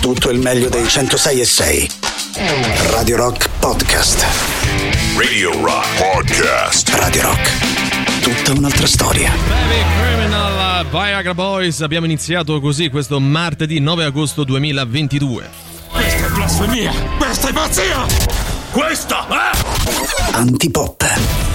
tutto il meglio dei 106 e 6. Radio Rock Podcast. Radio Rock Podcast. Radio Rock. Tutta un'altra storia. Baby Criminal Viagra Boys. Abbiamo iniziato così questo martedì 9 agosto 2022. Questa è blasfemia! Questa è pazzia! Questa è... Antipop.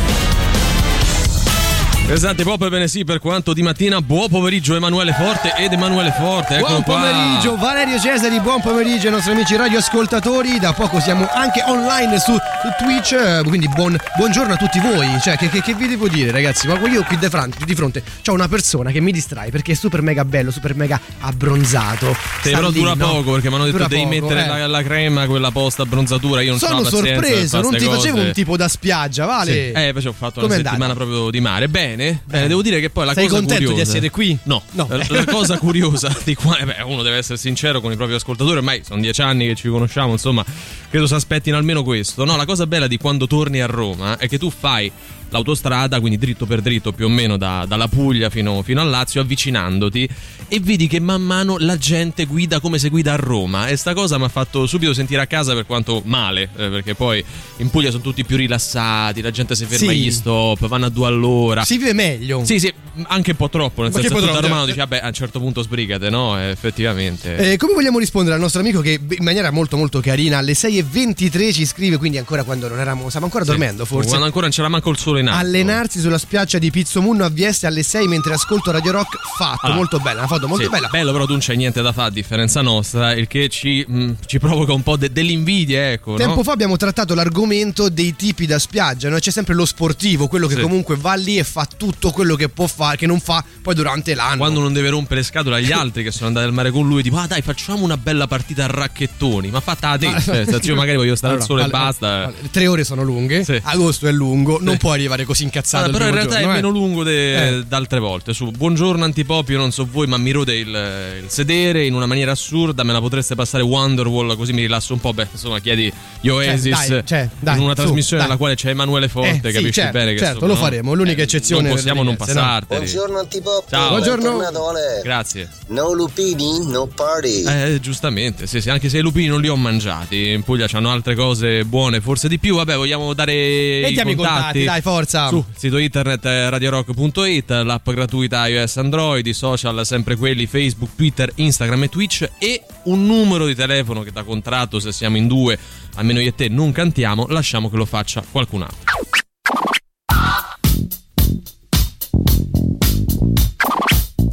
Esatto, pop bene sì, per quanto di mattina. Buon pomeriggio Emanuele Forte ed Emanuele Forte. Buon Eccolo pomeriggio qua. Valerio Cesari, buon pomeriggio ai nostri amici radioascoltatori. Da poco siamo anche online su, Twitch, eh, quindi buon- buongiorno a tutti voi. Cioè, che, che- che vi devo dire, ragazzi? Ma io qui di fronte, di fronte ho una persona che mi distrae perché è super mega bello, super mega abbronzato. Sì, però lì, dura no? poco perché mi hanno detto Dura devi poco, mettere eh. la, la crema, quella post abbronzatura. Io non Sono sorpreso, non ti ste facevo cose. un tipo da spiaggia, vale? Sì. Eh, invece ho fatto Com'è una settimana andata? proprio di mare. Bene, bene, devo dire che poi la Sei cosa contento di curiosa- essere qui? No, No. La, la cosa curiosa di qua, eh beh, uno deve essere sincero con i propri ascoltatori, ormai sono dieci anni che ci conosciamo, insomma, credo si aspettino almeno questo. No, la cosa bella di quando torni a Roma è che tu fai l'autostrada, quindi dritto per dritto più o meno da- dalla Puglia fino, fino al Lazio, avvicinandoti e vedi che man mano la gente guida come se guida a Roma e sta cosa mi ha fatto subito sentire a casa per quanto male, eh, perché poi in Puglia sono tutti più rilassati, la gente si ferma Sì. agli stop, vanno a due all'ora. Si vive meglio. Sì, sì, anche un po' troppo, nel Ma senso che tu da romano dici, vabbè, a un certo punto sbrigate, no? Eh, effettivamente. Eh, come vogliamo rispondere al nostro amico che in maniera molto molto carina alle 6.23 ci scrive, quindi ancora quando non eravamo, stiamo ancora Sì. dormendo forse. Quando ancora non c'era manco il sole in alto. Allenarsi sulla spiaggia di Pizzomunno a Vieste alle 6 mentre ascolto Radio Rock fatto, Allora, molto bella, una foto molto Sì, bella. Bello, però tu non c'è niente da fare a differenza nostra, il che ci, mh, ci provoca un po' de- dell'invidia, ecco. Tempo no? fa abbiamo trattato l'argomento dei tipi da spiaggia, no? c'è sempre lo sportivo, quello che Sì. comunque va lì e fa tutto quello che può fare, che non fa poi durante l'anno. Quando non deve rompere scatole agli altri che sono andati al mare con lui, tipo, ah dai, facciamo una bella partita a racchettoni. Ma fatta a te. Ma- Cioè, io magari voglio stare Allora, al sole e basta. allora, tre ore sono lunghe, Sì. agosto è lungo, non può arrivare così incazzato. Allora, il però in realtà è giorno, meno eh. lungo de- Eh. d'altre volte. Su Buongiorno Antipop, io non so voi, ma mi rode il, il sedere in una maniera assurda. Me la potreste passare Wonderwall, così mi rilasso un po'. Beh, insomma, chiedi gli Oasis Cioè, dai, cioè, dai, in una su, trasmissione dai. nella quale c'è Emanuele Forte. Eh, sì, capisci certo, bene che certo, insomma, lo no? faremo, l'unica eccezione Non possiamo non no? passarteli. Buongiorno Antipop. Ciao. Buongiorno. Grazie. No lupini, no party. Eh, giustamente, sì, sì, anche se i lupini non li ho mangiati. In Puglia c'hanno altre cose buone, forse di più. Vabbè, vogliamo dare Mettiamo i i contatti. contatti, dai, forza. Su sito internet eh, radiorock.it, l'app gratuita iOS Android, i social sempre quelli Facebook, Twitter, Instagram e Twitch e un numero di telefono che da contratto se siamo in due, almeno io e te non cantiamo, lasciamo che lo faccia qualcun altro.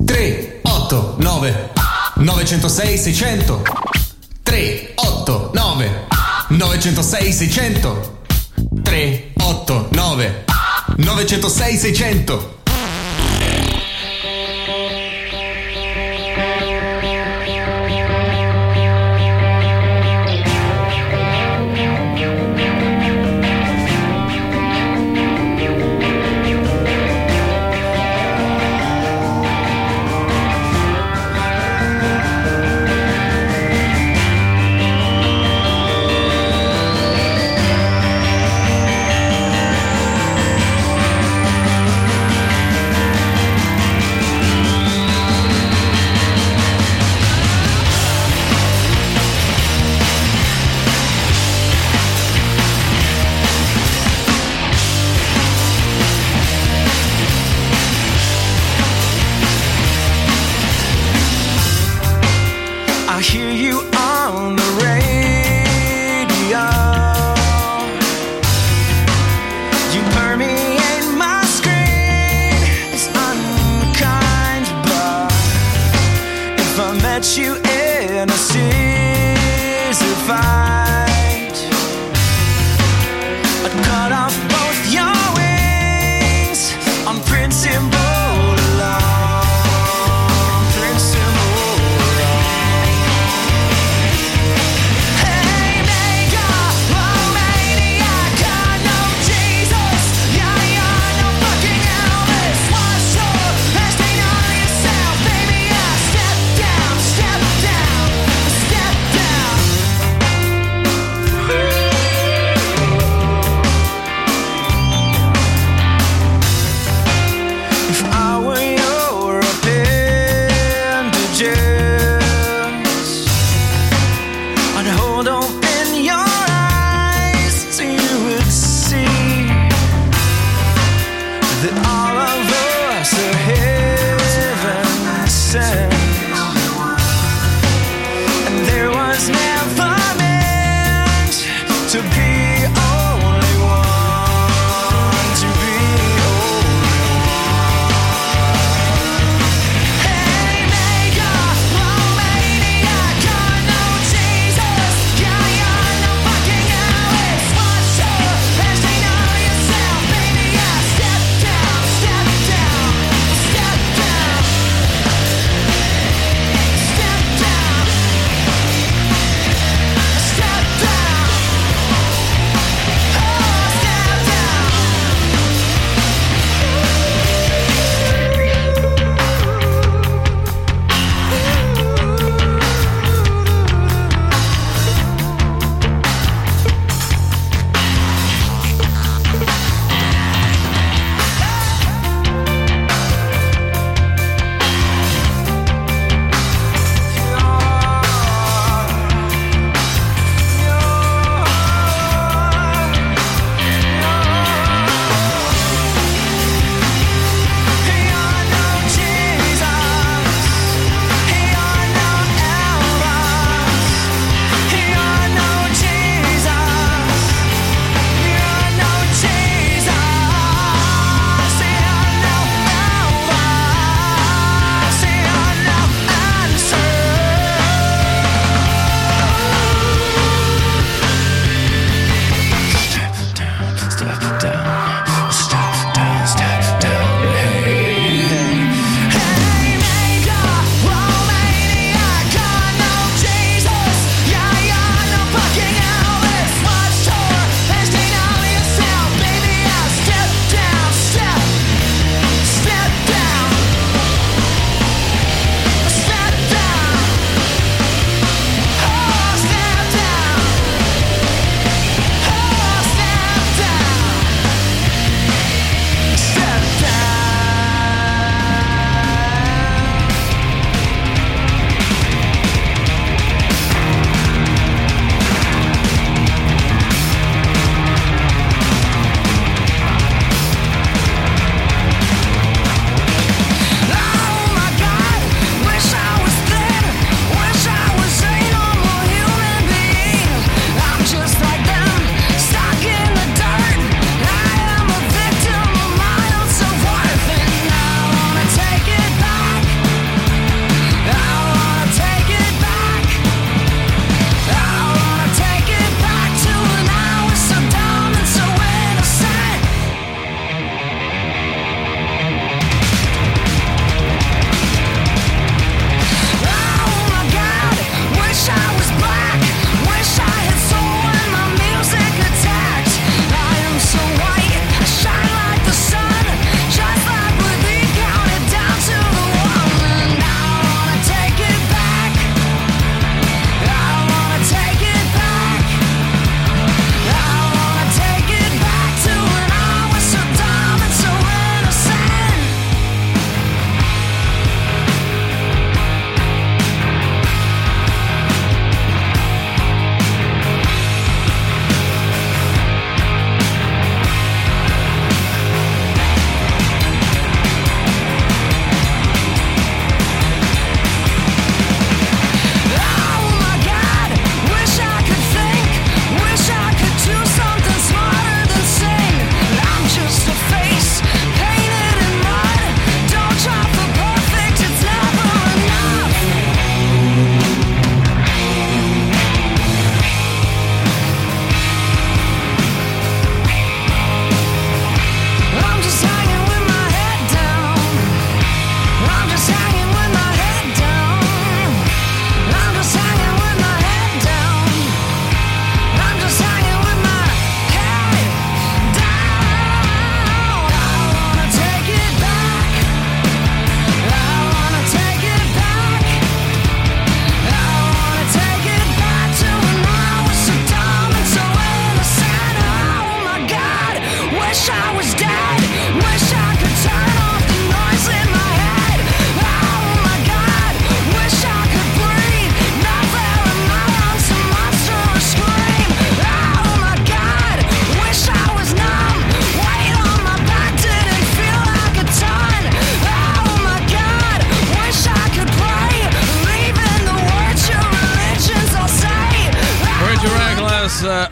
Tre, otto, nove, 906 600 3, 8, 9, 906 600 3, 8, 9, 906 600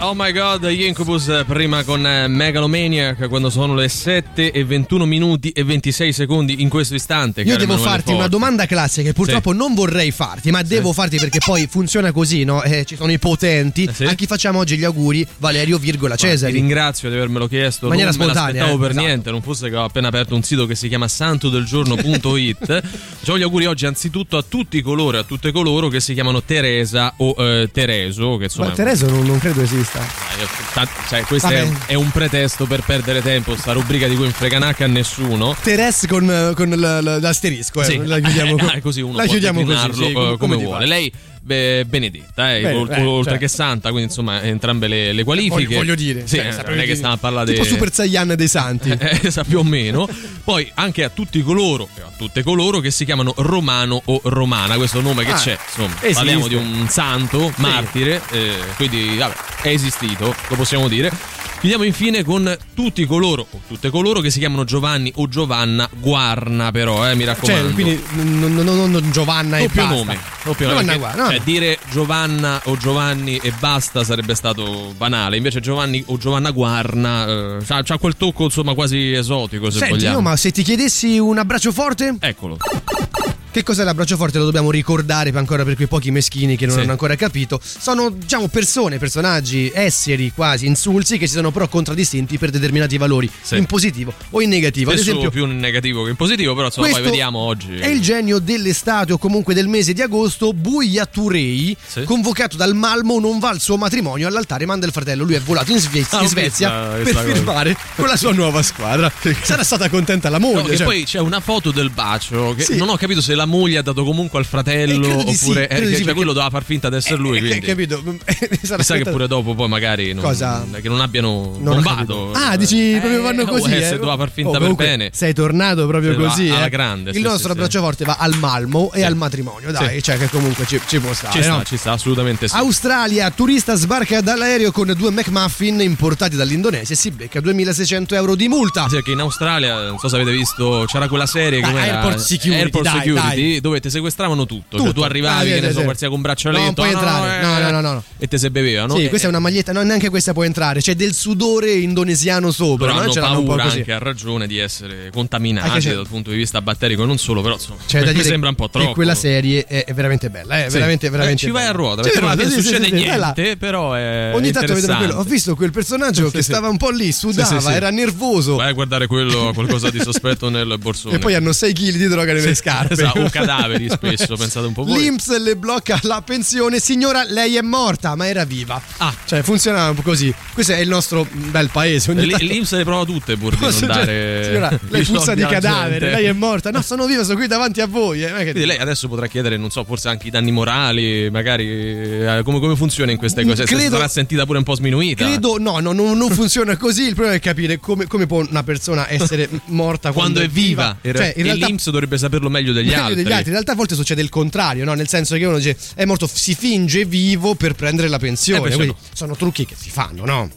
oh my god, gli Incubus eh, prima con eh, Megalomaniac quando sono le 7 e 21 minuti e 26 secondi in questo istante. Io devo Emanuele farti una Forti. domanda classica che purtroppo non vorrei farti, ma devo farti perché poi funziona così, no? Eh, ci sono i potenti. Eh, sì? A chi facciamo oggi gli auguri? Valerio, virgola, Guarda, Ti ringrazio di avermelo chiesto. In maniera non spontanea, l'aspettavo eh, per esatto. niente. Non fosse che ho appena aperto un sito che si chiama santodelgiorno.it. Facciamo gli auguri oggi anzitutto a tutti coloro a tutte coloro che si chiamano Teresa o eh, Tereso. Che insomma Ma Tereso non, non credo esista. Eh, ta- cioè, questo è, è un pretesto per perdere tempo. Sta rubrica di cui non frega nacca a nessuno. Teres con, con l'asterisco, eh. Sì, la chiudiamo eh, così uno la può chiudiamo così, sì, come, come, vuole. Lei beh, Benedetta, eh, Bene, ol- eh, oltre certo. che santa, quindi insomma entrambe le, le qualifiche. Voglio, voglio dire, sì, cioè, eh, non è che stiamo a parlare di Super Saiyan dei santi. Eh, sa più o meno. Poi anche a tutti coloro e a tutte coloro che si chiamano Romano o Romana, questo nome che Ah, c'è, insomma, esiste. parliamo di un santo, martire, eh, quindi vabbè, è esistito, lo possiamo dire. Chiudiamo infine con tutti coloro o tutte coloro che si chiamano Giovanni o Giovanna Guarna, però, eh, mi raccomando. Cioè, quindi non, non- non- Giovanna e doppio basta. nome, doppio nome, Giovanna perché, Guarna, no. Cioè, dire Giovanna o Giovanni e basta sarebbe stato banale. Invece Giovanni o Giovanna Guarna eh, c'ha, c'ha quel tocco insomma quasi esotico se Senti, vogliamo. io, ma se ti chiedessi un abbraccio forte, Eccolo. Che cos'è l'abbraccio forte? Lo dobbiamo ricordare ancora per quei pochi meschini che non Sì. hanno ancora capito. Sono, diciamo, persone, personaggi, esseri quasi insulsi che si sono però contraddistinti per determinati valori, Sì. in positivo o in negativo. Ad Spesso esempio, più in negativo che in positivo, però insomma poi vediamo oggi. È il genio dell'estate o comunque del mese di agosto. Buia Turei, Sì. convocato dal Malmo, non va al suo matrimonio. All'altare manda il fratello. Lui è volato in, Sve- Ah, in Svezia per cosa. firmare con la sua nuova squadra. Sarà stata contenta la No, moglie. che cioè- poi c'è una foto del bacio che non ho capito se la moglie ha dato comunque al Eh, fratello sì, oppure eh, di sì, cioè, perché- quello doveva far finta di essere lui. Eh, Quindi. capito? Chissà che pure dopo poi magari non, Cosa? che non abbiano Non bombato. Ah, dici proprio vanno Eh, così. eh, eh? se doveva far finta Oh, per bene. Sei tornato proprio Sì, così. alla eh. grande, Il sì, nostro sì, abbraccio sì. forte va al Malmo e al matrimonio. Dai, Sì. cioè che comunque ci, ci può stare. Ci sta, ci sta, assolutamente sì. Australia, turista sbarca dall'aereo con due McMuffin importati dall'Indonesia e si becca 2600 euro di multa. Sì, perché in Australia, non so se avete visto, c'era quella serie come Airport Security, Airport dai, Security dai. dove ti sequestravano tutto. Cioè, Tutto. tu arrivavi, Ah, che ne so, qualsiasi con un braccialetto. No, ah. No, no, no, no, no. E te se bevevano. Sì, e- questa è una maglietta, no, neanche questa può entrare. C'è del sudore indonesiano sopra. Però no? hanno Ce paura anche a ragione di essere contaminati dal punto di vista batterico, non solo, però insomma, da mi sembra un po' troppo. che quella serie è, è veramente bella, è Sì. veramente, Eh, ci vai a ruota, perché non sì, succede sì, niente, però è Ogni tanto vedo quello. Ho visto quel personaggio che stava un po' lì, sudava, era nervoso. Vai a guardare quello, qualcosa di sospetto nel borsone. E poi hanno 6 kg di droga nelle scarpe. Esatto, o cadaveri spesso, pensate un po' voi. L'Inps le blocca la pensione. Signora, lei è morta, ma era viva. Ah. Cioè, funzionava un po' così. Questo è il nostro bel paese. Ogni L- tanto- L'Inps le prova tutte pur di non dare. Signora, lei puzza di cadavere, gente. lei è morta. No, sono viva, sono qui davanti a voi. eh, Quindi lei adesso potrà chiedere, non so, forse anche i danni morali, magari eh, come, come funziona in queste cose. Se Credo- sarà sentita pure un po' sminuita. Credo, no, no, no, non funziona così. Il problema è capire come, come può una persona essere morta quando, quando è viva. In Cioè, in e realtà, l'Inps dovrebbe saperlo meglio degli meglio degli altri. In realtà a volte succede il contrario, no? Nel senso che uno dice è morto, si finge vivo per prendere la pensione. Eh, sono trucchi che si fanno, no?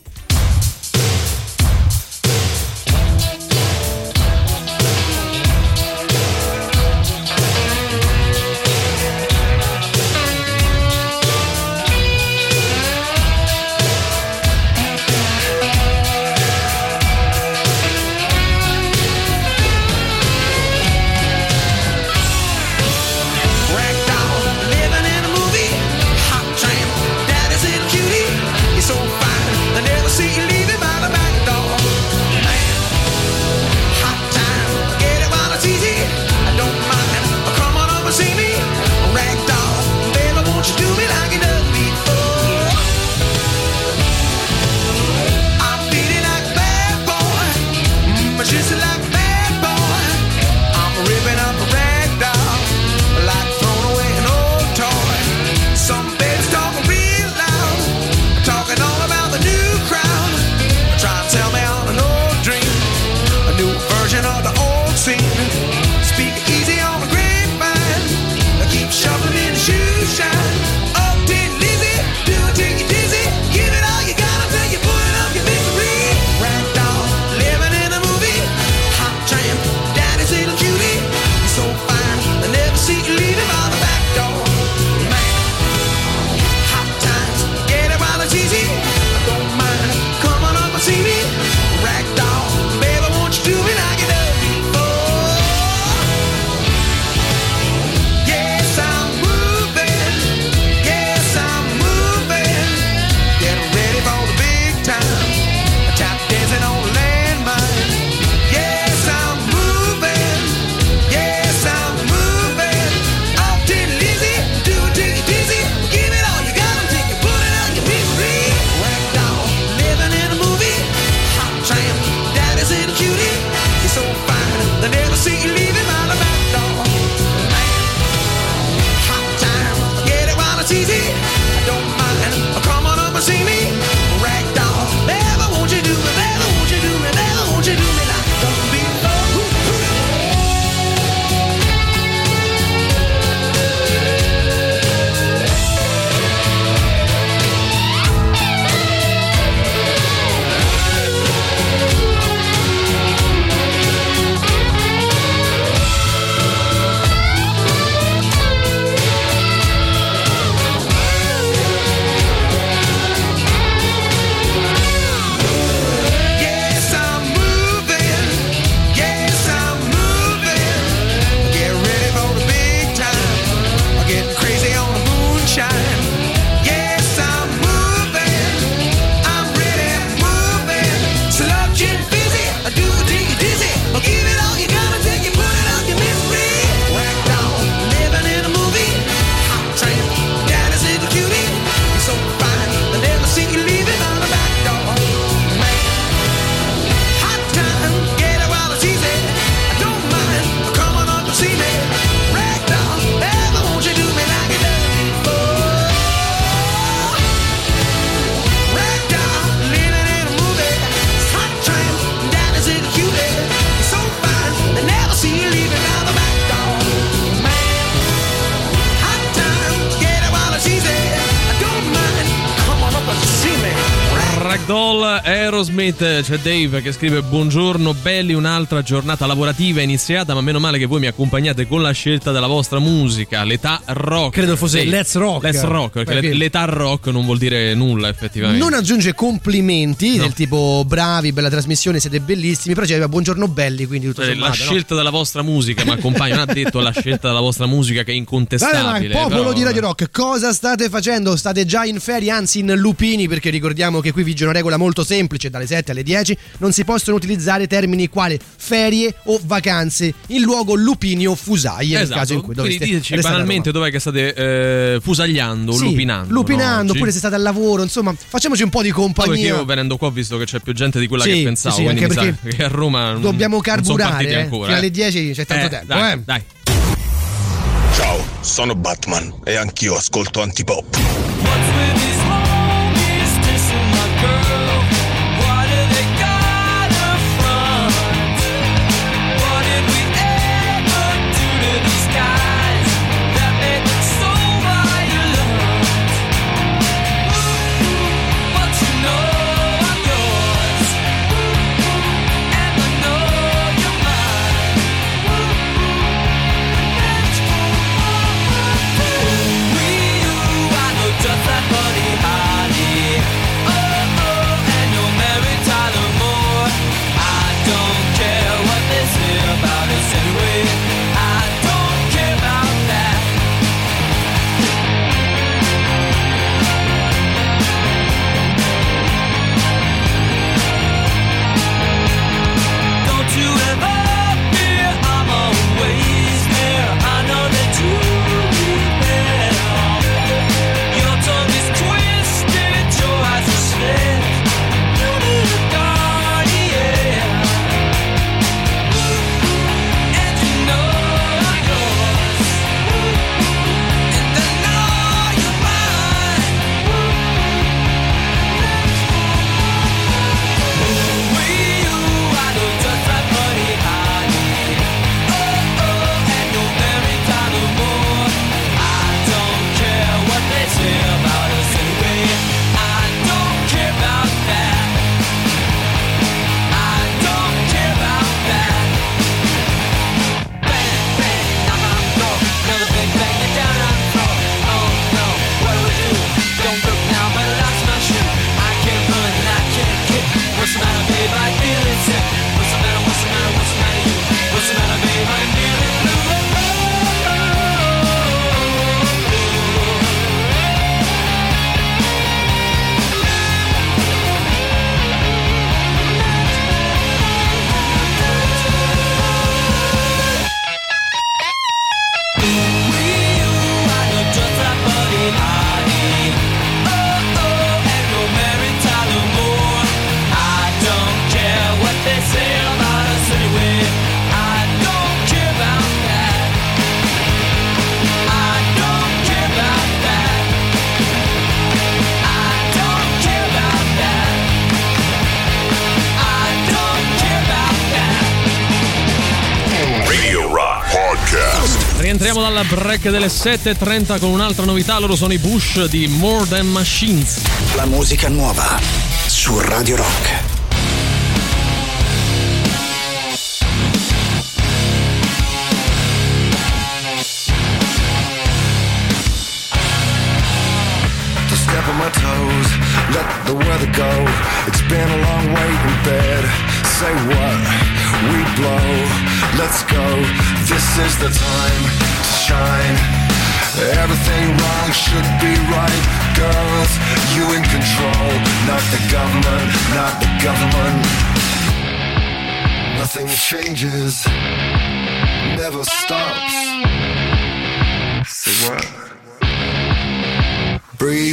Aerosmith, c'è Dave che scrive buongiorno belli, un'altra giornata lavorativa è iniziata ma meno male che voi mi accompagnate con la scelta della vostra musica, l'età rock. Credo fosse Sì, Let's Rock. Let's rock, perché Perché- l'età rock non vuol dire nulla effettivamente. Non aggiunge complimenti No. del tipo bravi, bella trasmissione, siete bellissimi, però diceva buongiorno belli, quindi tutto la sommato, no? scelta della vostra musica mi accompagna, non ha detto la scelta della vostra musica che è incontestabile. ma popolo però- di Radio Rock, cosa state facendo? State già in ferie, anzi in lupini, perché ricordiamo che qui vige una regola molto semplice, dalle 7 alle 10 non si possono utilizzare termini quali ferie o vacanze, in luogo lupini o fusaie, nel Esatto, caso in cui quindi doveste diteci restare a banalmente dov'è che state eh, fusagliando, Sì, lupinando. lupinando, no, oggi? oppure se state al lavoro, insomma, facciamoci un po' di No, perché compagnia. io venendo qua ho visto che c'è più gente di quella Sì, che pensavo, sì, anche perché che a Roma non- Dobbiamo carburare, eh. ancora. Fino eh. alle 10 c'è tanto Eh, tempo, dai, eh. dai. Ciao, sono Batman e anch'io ascolto antipop. Break delle 7.30 con un'altra novità, loro sono i Bush di More Than Machines. La musica nuova su Radio Rock. to step on my toes, let the weather go. It's been a long wait in bed. Say what? We blow. Let's go. This is the time to shine. Everything wrong should be right. Girls, you in control. Not the government, not the government. Nothing changes, never stops. Say what? breathe.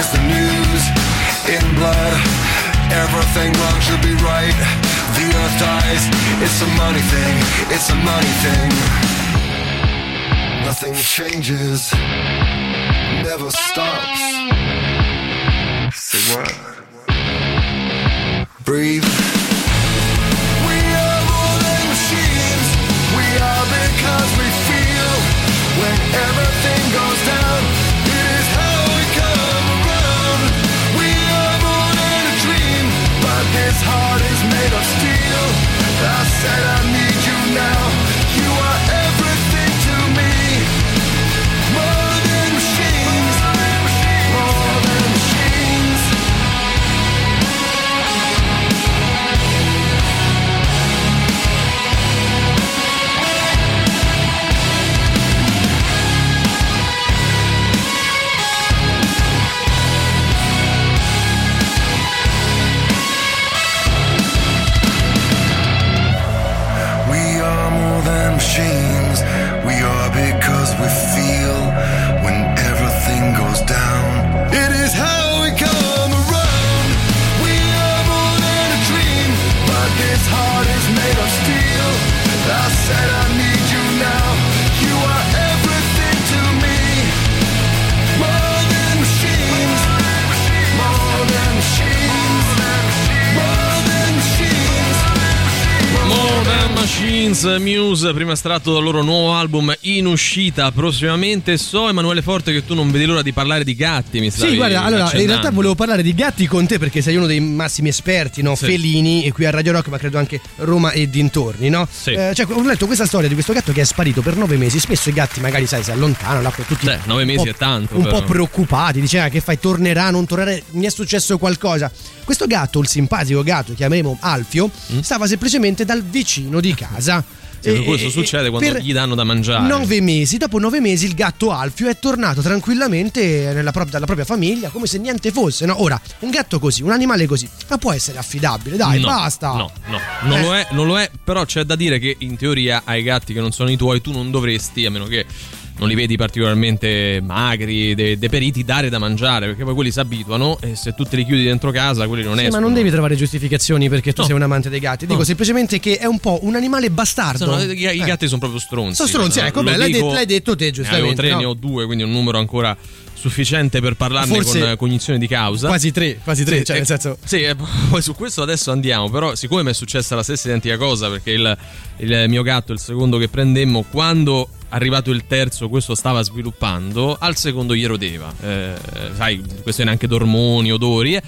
Is the news in blood. Everything wrong should be right. The earth dies. It's a money thing. It's a money thing. Nothing changes. Never stops. Say what? Machines Muse, prima estratto dal loro nuovo album in uscita prossimamente. So, Emanuele Forte, che tu non vedi l'ora di parlare di gatti. Mi stavi Sì, guarda, allora in realtà volevo parlare di gatti con te perché sei uno dei massimi esperti, no? Sì. Felini, e qui a Radio Rock, ma credo anche Roma e dintorni, no? Sì. Eh, cioè, ho letto questa storia di questo gatto che è sparito per nove mesi. Spesso i gatti, magari, sai, si allontanano, poi tutti. Beh, nove mesi è tanto, Un però. po' preoccupati, diceva che fai, tornerà, non tornerà. Mi è successo qualcosa. Questo gatto, il simpatico gatto, chiameremo Alfio, stava semplicemente dal vicino di casa. Sì, E- questo e- succede quando gli danno da mangiare. Nove mesi, dopo nove mesi il gatto Alfio è tornato tranquillamente nella pro- dalla propria famiglia come se niente fosse. No? Ora, un gatto così, un animale così, ma può essere affidabile, dai, no, basta. No, no, non, Eh. lo è, non lo è, però c'è da dire che in teoria ai gatti che non sono i tuoi tu non dovresti, a meno che non li vedi particolarmente magri, de- deperiti, dare da mangiare, perché poi quelli si abituano e se tu te li chiudi dentro casa, quelli non Sì, escono. ma non devi trovare giustificazioni perché tu No. sei un amante dei gatti. Dico No. semplicemente che è un po' un animale bastardo. Sono- i, i Eh. gatti sono proprio stronzi. Sono stronzi, Eh, ecco, beh, l'hai detto- l'hai detto te, Ne avevo giustamente, tre, no? ne ho due, quindi un numero ancora sufficiente per parlarne Forse con cognizione di causa. Quasi tre, quasi tre, Sì, cioè e- nel senso... Sì, e poi su questo adesso andiamo, però siccome mi è successa la stessa identica cosa, perché il, il mio gatto, il secondo che prendemmo, quando arrivato il terzo questo stava sviluppando, al secondo gli rodeva. Eh, sai, questione anche d'ormoni, odori.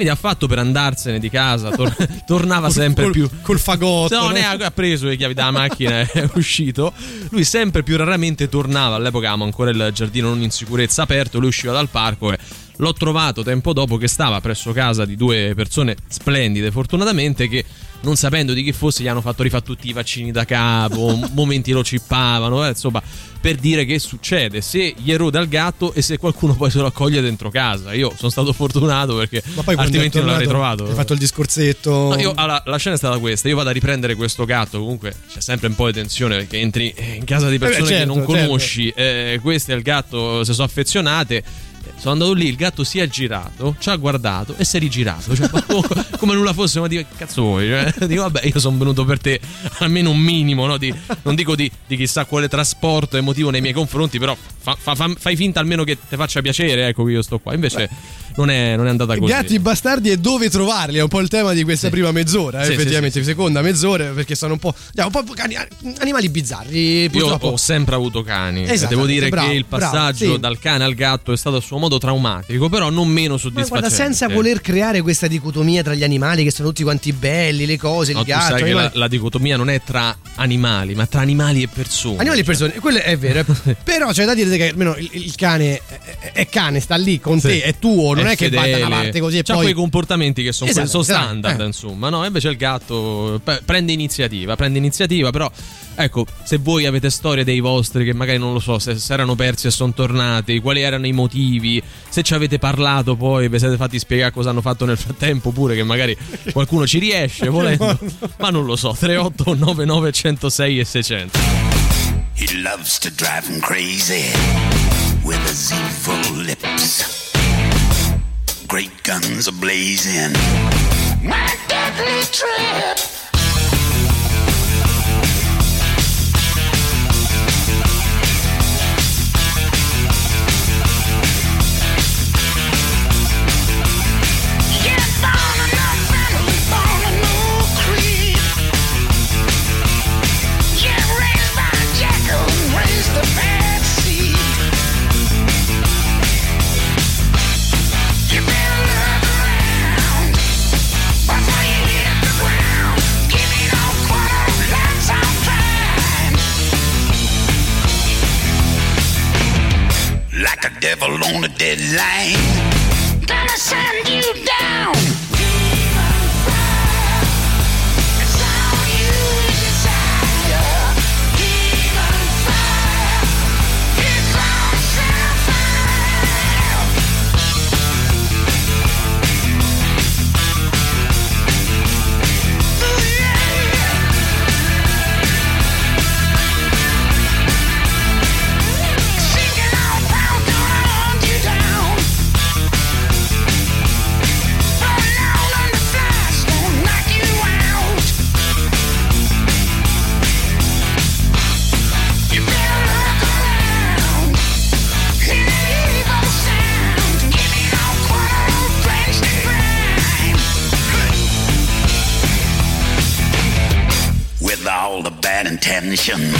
Quindi ha fatto per andarsene di casa, tor- tornava sempre col, più... col fagotto. No, no? ne ha, ha preso le chiavi dalla macchina e è uscito. Lui sempre più raramente tornava. All'epoca avevamo ancora il giardino non in sicurezza aperto. Lui usciva dal parco e l'ho trovato tempo dopo che stava presso casa di due persone splendide, fortunatamente, che non sapendo di chi fosse gli hanno fatto rifare tutti i vaccini da capo, momenti lo cippavano, eh, insomma, per dire che succede se gli erode al gatto e se qualcuno poi se lo accoglie dentro casa. Io sono stato fortunato perché altrimenti è non l'avrei tornato, trovato. Hai fatto il discorsetto. No, io, allora, la scena è stata questa: io vado a riprendere questo gatto. Comunque c'è sempre un po' di tensione perché entri eh, in casa di persone certo, che non certo. conosci. eh, questo è il gatto, si sono affezionate. Sono andato lì, il gatto si è girato, ci ha guardato e si è rigirato. Cioè, come, nulla fosse, ma dico, cazzo vuoi? Cioè, dico, vabbè, io sono venuto per te almeno un minimo, no? Di- non dico di, di chissà quale trasporto emotivo nei miei confronti, però fa- fa- fa- fai finta almeno che ti faccia piacere, ecco che io sto qua. Invece non è, non è andata così. Gatti bastardi e dove trovarli? È un po' il tema di questa prima mezz'ora, eh, Sì, effettivamente, sì, sì, seconda mezz'ora, perché sono un po', già, un po' cani- animali bizzarri. Io Purtroppo. ho sempre avuto cani. Esatto, Devo dire bravo, che il bravo, passaggio sì. dal cane al gatto è stato a suo modo traumatico, però non meno Ma soddisfacente. guarda, senza voler creare questa dicotomia tra gli animali che sono tutti quanti belli, le cose, No, il gatto. sai che la, la dicotomia non è tra animali, ma tra animali e persone. Animali e persone, quello è vero. Però c'è da dire che almeno il, il cane è, è cane, sta lì con Sì. te, è tuo, non è, che va da una parte così e C'ha poi quei comportamenti che sono, Esatto, sono esatto, standard, eh. insomma. No, invece il gatto prende iniziativa, prende iniziativa, però ecco, se voi avete storie dei vostri che magari non lo so, se, se erano persi e sono tornati, quali erano i motivi, se ci avete parlato poi, vi siete fatti spiegare cosa hanno fatto nel frattempo, pure che magari qualcuno ci riesce volendo, ma non lo so, 3899 106 e 600. He loves to drive him crazy with his evil lips. Great guns are blazing. My deadly trip. Devil on a deadline. Gonna send the bad intentions.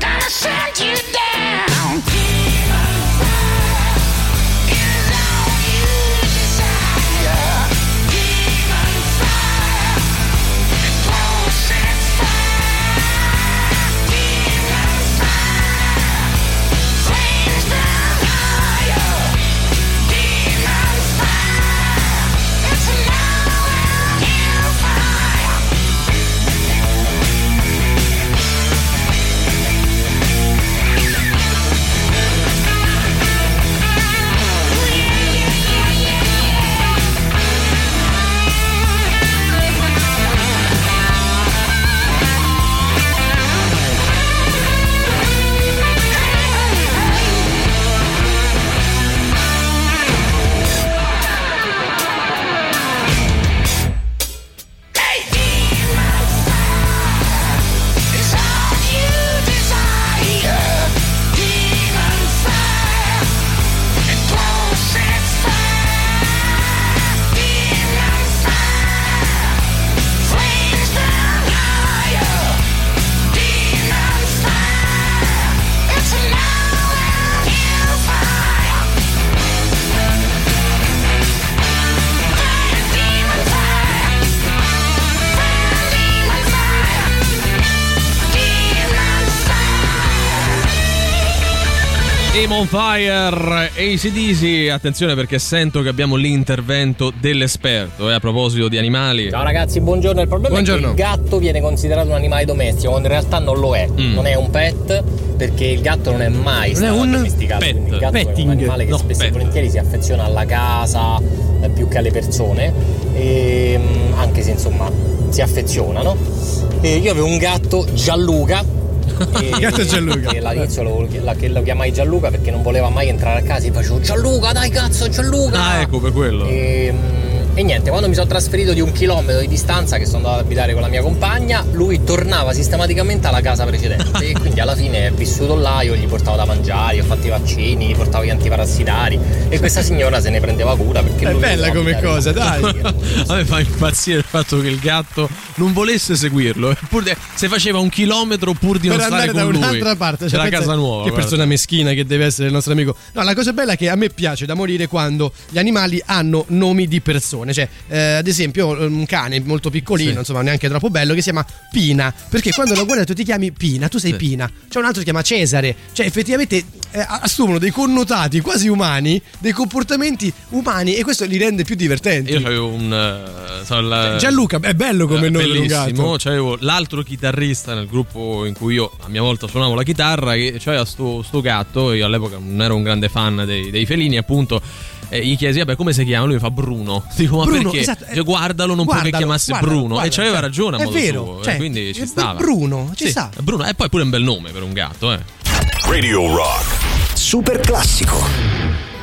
Gonna send you down. Demon Fire, ACDC, attenzione perché sento che abbiamo l'intervento dell'esperto eh, a proposito di animali. Ciao ragazzi, buongiorno. Il problema Buongiorno. è che il gatto viene considerato un animale domestico, quando in realtà non lo è. Mm. Non è un pet, perché il gatto non è mai Non è stato un domesticato. pet. quindi il gatto è Petting. un animale che No, spesso e pet. volentieri si affeziona alla casa eh, più che alle persone. E, mm, anche se insomma si affezionano. E io avevo un gatto Gianluca. E, Gatto Gianluca. e all'inizio lo, la- che lo chiamai Gianluca perché non voleva mai entrare a casa e facevo Gianluca dai cazzo Gianluca Ah, ecco per quello. e, mm, e niente, quando mi sono trasferito di un chilometro di distanza, che sono andato ad abitare con la mia compagna, lui tornava sistematicamente alla casa precedente. e quindi alla fine è vissuto là, io gli portavo da mangiare, gli ho fatto i vaccini, gli portavo gli antiparassitari. E questa signora se ne prendeva cura perché È lui bella come cosa, dai. A me fa impazzire il fatto che il gatto non volesse seguirlo, eppure de- se faceva un chilometro pur di non per stare andare con da lui. un'altra parte C'è la casa nuova. che guarda. persona meschina che deve essere il nostro amico no la cosa bella è che a me piace da morire quando gli animali hanno nomi di persone cioè eh, ad esempio un cane molto piccolino Sì. insomma neanche troppo bello che si chiama Pina perché quando lo guardi tu ti chiami Pina tu sei Sì. Pina c'è un altro che si chiama Cesare cioè effettivamente eh, assumono dei connotati quasi umani, dei comportamenti umani e questo li rende più divertenti. Io avevo un. eh, so, il- Gianluca, è bello come Eh, nome bellissimo. lungato. C'avevo l'altro chitarrista nel gruppo in cui io a mia volta suonavo la chitarra, che c'aveva sto, sto gatto. Io all'epoca non ero un grande fan dei, dei felini, appunto. E gli chiesi, vabbè, come si chiama? Lui mi fa Bruno. Dico, ma Bruno, perché? esatto, eh, Io guardalo, non può che guardalo, chiamarsi guardalo, Bruno. guardalo, e c'aveva cioè, ragione a è modo vero, suo. cioè, e quindi ci eh, stava. Bruno, ci Sì, sta. Bruno, e poi pure un bel nome per un gatto, eh. Radio Rock. Super classico.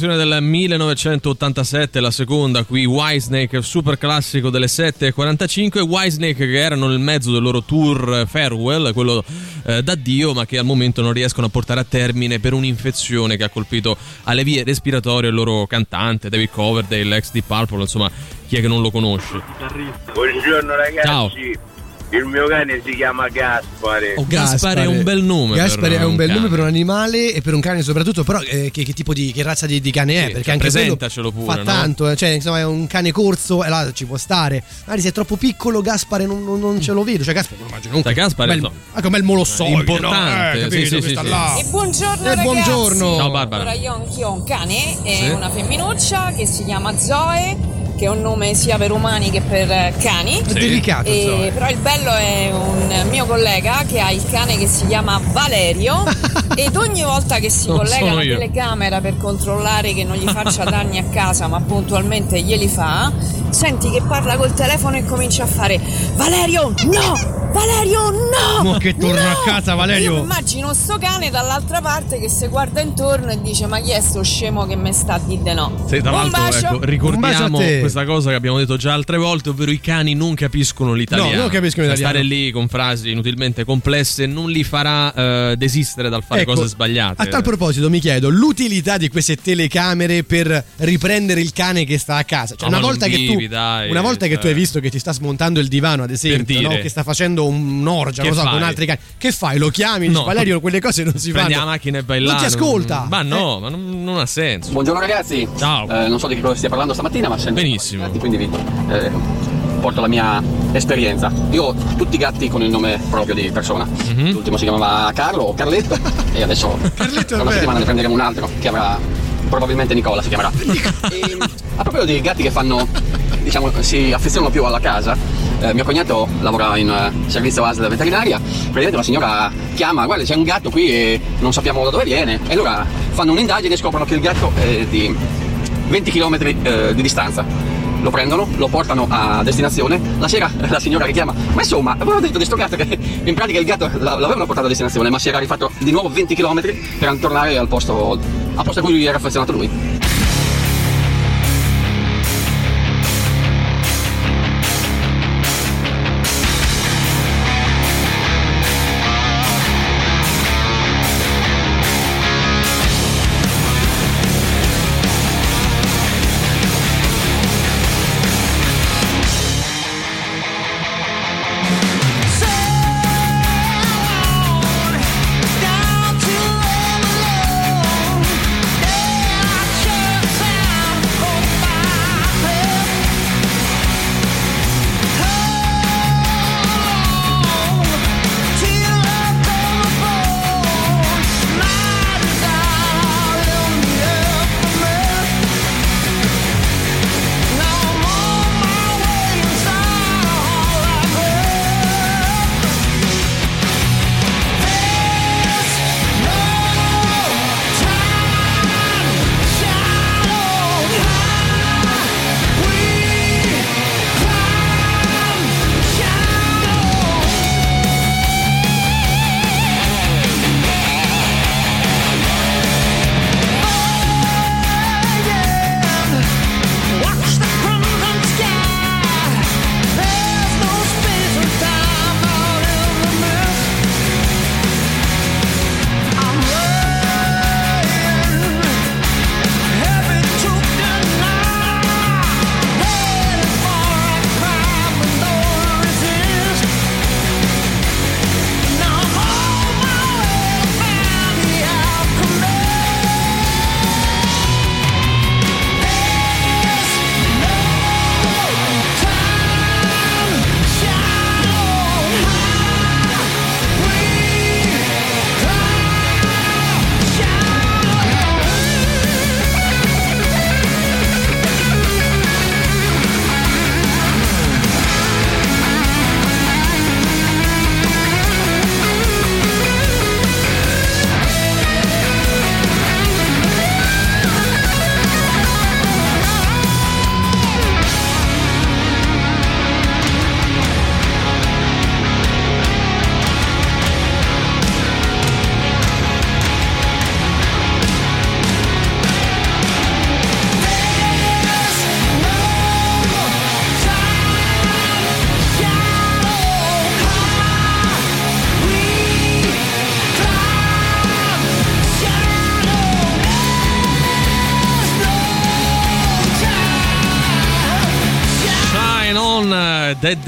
Versione del 1987, la seconda qui Whitesnake, super classico delle 7.45 Whitesnake che erano nel mezzo del loro tour farewell, quello eh, d'addio ma che al momento non riescono a portare a termine per un'infezione che ha colpito alle vie respiratorie il loro cantante David Coverdale, ex di Purple, insomma chi è che non lo conosce? Buongiorno ragazzi. Ciao. Il mio cane si chiama Gaspare. Oh, Gaspare è un bel nome. Gaspare è un bel cane. nome per un animale e per un cane soprattutto, però eh, che, che tipo di che razza di, di cane è? Sì, Perché cioè, anche quello presentacelo pure, fa no? tanto, eh, cioè insomma è un cane corso e là ci può stare. Magari se è troppo piccolo Gaspare non, non- non ce lo vedo, cioè Gaspare non immagino Cioè, Gaspare, bel, no. anche un bel molossoide, Importante, no? Eh, sì, capito, sì, questa sì, là. E buongiorno Eh, ragazzi. buongiorno. Ciao, Barbara. Allora io anch'io ho un cane, è Sì. una femminuccia che si chiama Zoe, che è un nome sia per umani che per eh, cani. È delicato, E- però il bello è un mio collega che ha il cane che si chiama Valerio ed ogni volta che si Non collega sono la io. telecamera per controllare che non gli faccia danni a casa ma puntualmente glieli fa, senti che parla col telefono e comincia a fare Valerio no! Valerio no! Mo che torna No!" a casa, Valerio. Io immagino sto cane dall'altra parte che si guarda intorno e dice ma chi è sto scemo che mi sta a dire di no? Sì, tra l'altro, bacio. ecco, ricordiamo. Questa cosa che abbiamo detto già altre volte, ovvero i cani non capiscono l'italiano. No, non capiscono Cioè, l'italiano. Stare lì con frasi inutilmente complesse non li farà eh, desistere dal fare Ecco, cose sbagliate. A tal proposito, mi chiedo l'utilità di queste telecamere per riprendere il cane che sta a casa. Cioè, No, una ma volta non che tu, vivi, dai, una volta che tu cioè. hai visto che ti sta smontando il divano, ad esempio, no? che sta facendo un'orgia, Che non so, fai? con altri cani, che fai? Lo chiami? No. Valerio, quelle cose non si Prendi fanno. la macchina e vai là. Non ti ascolta. Ma no, Eh. ma non, non ha senso. Buongiorno ragazzi. Ciao. Eh, non so di che cosa stia parlando stamattina, ma sento Benissimo. Gatti, quindi vi eh, porto la mia esperienza. Io ho tutti i gatti con il nome proprio di persona. Mhm. L'ultimo si chiamava Carlo o Carletto e adesso Carletto tra una settimana ne prenderemo un altro che avrà probabilmente Nicola si chiamerà. E, a proposito di gatti che fanno diciamo si affezionano più alla casa, eh, mio cognato lavora in eh, servizio ASL veterinaria, praticamente una signora chiama, guarda c'è un gatto qui e non sappiamo da dove viene e allora fanno un'indagine e scoprono che il gatto è di 20 km di distanza. Lo prendono, lo portano a destinazione. La sera la signora richiama. Ma insomma, avevo detto di sto gatto che in pratica il gatto la- l'avevano portato a destinazione, ma si era rifatto di nuovo 20 km per tornare al posto, al posto a cui era affezionato lui.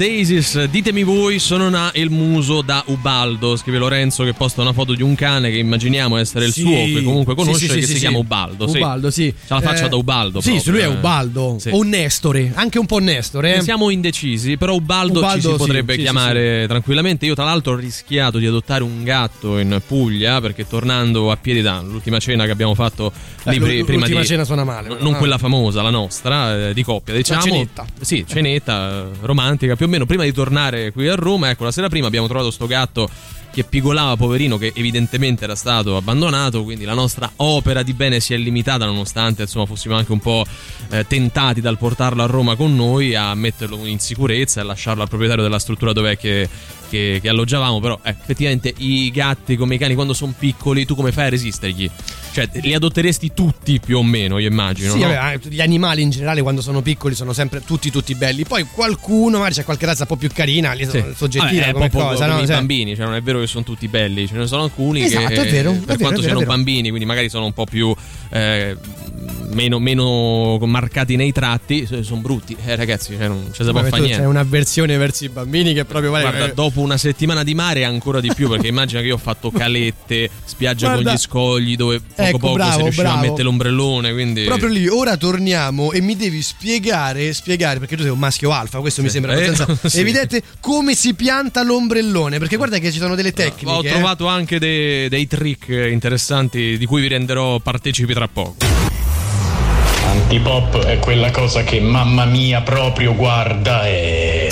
Daisies, ditemi voi, sono na il muso da Ubaldo. Scrive Lorenzo che posta una foto di un cane che immaginiamo essere il Sì. suo, che comunque conosce, sì, che sì, si sì, chiama. Ubaldo. Ubaldo, sì. C'ha la faccia Eh, da Ubaldo. Sì, proprio, lui è eh. Ubaldo. Sì. O Nestore, anche un po' Nestore. eh. Siamo indecisi, però Ubaldo, Ubaldo, ci si potrebbe chiamare tranquillamente. Io, tra l'altro, ho rischiato di adottare un gatto in Puglia perché tornando a piedi l'ultima cena che abbiamo fatto lì Eh, l'u- prima l'ultima di. cena suona male, non quella famosa, la nostra, eh, di coppia, diciamo. cenetta. Sì, cenetta, eh, romantica più o meno. Prima di tornare qui a Roma, ecco, la sera prima abbiamo trovato sto gatto che pigolava, poverino, che evidentemente era stato abbandonato. Quindi la nostra opera di bene si è limitata, nonostante insomma fossimo anche un po' eh, tentati dal portarlo a Roma con noi, a metterlo in sicurezza e lasciarlo al proprietario della struttura dov'è che, che- che alloggiavamo. Però eh, effettivamente i gatti come i cani quando sono piccoli, tu come fai a resistergli? Cioè, li adotteresti tutti più o meno, io immagino. Sì, no? vabbè, eh, gli animali in generale quando sono piccoli sono sempre tutti tutti belli. Poi qualcuno, magari c'è qualche razza un po' più carina, lì sono Sì. soggettiva Vabbè, come cosa, come no? i Cioè, bambini, cioè non è vero che sono tutti belli, ce ne sono alcuni Esatto, che è vero, è per vero, quanto è vero, siano è vero. bambini, quindi magari sono un po' più eh, meno, meno marcati nei tratti, sono brutti, eh, ragazzi, cioè non ce si può vabbè, fare niente. c'hai un'avversione verso i bambini che proprio vale. Guarda, eh, dopo una settimana di mare ancora di più, perché immagina che io ho fatto calette, spiaggia Guarda- con gli scogli, dove poco Ecco, poco bravo, si riusciva bravo. a mettere l'ombrellone, quindi... Proprio lì, ora torniamo e mi devi spiegare, spiegare perché tu sei un maschio alfa, questo mi Sì. sembra Eh, abbastanza sì. evidente, come si pianta l'ombrellone, perché guarda che ci sono delle tecniche. Ho eh. trovato anche dei, dei trick interessanti di cui vi renderò partecipi tra poco. Antipop è quella cosa che mamma mia proprio guarda e...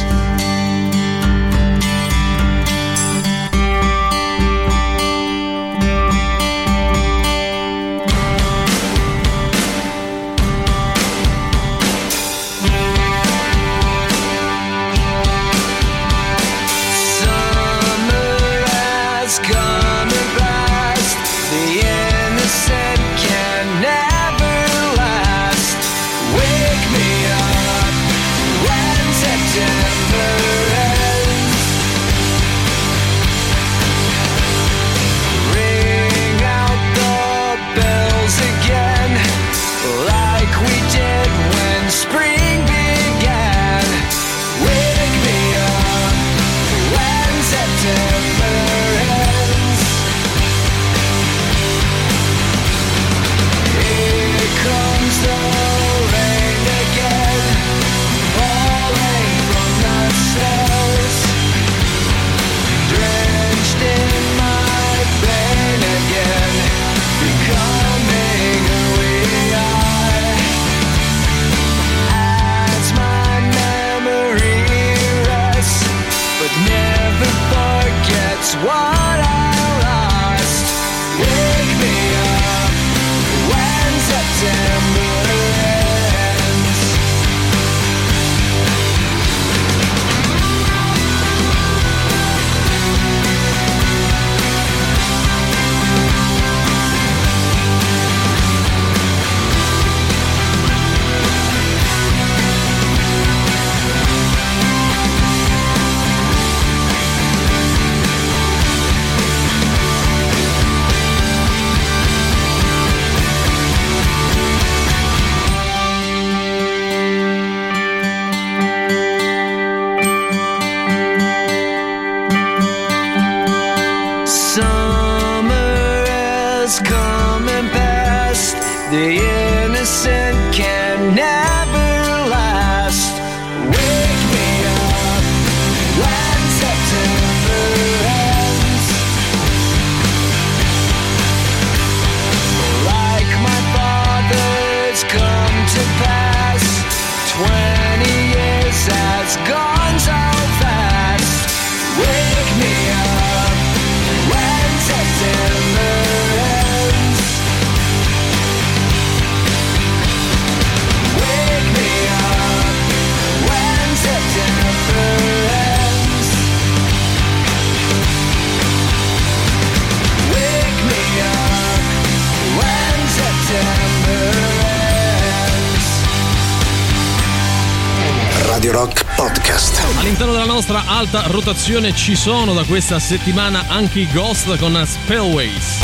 Rock Podcast. All'interno della nostra alta rotazione ci sono da questa settimana anche i Ghost con Spellways.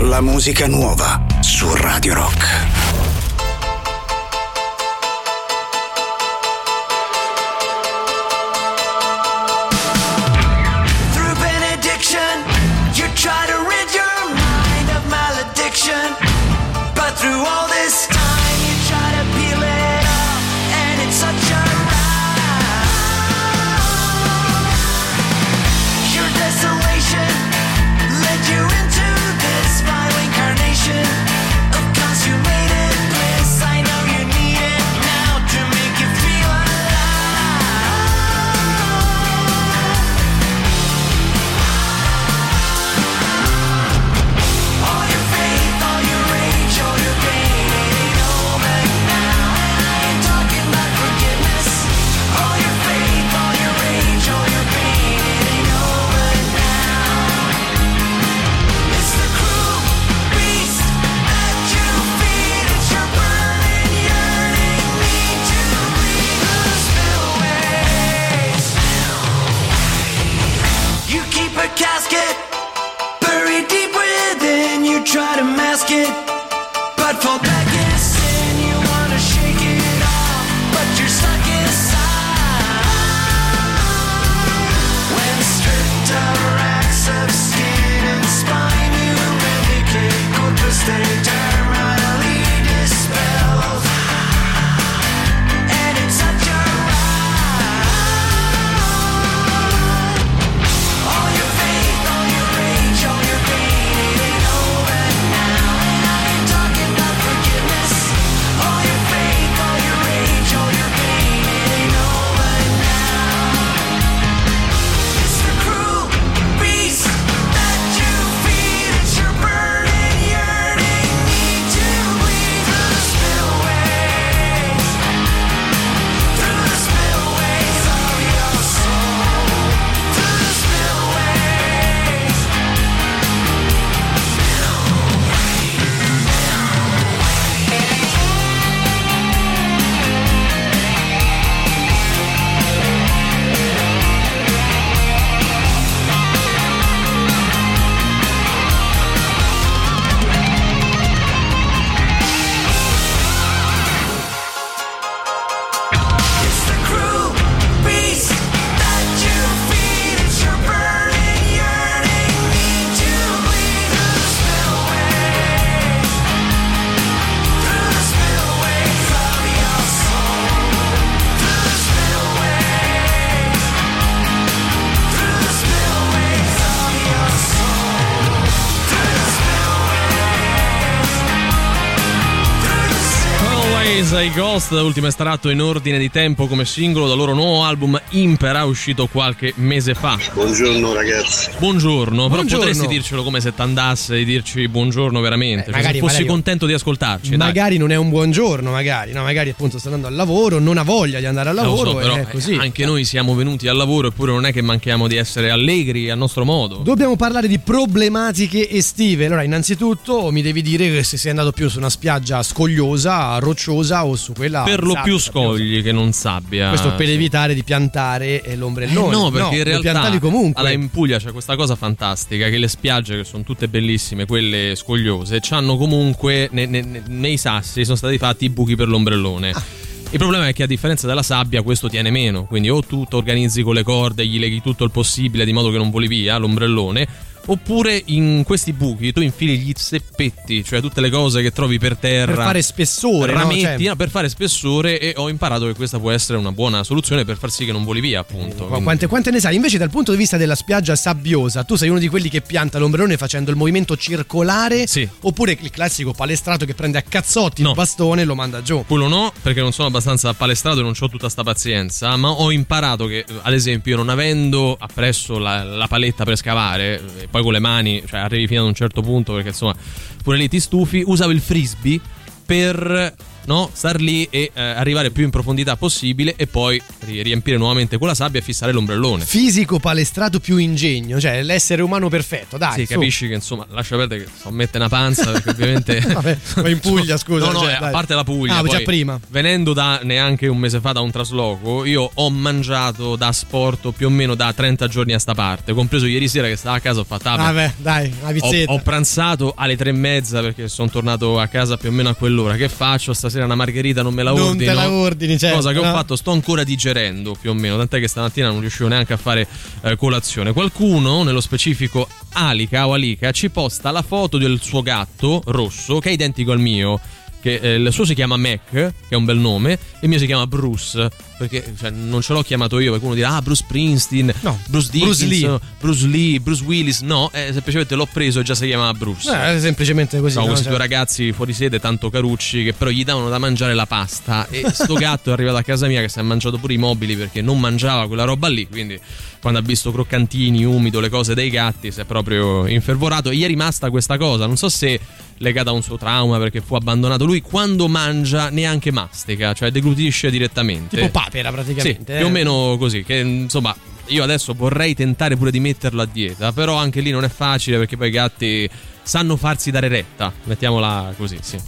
La musica nuova su Radio Rock. I Ghost, ultimo estratto in ordine di tempo come singolo dal loro nuovo album Impera, uscito qualche mese fa. Buongiorno ragazzi. Buongiorno, però Buongiorno. potresti dircelo come se t'andasse di dirci buongiorno veramente. Cioè, magari- se fossi magari- contento di ascoltarci. dai. Magari non è un buon giorno, magari, no? magari appunto sta andando al lavoro, non ha voglia di andare al Eh, lavoro, so, però è eh, così. anche noi siamo venuti al lavoro eppure non è che manchiamo di essere allegri a nostro modo. Dobbiamo parlare di problematiche estive. Allora, innanzitutto mi devi dire che se sei andato più su una spiaggia scogliosa, rocciosa o su quella per lo sabbia, più scogli che non sabbia. Questo per evitare di piantare eh, Eh l'ombrellone. no, perché in lo realtà piantavi comunque. allora, in Puglia c'è questa cosa fantastica che le spiagge che sono tutte bellissime, quelle scogliose, hanno comunque ne- ne- ne- nei sassi sono stati fatti i buchi per l'ombrellone. Ah. Il problema è che a differenza della sabbia questo tiene meno, quindi o tu ti organizzi con le corde, gli leghi tutto il possibile di modo che non voli via l'ombrellone, Oppure in questi buchi tu infili gli zeppetti, cioè tutte le cose che trovi per terra. Per fare spessore, no? rametti, Cioè- no, per fare spessore e ho imparato che questa può essere una buona soluzione per far sì che non voli via, appunto. Ma Quindi- Quante, quante ne sai? Invece, dal punto di vista della spiaggia sabbiosa, tu sei uno di quelli che pianta l'ombrellone facendo il movimento circolare? Oppure il classico palestrato che prende a cazzotti il bastone e lo manda giù? Quello no, perché non sono abbastanza palestrato e non ho tutta sta pazienza, ma ho imparato che, ad esempio, non avendo appresso la, la paletta per scavare, e poi con le mani, cioè arrivi fino ad un certo punto, perché insomma, pure lì ti stufi, usavo il frisbee per no? Star lì e eh, arrivare più in profondità possibile e poi ri- riempire nuovamente con la sabbia e fissare l'ombrellone. Fisico palestrato più ingegno, cioè l'essere umano perfetto, dai. Sì, su. capisci che insomma, lascia perdere che so mette una panza perché ovviamente. Vabbè, ma in Puglia, scusa. No, no, cioè, eh, a parte la Puglia. Ah, poi, già prima. Venendo da neanche un mese fa da un trasloco, io ho mangiato da sport più o meno da 30 giorni a sta parte. Compreso ieri sera che stavo a casa, ho fatto. ah, Vabbè, dai, una ho, pizzetta. ho pranzato alle tre e mezza perché sono tornato a casa più o meno a quell'ora. Che faccio? Stasera una margherita non me la Non ordino. te la ordini, certo, Cosa che ho no? fatto, sto ancora digerendo più o meno. Tant'è che stamattina non riuscivo neanche a fare eh, colazione. Qualcuno, nello specifico Alica o Alica, ci posta la foto del suo gatto rosso che è identico al mio. Che eh, il suo si chiama Mac, che è un bel nome, e il mio si chiama Bruce. Perché cioè, non ce l'ho chiamato io, perché uno dirà: Ah, Bruce Springsteen, No, Bruce Bruce Dickinson, Lee. Bruce Lee, Bruce Willis. No, eh, semplicemente l'ho preso e già si chiama Bruce. Eh, semplicemente così. Sono no? questi Cioè- due ragazzi fuori sede, tanto carucci, che però gli davano da mangiare la pasta. E sto gatto è arrivato a casa mia che si è mangiato pure i mobili perché non mangiava quella roba lì. Quindi, quando ha visto croccantini, umido, le cose dei gatti, si è proprio infervorato. E gli è rimasta questa cosa. Non so se legata a un suo trauma perché fu abbandonato. Lui quando mangia neanche mastica, cioè deglutisce direttamente. Tipo papera Sì, praticamente. più o eh. meno così. Che insomma, io adesso vorrei tentare pure di metterlo a dieta, però anche lì non è facile perché poi i gatti sanno farsi dare retta. Mettiamola così, sì.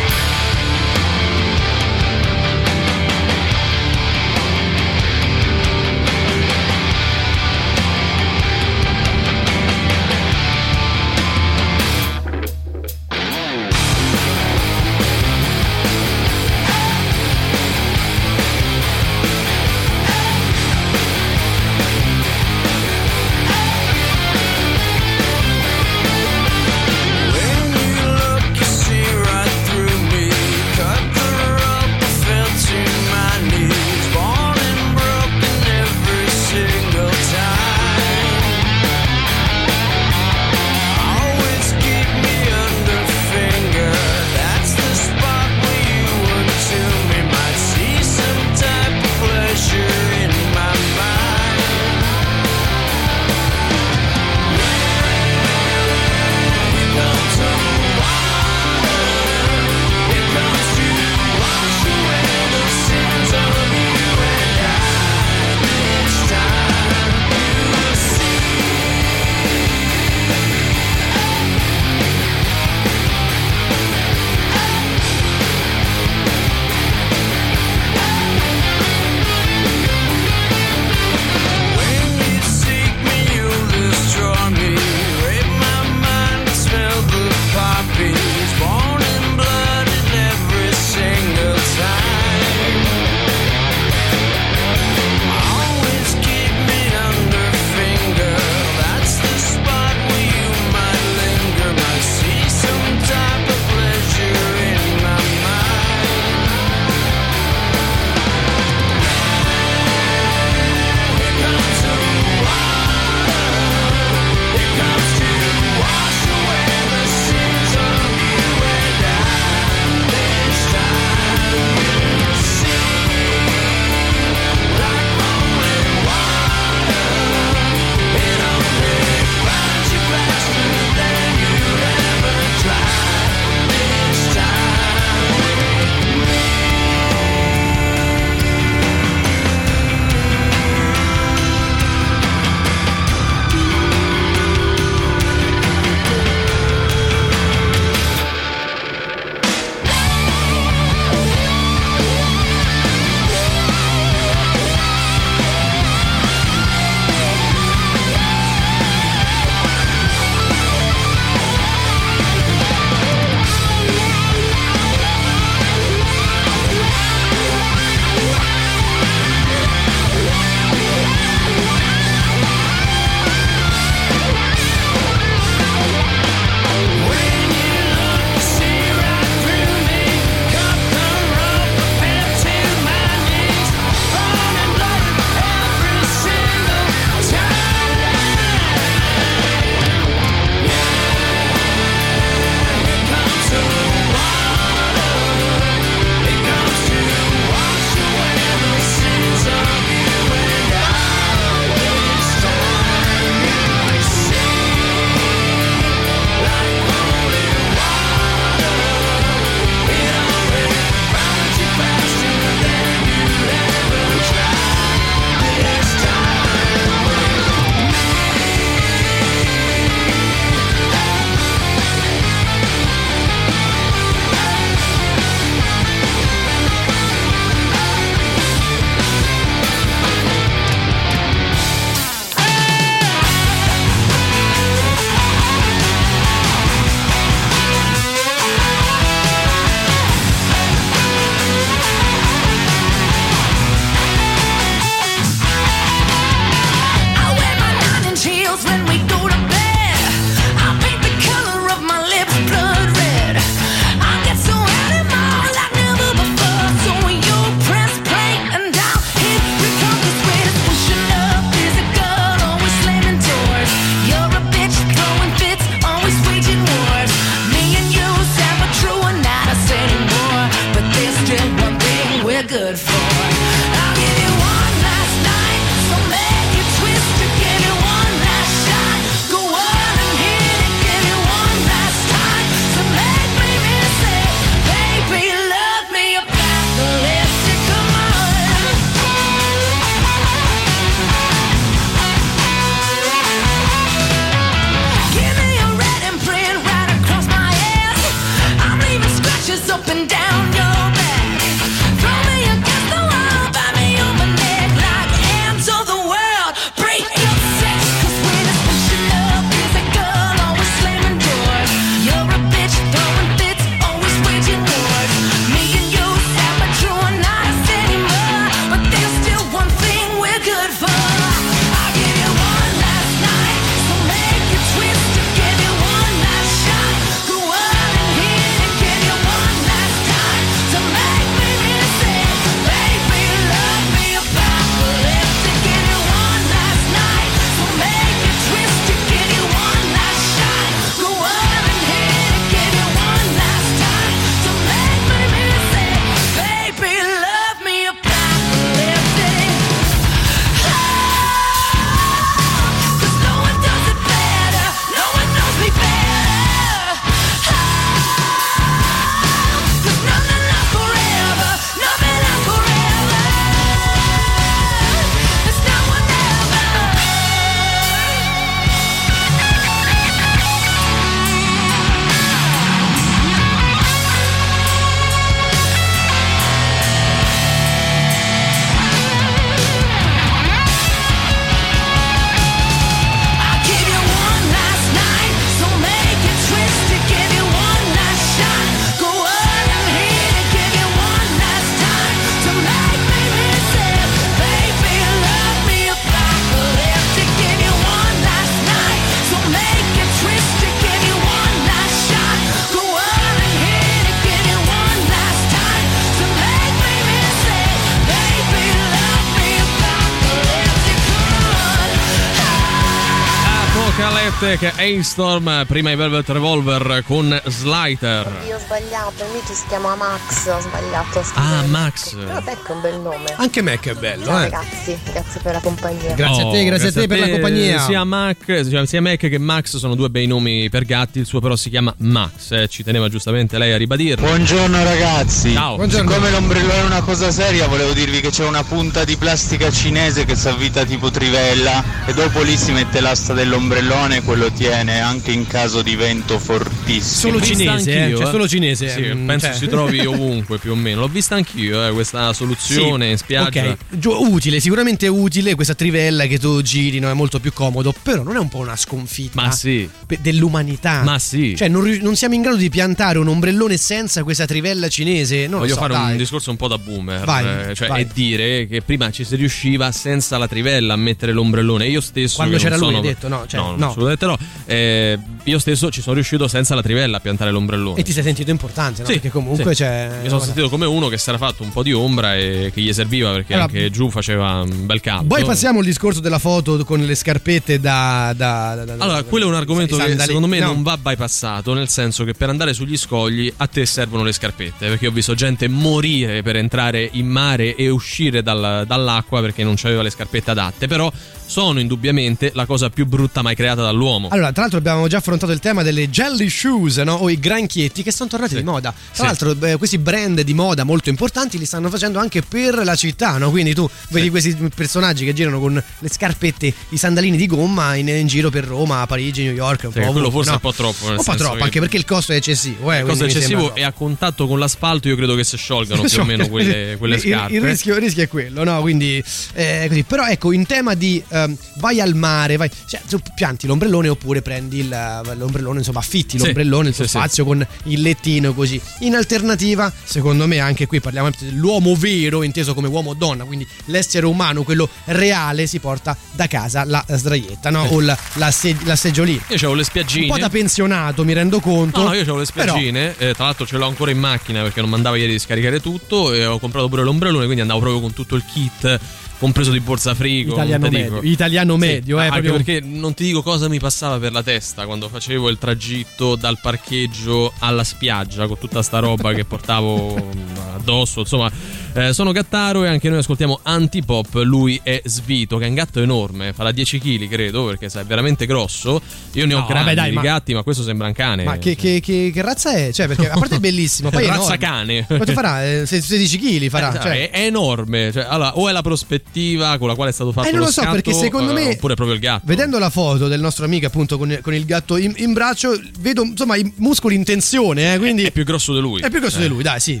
Apocalyptic A-Storm, prima i Velvet Revolver con Slider. Io ho sbagliato, invece si chiama Max, ho sbagliato a Ah. Max. Però Beck è un bel nome. Anche Mac è bello, Ciao eh. ragazzi, grazie per la compagnia. Grazie a te, grazie a te per la compagnia. Sia, Mac, sia sia Mac che Max sono due bei nomi per gatti, il suo però si chiama Max, eh, ci teneva giustamente lei a ribadirlo. Buongiorno ragazzi, Ciao. siccome l'ombrellone è una cosa seria volevo dirvi che c'è una punta di plastica cinese che si avvita tipo trivella e dopo lì si mette l'asta dell'ombrellone e quello tiene anche in caso di vento fortissimo. Solo cinese, eh, cioè solo cinese. Sì, mm, penso cioè. si trovi ovunque più o meno. L'ho vista anch'io, eh, questa soluzione Sì, in spiaggia. Ok, Giù- utile, sicuramente utile questa trivella che tu giri, no? è molto più comodo, però non è un po' una sconfitta Ma sì. pe- dell'umanità. Ma sì. Cioè, non, ri- non siamo in grado di piantare un ombrellone senza questa trivella cinese. Non lo Voglio so, fare dai. un discorso un po' da boomer, Vai, eh, cioè vai. e dire che prima ci si riusciva senza la trivella a mettere l'ombrellone. Io stesso Quando c'era lui, sono- detto, no, cioè, no, no. assolutamente no. Eh, io stesso ci sono riuscito senza la trivella a piantare l'ombrellone. E ti sei sentito importante, no? Sì, Perché comunque sì. c'è. Mi sono sentito come uno che si era fatto un po' di ombra e che gli serviva perché Allora, anche giù faceva un bel caldo. Poi passiamo al discorso della foto con le scarpette da. da, da- da- Allora, quello è un argomento che secondo me no. non va bypassato, nel senso che per andare sugli scogli a te servono le scarpette, perché ho visto gente morire per entrare in mare e uscire dal- dall'acqua perché non aveva le scarpette adatte, però sono indubbiamente la cosa più brutta mai creata dall'uomo. Allora, tra l'altro abbiamo già affrontato il tema delle jelly shoes, no? O i granchietti che sono tornati di moda. Tra Sì. l'altro, eh, questi brand di moda molto importanti li stanno facendo anche per la città, no? Quindi tu vedi questi personaggi che girano con le scarpette, i sandalini di gomma in, in giro per Roma, Parigi, New York. Un Sì, po' quello ovunque, forse no? è un po' troppo. Un po' troppo, che- anche perché il costo è eccessivo. Eh, Il costo mi eccessivo e a contatto con l'asfalto io credo che si sciolgano più o meno quelle, quelle il, scarpe. Il rischio, il rischio è quello, no? Quindi, eh. Però ecco, in tema di eh, ehm, vai al mare, vai, cioè, tu pianti l'ombrellone oppure prendi il- l'ombrellone, insomma, affitti Sì, l'ombrellone, il tuo sì, sì. spazio con il lettino così. In alternativa, secondo me, anche qui parliamo dell'uomo vero, inteso come uomo o donna, quindi l'essere umano, quello reale, si porta da casa la sdraietta, no? O la, la, se- la seggiolina. Io avevo le spiaggine. Un po' da pensionato, mi rendo conto. No, no, io avevo le però- spiaggine, eh, tra l'altro ce l'ho ancora in macchina perché non mandava ieri di scaricare tutto e ho comprato pure l'ombrellone, quindi andavo proprio con tutto il kit, compreso di borsa frigo. Italiano medio, italiano medio, eh, anche proprio- perché non ti dico cosa mi passava per la testa quando facevo il tragitto dal parcheggio alla spiaggia con tutta sta roba che portavo addosso, insomma, eh, sono Gattaro e anche noi ascoltiamo Antipop, lui è Svito, che è un gatto enorme, farà 10 kg credo, perché sai, è veramente grosso. Io ne ho No, grandi vabbè, dai, ma- gatti, ma questo sembra un cane. Ma che, che- che- che razza è? Cioè, perché a parte è bellissimo, poi è razza cane. Quanto farà? Eh, se- 16 kg farà. Eh, cioè. è, è enorme. Cioè, allora, o è la prospettiva con la quale è stato fatto Eh, non lo lo so, scatto, perché secondo eh, me- Oppure proprio il gatto. Vedendo la foto del nostro amico appunto con, con il gatto in, in braccio, vedo insomma i muscoli in tensione, eh, quindi È più grosso di lui. è più grosso Eh. di lui, dai, sì.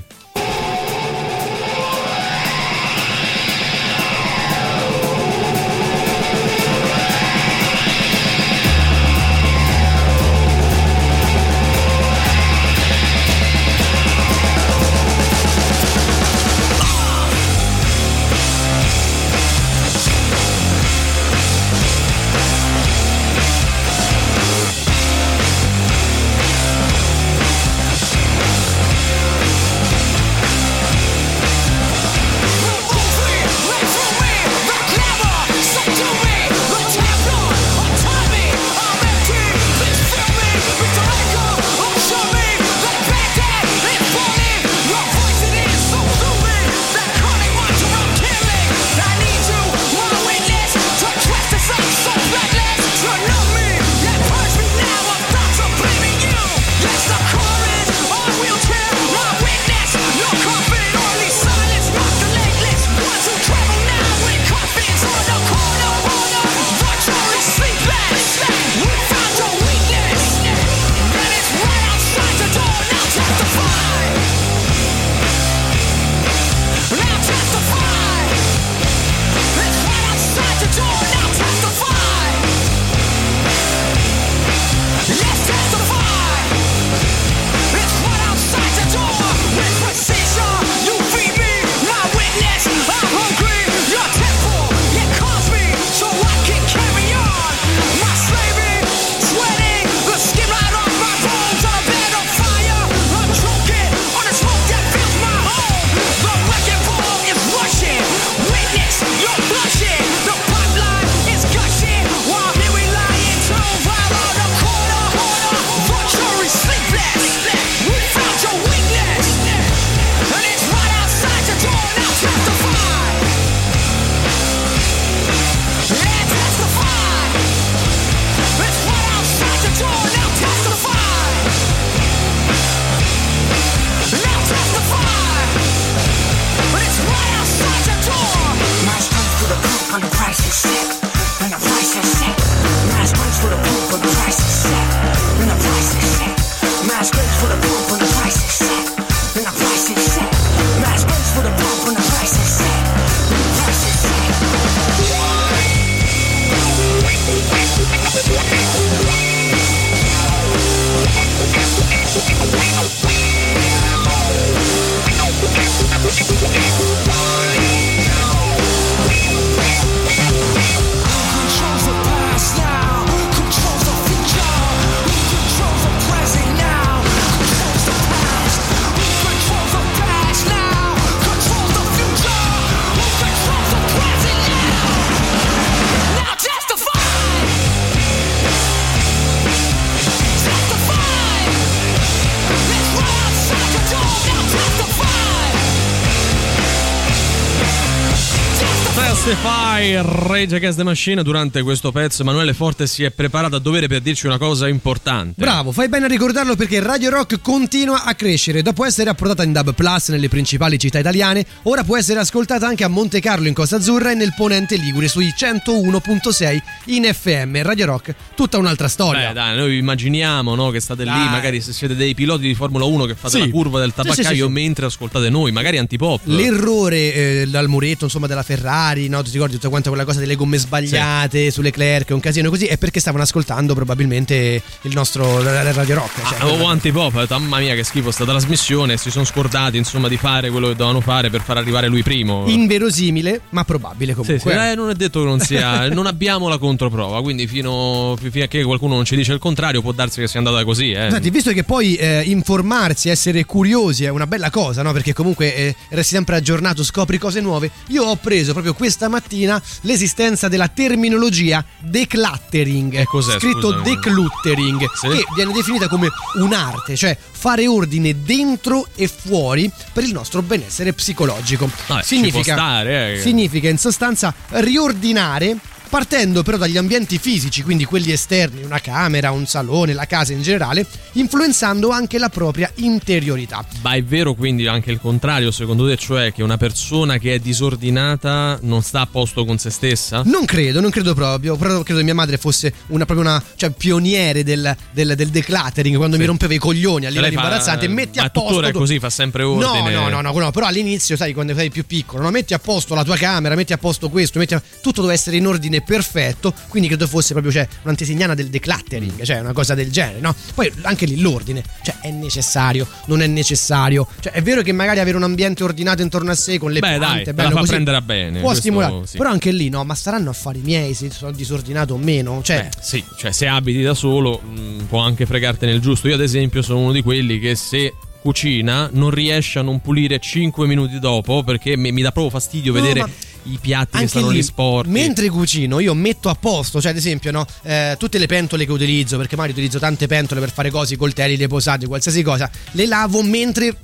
Testify Rage Against the Machine durante questo pezzo Emanuele Forte si è preparato a dovere per dirci una cosa importante Bravo, fai bene a ricordarlo perché Radio Rock continua a crescere. Dopo essere approdata in Dub Plus nelle principali città italiane, ora può essere ascoltata anche a Monte Carlo in Costa Azzurra e nel Ponente Ligure sui 101.6 in FM. Radio Rock, tutta un'altra storia. Beh dai, noi immaginiamo no, che state lì Dai. Magari se siete dei piloti di Formula 1 Che fate Sì. la curva del tabaccaio sì, sì. Mentre ascoltate noi, magari antipop L'errore eh, dal muretto, insomma, della Ferrari, no? no? Ti ricordi tutta quanta quella cosa delle gomme sbagliate sulle Clerc, un casino così, è perché stavano ascoltando probabilmente il nostro Radio Rock. Cioè, Avevo antipop, ho detto, mamma mia che schifo sta trasmissione, si sono scordati insomma di fare quello che dovevano fare per far arrivare lui primo. Inverosimile, ma probabile Sì, comunque. sì, eh, non è detto che non sia. non abbiamo la controprova, quindi fino, fino a che qualcuno non ci dice il contrario, può darsi che sia andata così. Eh. Senti, visto che poi eh, informarsi, essere curiosi è una bella cosa, no? Perché comunque eh, resti sempre aggiornato, scopri cose nuove. Io ho preso proprio questa mattina l'esistenza della terminologia decluttering. E cos'è, Scritto scusa? decluttering, Sì. che viene definita come un'arte, cioè fare ordine dentro e fuori per il nostro benessere psicologico. Vabbè, ci può stare, eh. significa in sostanza riordinare partendo però dagli ambienti fisici, quindi quelli esterni, una camera, un salone, la casa in generale, influenzando anche la propria interiorità. Ma è vero quindi anche il contrario, secondo te, cioè che una persona che è disordinata non sta a posto con se stessa? Non credo, non credo proprio, però credo che mia madre fosse una, proprio una cioè, pioniere del, del, del decluttering, quando mi rompeva i coglioni a livello fa- imbarazzante, metti ma a posto... tuttora è così, fa sempre No, ordine. no, no, no, no, però all'inizio, sai, quando sei più piccolo, no? metti a posto la tua camera, metti a posto questo, metti a- tutto deve essere in ordine perfetto, quindi credo fosse proprio cioè, un'antesignana del decluttering, cioè una cosa del genere, no? Poi anche lì l'ordine, cioè è necessario, non è necessario, cioè è vero che magari avere un ambiente ordinato intorno a sé con le Beh, dai, piante, te bello la fa così, prendere bene. può stimolare, sì. però anche lì no, ma saranno affari miei se sono disordinato o meno, cioè Beh, sì, cioè se abiti da solo mh, può anche fregartene il giusto. Io ad esempio sono uno di quelli che se cucina non riesce a non pulire 5 minuti dopo perché mi, mi dà proprio fastidio No, vedere ma i piatti che anche stanno lì, lì sporchi. Mentre cucino, io metto a posto, cioè ad esempio, no, eh, tutte le pentole che utilizzo, perché magari utilizzo tante pentole per fare cose, i coltelli, le posate, qualsiasi cosa, le lavo mentre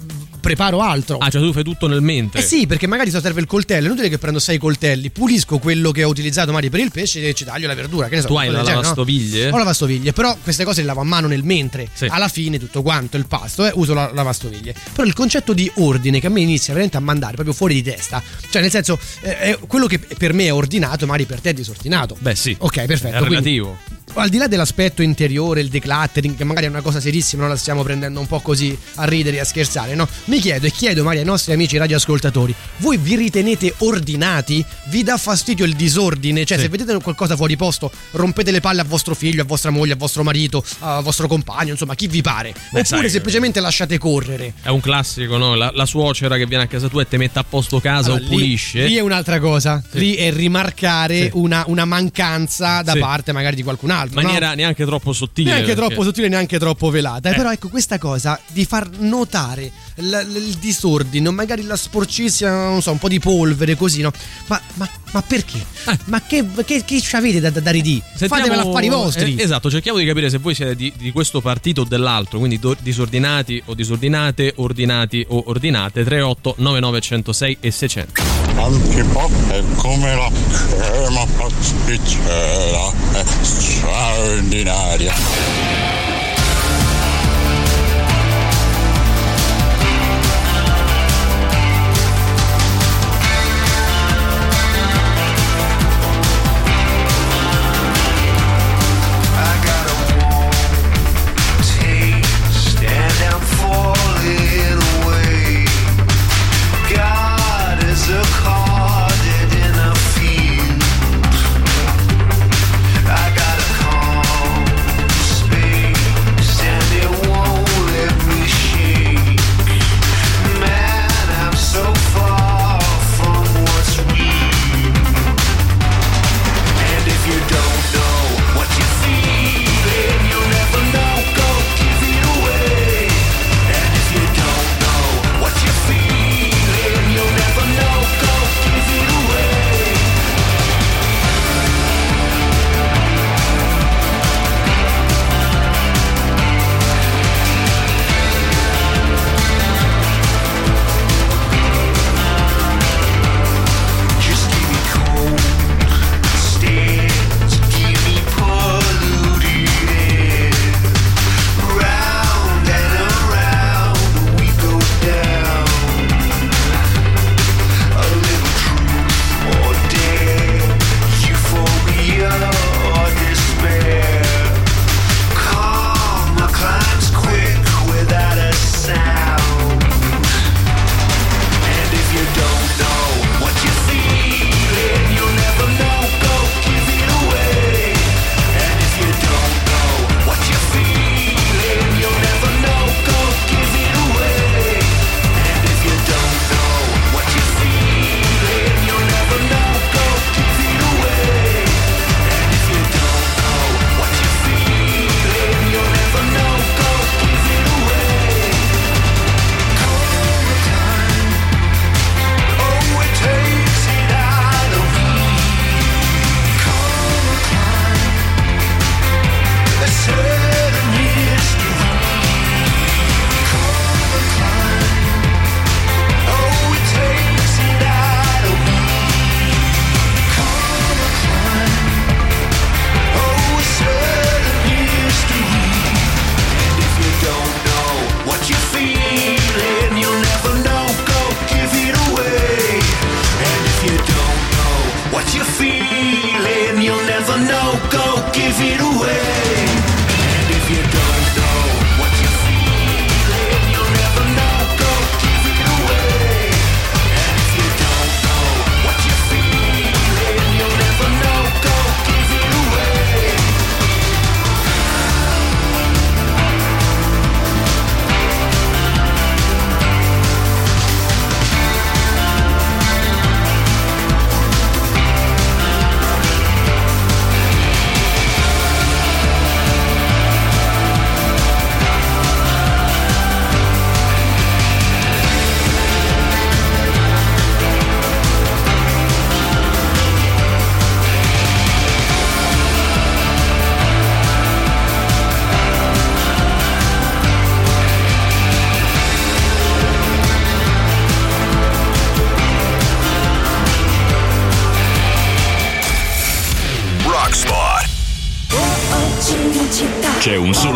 preparo altro. Ah, cioè tu fai tutto nel mentre. Eh sì, perché magari se serve il coltello, è inutile che prendo sei coltelli, pulisco quello che ho utilizzato magari per il pesce e ci taglio la verdura. Che ne so, Tu hai la del genere, no? lavastoviglie? Ho lavastoviglie, però queste cose le lavo a mano nel mentre. Sì. Alla fine tutto quanto, il pasto, eh, uso la lavastoviglie. Però il concetto di ordine che a me inizia veramente a mandare proprio fuori di testa. Cioè, nel senso, eh, quello che per me è ordinato, magari per te è disordinato. Beh sì. Ok, perfetto. È quindi- relativo. Al di là dell'aspetto interiore, il decluttering, che magari è una cosa serissima, non la stiamo prendendo un po' così a ridere e a scherzare, no? Mi chiedo e chiedo magari ai nostri amici radioascoltatori, voi vi ritenete ordinati? Vi dà fastidio il disordine? Cioè, Sì. se vedete qualcosa fuori posto, rompete le palle a vostro figlio, a vostra moglie, a vostro marito, a vostro compagno, insomma, chi vi pare? Oppure sai- semplicemente lasciate correre. È un classico, no? La, la suocera che viene a casa tua e te mette a posto casa Allora, o lì- pulisce. Lì, è un'altra cosa. Lì è rimarcare Sì. una, una mancanza da Sì. parte magari di qualcun altro. In no? maniera neanche troppo sottile. neanche perché- troppo sottile, neanche troppo velata. eh, Eh. Però ecco questa cosa di far notare l- l- il disordine, magari la sporcizia, non so, un po' di polvere così, no? Ma, ma- ma perché? Ma che, che, che ci avete da, da dare di? Sentiamo- Fatevela affari vostri. Eh, esatto, cerchiamo di capire se voi siete di, di questo partito o dell'altro, quindi do- disordinati o disordinate, ordinati o ordinate. 38 99 106 e 600. Antipop è come la crema pasticcera, è straordinaria.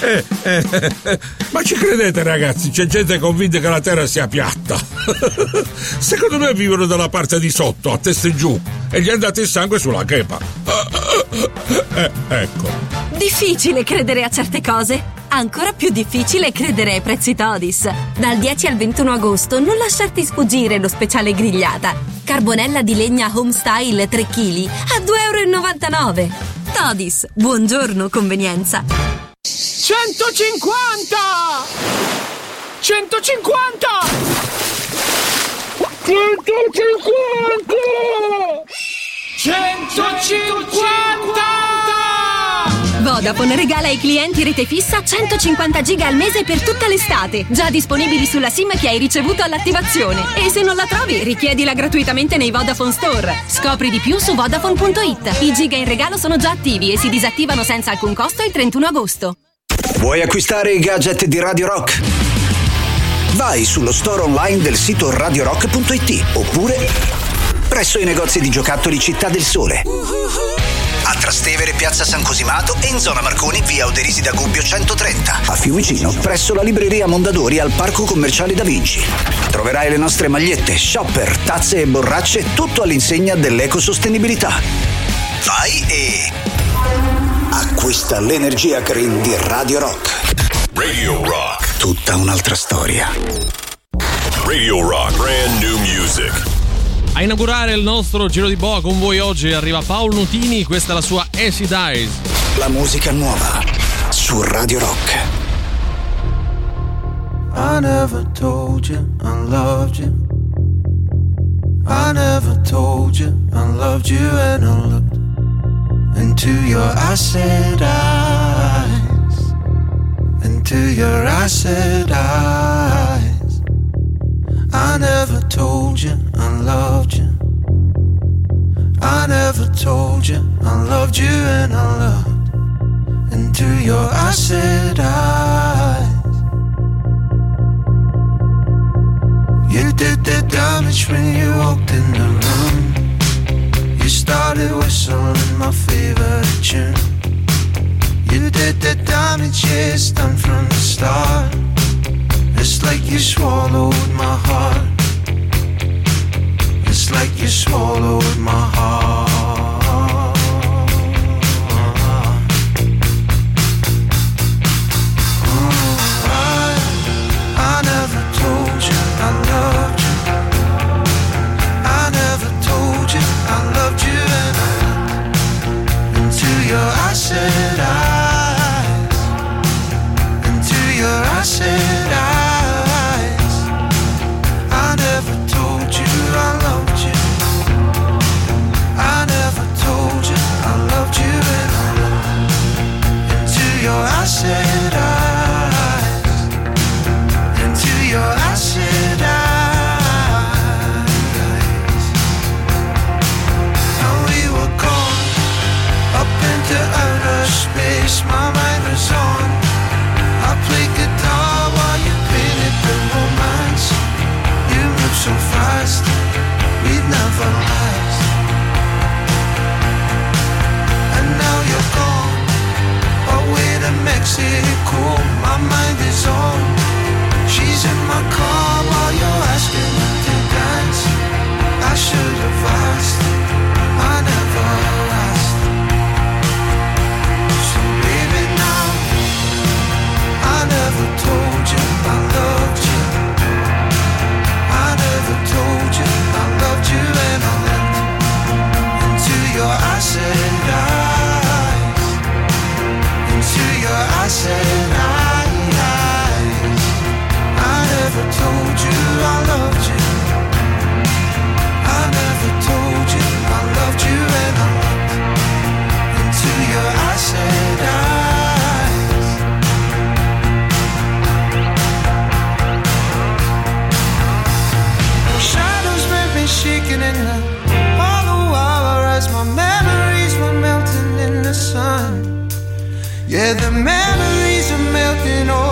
Eh, eh, ma ci credete ragazzi, c'è gente convinta che la terra sia piatta. Secondo me vivono dalla parte di sotto, a testa in giù, e gli è andato il sangue sulla chepa. Eh, ecco. Difficile credere a certe cose. Ancora più difficile credere ai prezzi Todis. Dal 10 al 21 agosto non lasciarti sfuggire lo speciale grigliata. Carbonella di legna Homestyle 3 kg a 2,99 euro. Todis, buongiorno convenienza. 150! 150! 150! Vodafone regala ai clienti rete fissa 150 giga al mese per tutta l'estate. Già disponibili sulla SIM che hai ricevuto all'attivazione. E se non la trovi, richiedila gratuitamente nei Vodafone Store. Scopri di più su Vodafone.it. I giga in regalo sono già attivi e si disattivano senza alcun costo il 31 agosto. Vuoi acquistare i gadget di Radio Rock? Vai sullo store online del sito radiorock.it oppure presso i negozi di giocattoli Città del Sole. A Trastevere, Piazza San Cosimato e in zona Marconi, via Oderisi da Gubbio 130. A Fiumicino, presso la libreria Mondadori al Parco Commerciale Da Vinci. Troverai le nostre magliette, shopper, tazze e borracce, tutto all'insegna dell'ecosostenibilità. Vai e acquista l'energia green di Radio Rock. Radio Rock. Tutta un'altra storia. Radio Rock. Brand new music. A inaugurare il nostro giro di boa con voi oggi arriva Paolo Nutini, questa è la sua Acid Eyes. La musica nuova su Radio Rock. I never told you I loved you. I never told you I loved you and I looked into your acid eyes. Into your acid eyes. I never told you I loved you. I never told you I loved you and I loved into your acid eyes. You did the damage when you walked in the room. Started whistling my favorite tune. You did the damage, yeah, done from the start. It's like you swallowed my heart. It's like you swallowed my heart. Eyes. Into your eyes. Cool. My mind is on. She's in my car. the memories are melting away.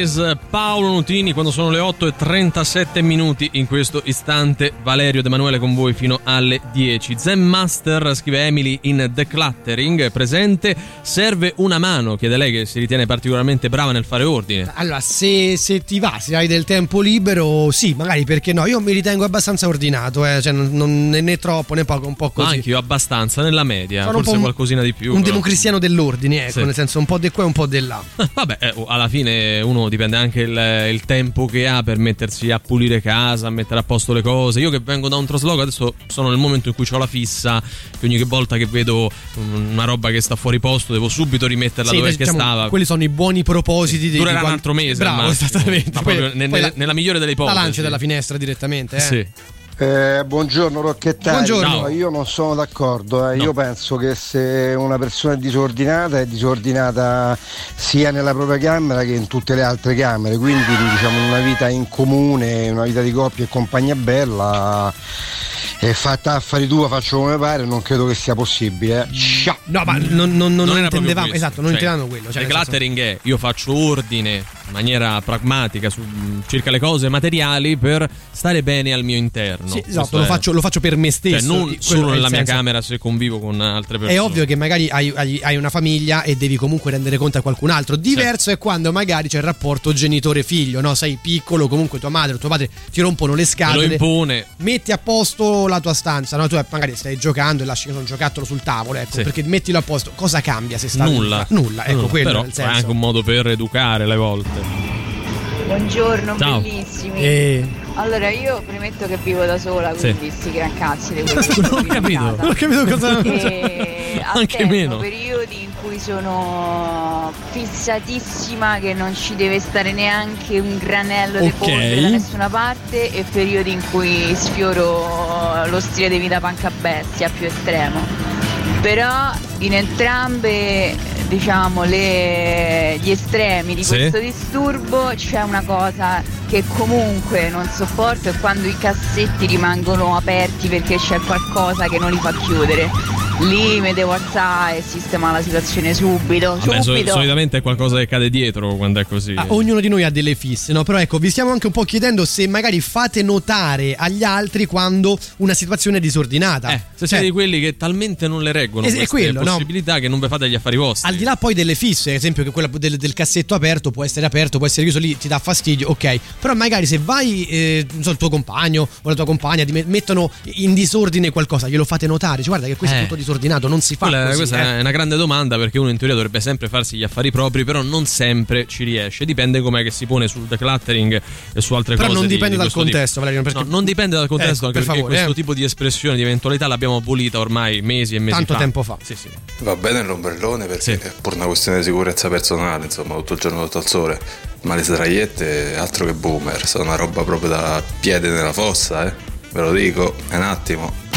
Eyes, Paolo Nutini quando sono le 8 e 37 minuti in questo istante Valerio De Manuele con voi fino alle 10 Zen Master scrive Emily in Decluttering presente serve una mano chiede lei che si ritiene particolarmente brava nel fare ordine Allora, se, se ti va, se hai del tempo libero, sì, magari perché no. Io mi ritengo abbastanza ordinato, eh, cioè non, non- né, troppo né poco, un po' Ma così. anche io abbastanza nella media Sono forse un- qualcosina di più un democristiano dell'ordine, ecco, Sì. nel senso un po' di qua e un po' di là. Vabbè, eh, alla fine uno dipende anche il, il tempo che ha per mettersi a pulire casa, a mettere a posto le cose. Io che vengo da un trasloco adesso sono nel momento in cui ho la fissa, che ogni volta che vedo una roba che sta fuori posto devo subito rimetterla Sì, dove diciamo, che stava. Quelli sono i buoni propositi di Durerà di un altro mese. Bravo, esattamente. Ma Poi- proprio ne- poi ne- la- nella migliore delle ipotesi. La lancia dalla finestra direttamente, eh. Sì. Eh, buongiorno Rocchettari, Buongiorno. No, io non sono d'accordo, eh. io penso che se una persona è disordinata è disordinata sia nella propria camera che in tutte le altre camere, quindi diciamo una vita in comune, una vita di coppia e compagnia bella è fatta affari tua, faccio come pare, non credo che sia possibile. Ciao. No, ma non, non- non proprio intendevamo, esatto, non Cioè, intendevamo quello. Cioè, nel senso- decluttering è io faccio ordine in maniera pragmatica su, circa le cose materiali per stare bene al mio interno. Sì, esatto, lo è- faccio, lo faccio per me stesso. Cioè, non solo il nella mia senso. camera se convivo con altre persone. È ovvio che magari hai, hai- hai una famiglia e devi comunque rendere conto a qualcun altro. Diverso è quando magari c'è il rapporto genitore-figlio, no? Sei piccolo, comunque tua madre o tuo padre ti rompono le Te lo scatole. impone. Metti a posto la tua stanza, no? Tu magari stai giocando e lasci un giocattolo sul tavolo, ecco, Sì. perché mettilo a posto. Cosa cambia se sta Nulla. Nulla, ecco, Nulla. quello Però è anche un modo per educare le volte. Buongiorno, Ciao. bellissimi. Eh. Allora, io premetto che vivo da sola, Sì. quindi sti gran cazzi di quelli che Non ho capito. Non ho capito cosa- E Anche alterno meno. periodi in cui sono fissatissima che non ci deve stare neanche un granello di Ok. polvere da nessuna parte e periodi in cui sfioro lo stile di vita panca bestia più estremo. Però in entrambe diciamo le- gli estremi di Sì. questo disturbo c'è una cosa che comunque non sopporto è quando i cassetti rimangono aperti perché c'è qualcosa che non li fa chiudere. Lì mi devo alzare e sistemare la situazione subito. Vabbè, so- subito. solitamente è qualcosa che cade dietro quando è così. Ah, ognuno di noi ha delle fisse, no? Però ecco, vi stiamo anche un po' chiedendo se magari fate notare agli altri quando una situazione è disordinata. Eh, se siete Cioè, di quelli che talmente non le reggono è queste quello, no? possibilità che non vi fate gli affari vostri. Al di là poi delle fisse, ad esempio che quella del, del cassetto aperto può essere aperto, può essere chiuso lì, ti dà fastidio, ok. Però magari se vai, eh, non so, il tuo compagno o la tua compagna ti met- mettono in disordine qualcosa, glielo fate notare, cioè, guarda che questo è Eh. tutto disordinato, non si fa Quella- così, questa eh. è una grande domanda perché uno in teoria dovrebbe sempre farsi gli affari propri, però non sempre ci riesce. Dipende com'è che si pone sul decluttering e su altre Però cose. non di- dipende di dal tipo. contesto, Valerio, perché- No, non dipende dal contesto, Ecco, anche per perché favore, questo eh. tipo di espressione, di eventualità l'abbiamo abolita ormai mesi e mesi Tanto fa. tempo fa. Sì, sì. Va bene l'ombrellone perché è pur una questione di sicurezza personale, insomma, tutto il giorno sotto al sole. Ma le sdraiette altro che boomer, sono una roba proprio da piede nella fossa, eh. Ve lo dico, è un attimo.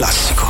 clásico.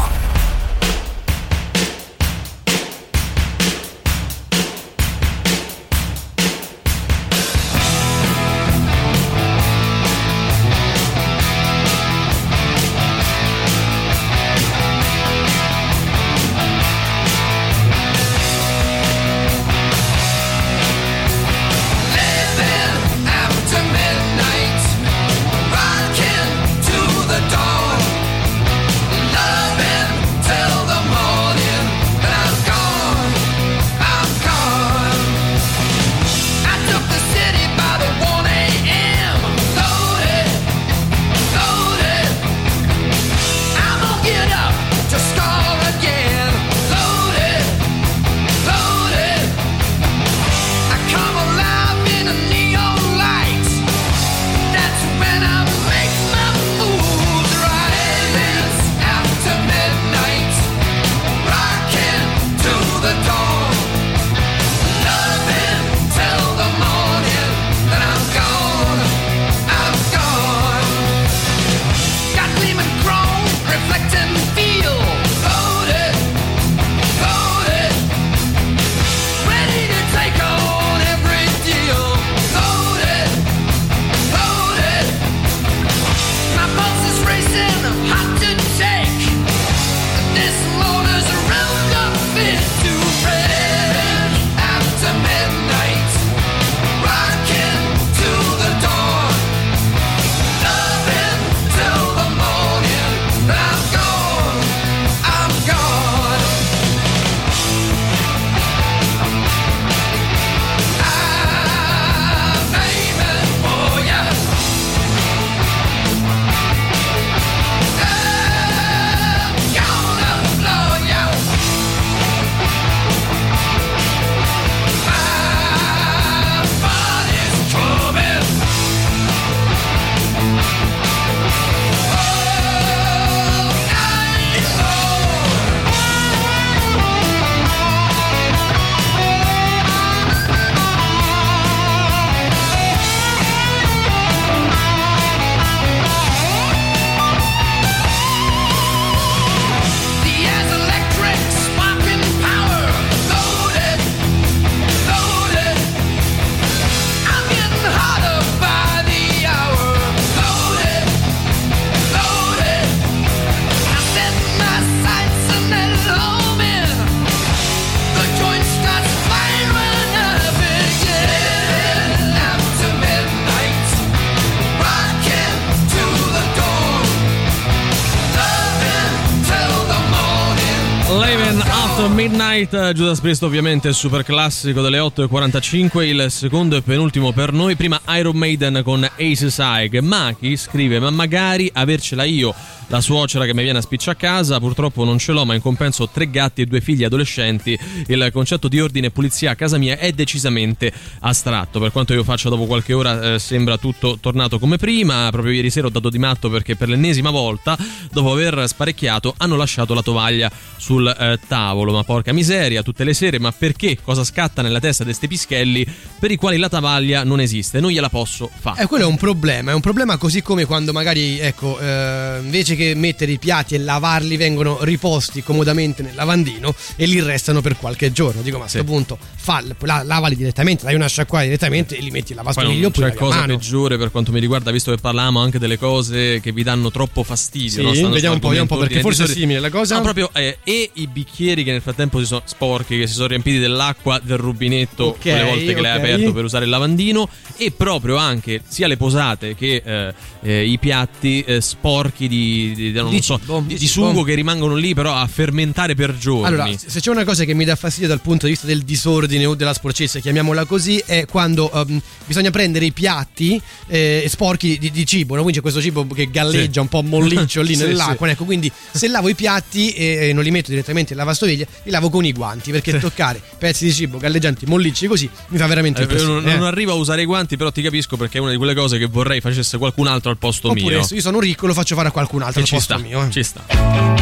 Midnight, eh, Judas Priest ovviamente super classico delle 8.45, il secondo e penultimo per noi, prima Iron Maiden con Aces High, Maki scrive? Ma magari avercela io, la suocera che mi viene a spiccia a casa, purtroppo non ce l'ho ma in compenso ho tre gatti e due figli adolescenti, il concetto di ordine e pulizia a casa mia è decisamente astratto, per quanto io faccia dopo qualche ora eh, sembra tutto tornato come prima, proprio ieri sera ho dato di matto perché per l'ennesima volta, dopo aver sparecchiato, hanno lasciato la tovaglia sul eh, tavolo, ma porca miseria, tutte le sere, ma perché? Cosa scatta nella testa di ste pischelli per i quali la tovaglia non esiste? Non gliela posso fare. Eh, quello è un problema, è un problema così come quando magari, ecco, eh, invece che mettere i piatti e lavarli vengono riposti comodamente nel lavandino e lì restano per qualche giorno. Dico, ma a questo punto fa, la- lavali direttamente, dai una sciacquata direttamente e li metti in lavastoviglie oppure c'è cosa mano. peggiore per quanto mi riguarda, visto che parlavamo anche delle cose che vi danno troppo fastidio. Sì, no? Vediamo un po', vediamo un po', perché forse è simile la cosa. No, proprio eh, e i bicchieri che nel frattempo si sono sporchi, che si sono riempiti dell'acqua del rubinetto Ok, quelle volte che l'hai aperto per usare il lavandino e proprio anche sia le posate che eh, eh, i piatti eh, sporchi di, di- Di so, cibo, di, di di cibo. sugo che rimangono lì però a fermentare per giorni. Allora, se c'è una cosa che mi dà fastidio dal punto di vista del disordine o della sporcezza, chiamiamola così, è quando ehm, bisogna prendere i piatti eh, sporchi di, di cibo, no? quindi c'è questo cibo che galleggia Sì. un po' molliccio lì Sì, nell'acqua. sì. Ecco, quindi se lavo i piatti e, e non li metto direttamente in lavastoviglie, li lavo con i guanti, perché toccare pezzi di cibo galleggianti mollicci così mi fa veramente Eh, impressione. non, eh. non arrivo a usare i guanti, però ti capisco perché è una di quelle cose che vorrei facesse qualcun altro al posto Oppure mio. io sono ricco lo faccio fare a qualcun altro Che ci sta, mio. eh. ci sta.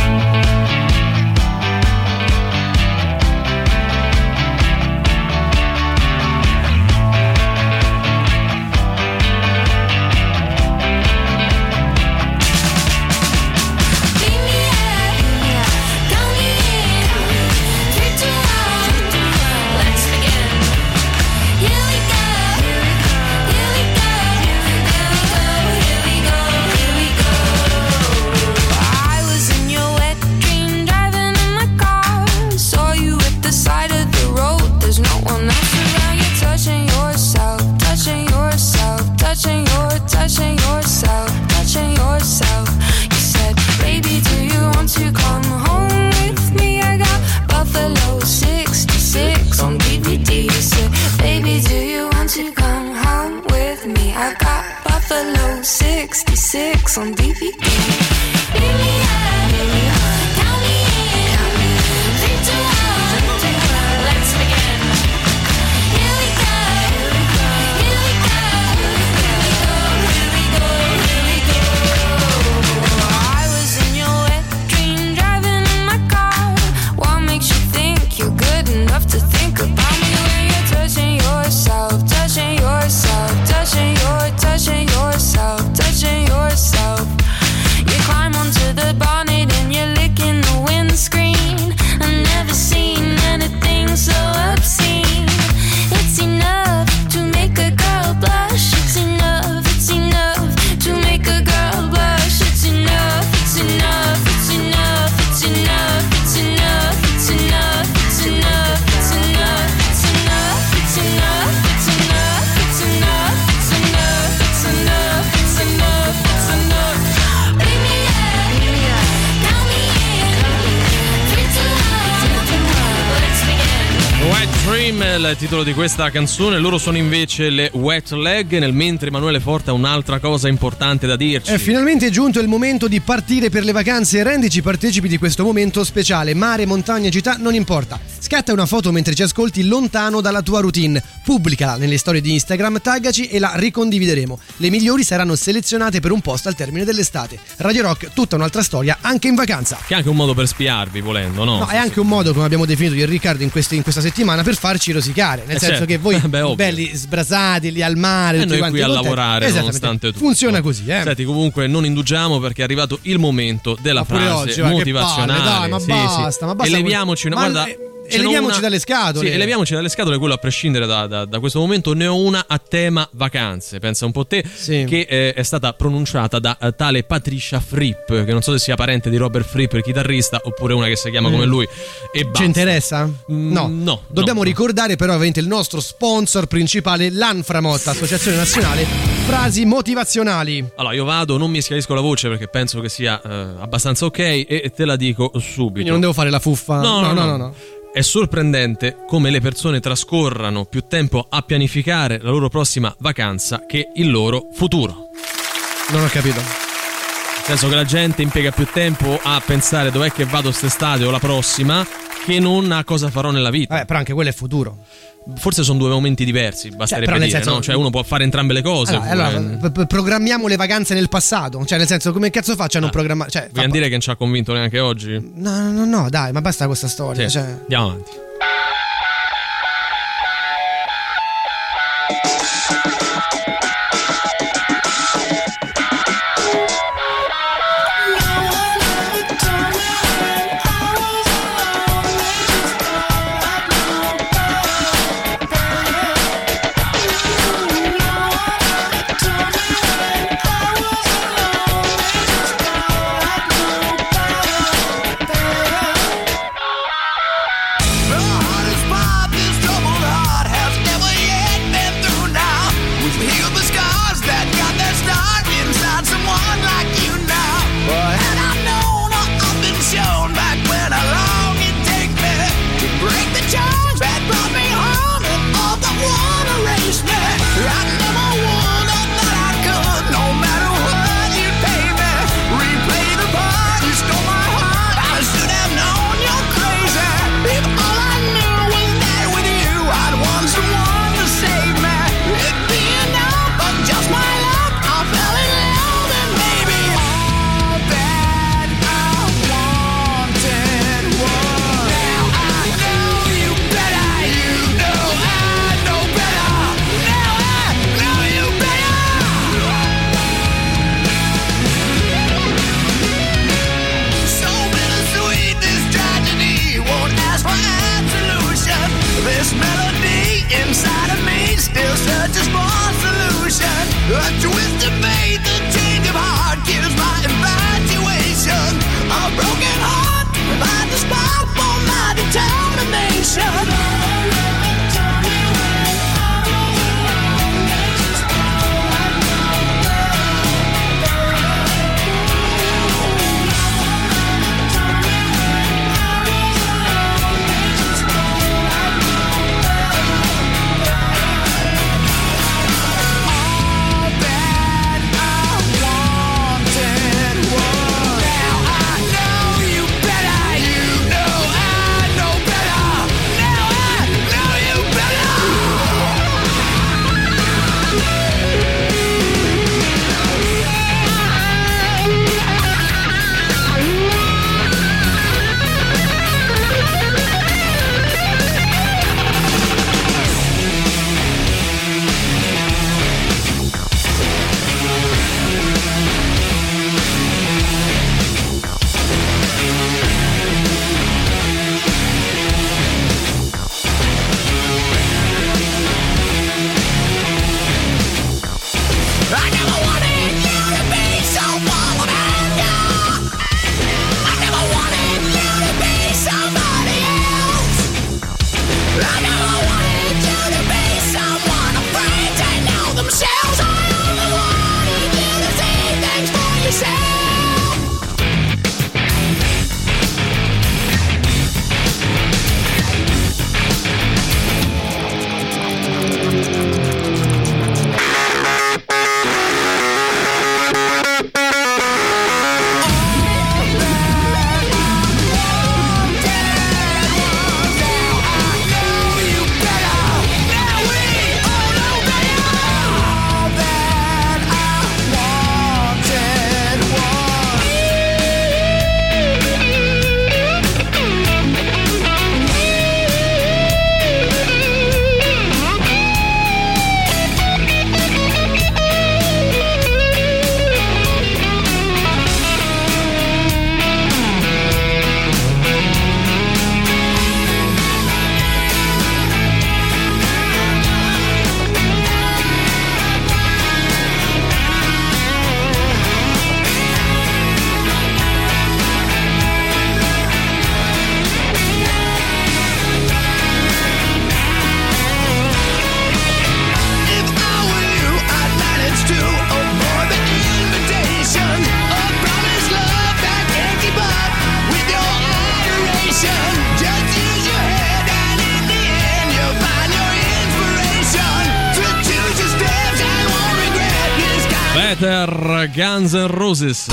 Questa canzone, loro sono invece le Wet Leg, nel mentre Emanuele Forte ha un'altra cosa importante da dirci. È finalmente giunto il momento di partire per le vacanze rendici partecipi di questo momento speciale. Mare, montagna, città, non importa. Scatta una foto mentre ci ascolti lontano dalla tua routine. Pubblicala nelle storie di Instagram, taggaci e la ricondivideremo. Le migliori saranno selezionate per un post al termine dell'estate. Radio Rock, tutta un'altra storia anche in vacanza. Che è anche un modo per spiarvi, volendo, no? No, è anche un modo, come abbiamo definito io e Riccardo in, questi- in questa settimana, per farci rosicare. Nel Eh, senso certo. che voi, Beh, belli sbrasati lì al mare, E tutti noi qui a lavorare nonostante tutto. Funziona così, eh. Senti, comunque non indugiamo perché è arrivato il momento della frase oggi, motivazionale. palle, dai, ma Sì, basta, sì. ma basta E leviamoci una ma- guarda. E leviamoci una- dalle scatole. Sì, leviamoci dalle scatole, quello a prescindere da, da- da questo momento. Ne ho una a tema vacanze. Pensa un po' te, che eh, è stata pronunciata da eh, tale Patricia Fripp, che non so se sia parente di Robert Fripp, il chitarrista, oppure una che si chiama come Mm. lui. E basta. Ci interessa? No. no, Dobbiamo ricordare però ovviamente il nostro sponsor principale, l'Anframotta, Associazione Nazionale Frasi Motivazionali. Allora, io vado, non mi schiarisco la voce perché penso che sia eh, abbastanza ok e te la dico subito. Quindi non devo fare la fuffa. No, no, no, no. È sorprendente come le persone trascorrano più tempo a pianificare la loro prossima vacanza che il loro futuro. Non ho capito. Nel senso che la gente impiega più tempo a pensare dov'è che vado quest'estate o la prossima che non a cosa farò nella vita. Eh, però anche quello è futuro. Forse sono due momenti diversi, basterebbe però nel dire, senso- no? Cioè uno può fare entrambe le cose. Allora, allora, programmiamo le vacanze nel passato. Cioè, nel senso, come cazzo faccio a non programmare? Cioè, fa- Vogliamo dire che non ci ha convinto neanche oggi? no, no, no, no, dai, ma basta questa storia. Sì, Cioè. Andiamo avanti. Guns N' Roses.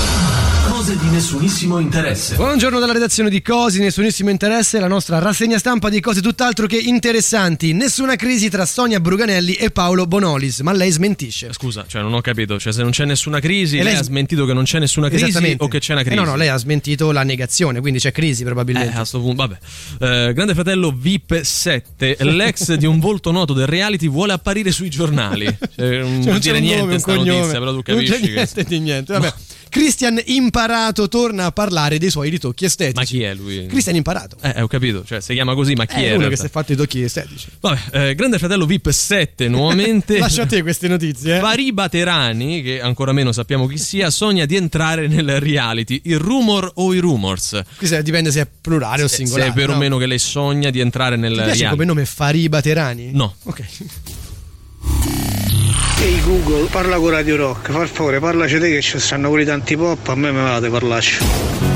Nessunissimo interesse. Buongiorno dalla redazione di Cosi, nessunissimo interesse, la nostra rassegna stampa di cose tutt'altro che interessanti. Nessuna crisi tra Sonia Bruganelli e Paolo Bonolis, ma lei smentisce. Scusa, cioè non ho capito, cioè se non c'è nessuna crisi, E lei, lei ha smentito che non c'è nessuna crisi o che c'è una Eh crisi? no, no, lei ha smentito la negazione, quindi c'è crisi probabilmente. Eh, a sto punto, vabbè. Eh, Grande fratello VIP 7, l'ex di un volto noto del reality vuole apparire sui giornali. Cioè, non Cioè, vuol dire niente nome, un sta cognome. notizia, però tu non capisci c'è che... niente di niente. Vabbè. Christian Imparato torna a parlare dei suoi ritocchi estetici. Ma chi è lui? Christian Imparato. Eh, ho capito, cioè si chiama così, ma chi È è? uno che si è fatto i tocchi estetici. Vabbè, eh, Grande fratello VIP 7 nuovamente. Lascia a te queste notizie. eh. Fariba Terani, che ancora meno sappiamo chi sia, sogna di entrare nel reality. Il rumor o i rumors? Qui se- dipende se è plurale o Se singolare. è vero o no? meno che lei sogna di entrare nel Ti piace reality. come nome Fariba Terani? No. Ok. Ehi Google, parla con Radio Rock, per favore parlaci te che ci stanno quelli tanti pop, a me me vate parlarci.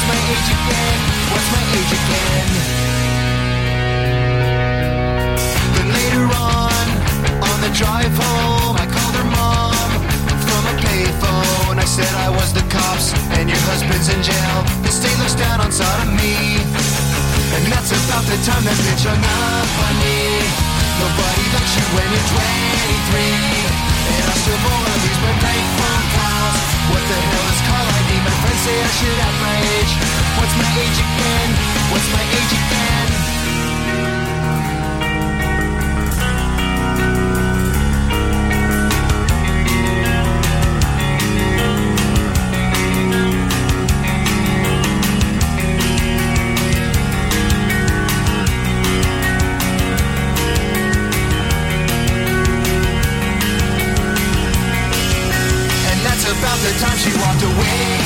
What's my age again? What's my age again? Then later on, on the drive home, I called her mom from a payphone. I said I was the cops and your husband's in jail. The state looks down on sodomy. And that's about the time that bitch hung up on me. Nobody likes you when you're 23. And I still wanna lose my phone calls. What the hell is ID? My friends say I should act my age. What's my age again? What's my age again?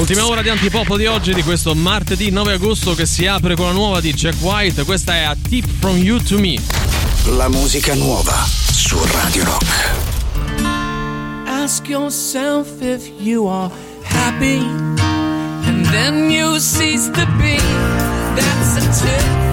Ultima ora di Antipop di oggi, di questo martedì 9 agosto che si apre con la nuova di Jack White. Questa è A Tip From You To Me. La musica nuova su Radio Rock. Ask yourself if you are happy, and then you cease to be. That's a tip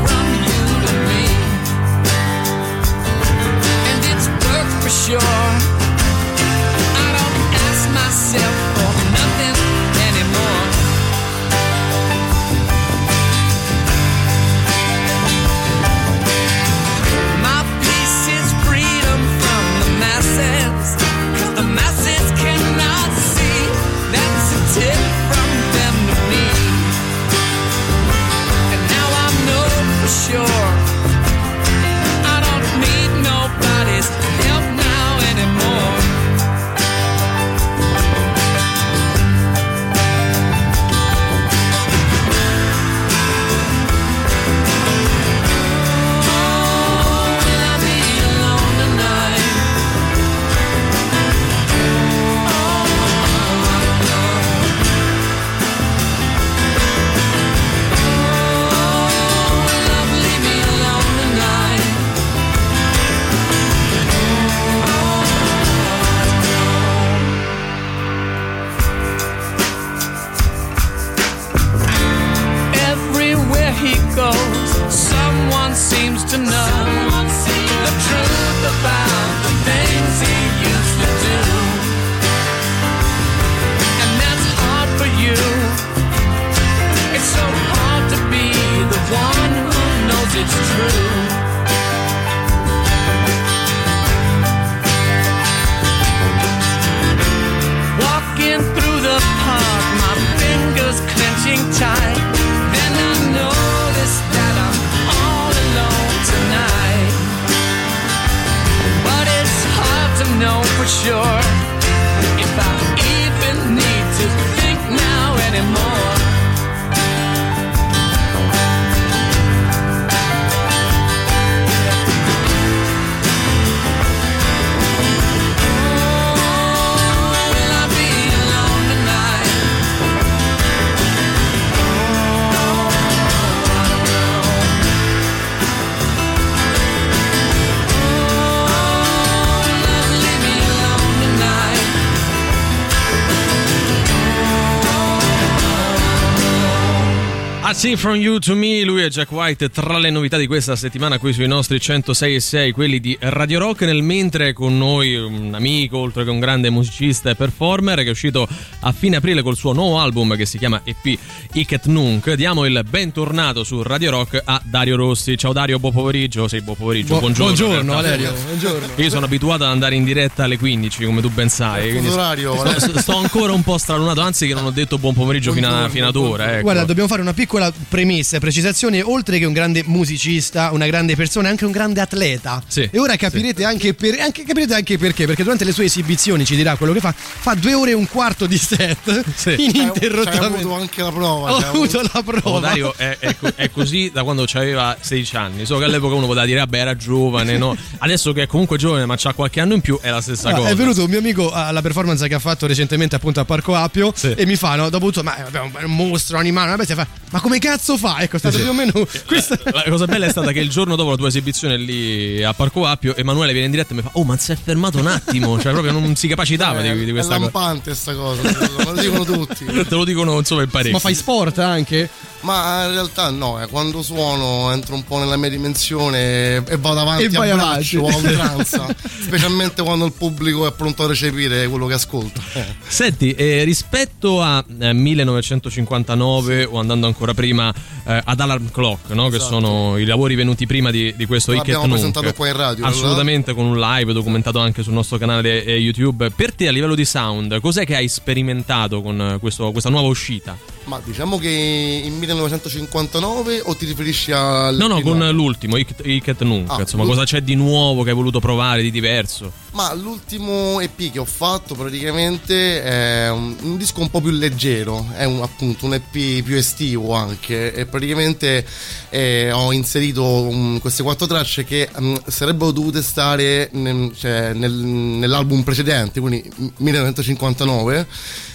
See From You to Me, lui è Jack White tra le novità di questa settimana qui sui nostri 106 e 6, quelli di Radio Rock, nel mentre con noi un amico, oltre che un grande musicista e performer, che è uscito a fine aprile col suo nuovo album che si chiama EP Iket Nunc. Diamo il bentornato su Radio Rock a Dario Rossi. Ciao Dario, buon pomeriggio. Sì, buon pomeriggio, Bu- buongiorno. buongiorno. Valerio, buongiorno. Io sono abituato ad andare in diretta alle 15, come tu ben sai. quindi orario, sto, sto ancora un po' stralunato, anzi che non ho detto buon pomeriggio fino, a, fino ad ora. Ecco. Guarda, dobbiamo fare una piccola premessa e precisazione. Oltre che un grande musicista, una grande persona, è anche un grande atleta. Sì, e ora capirete, anche per- anche, capirete anche perché. Perché durante le sue esibizioni ci dirà quello che fa. Fa due ore e un quarto di set ininterrottamente. C'hai avuto anche la prova. Ho avuto avuto- la prova. Oh, Dario è, è è così da quando aveva 16 anni. Solo che all'epoca uno poteva dire, vabbè, era giovane, no? Adesso che è comunque giovane, ma c'ha qualche anno in più, è la stessa Ah, cosa. è venuto un mio amico alla performance che ha fatto recentemente appunto a Parco Appio e mi fa, no, dopo tutto, ma un, un mostro, un animale, una bestia, fa, ma come cazzo fa? Ecco, è stato Sì. più o meno questa... La cosa bella è stata che il giorno dopo la tua esibizione lì a Parco Appio, Emanuele viene in diretta e mi fa: Oh, ma si è fermato un attimo. Cioè, proprio non si capacitava di, di È questa cosa. lampante sta cosa, me lo dicono tutti. Te lo dicono insomma in parecchio. Ma fai sport anche? Ma in realtà no, eh, quando suono entro un po' nella mia dimensione e vado avanti E vai a braccio, a oltranza, specialmente quando il pubblico è pronto a recepire quello che ascolta. Senti, eh, rispetto a eh, 1959 o andando ancora prima eh, ad Alarm Clock, no? che Esatto. sono i lavori venuti prima di, di questo Iket L'abbiamo Nunc. presentato qua in radio, Assolutamente con un live documentato anche sul nostro canale eh, YouTube. Per te a livello di sound, cos'è che hai sperimentato con eh, questo- questa nuova uscita? Ma diciamo che in 1959 o ti riferisci al No, no, primo? con l'ultimo, Iket Nunc. Ah, insomma, l'ul- cosa c'è di nuovo che hai voluto provare, di diverso? Ma l'ultimo EP che ho fatto praticamente è un, un disco un po' più leggero, è un, appunto un EP più estivo anche e praticamente eh, ho inserito um, queste quattro tracce che mm, sarebbero dovute stare nel- cioè, nel- nell'album precedente, quindi 1959.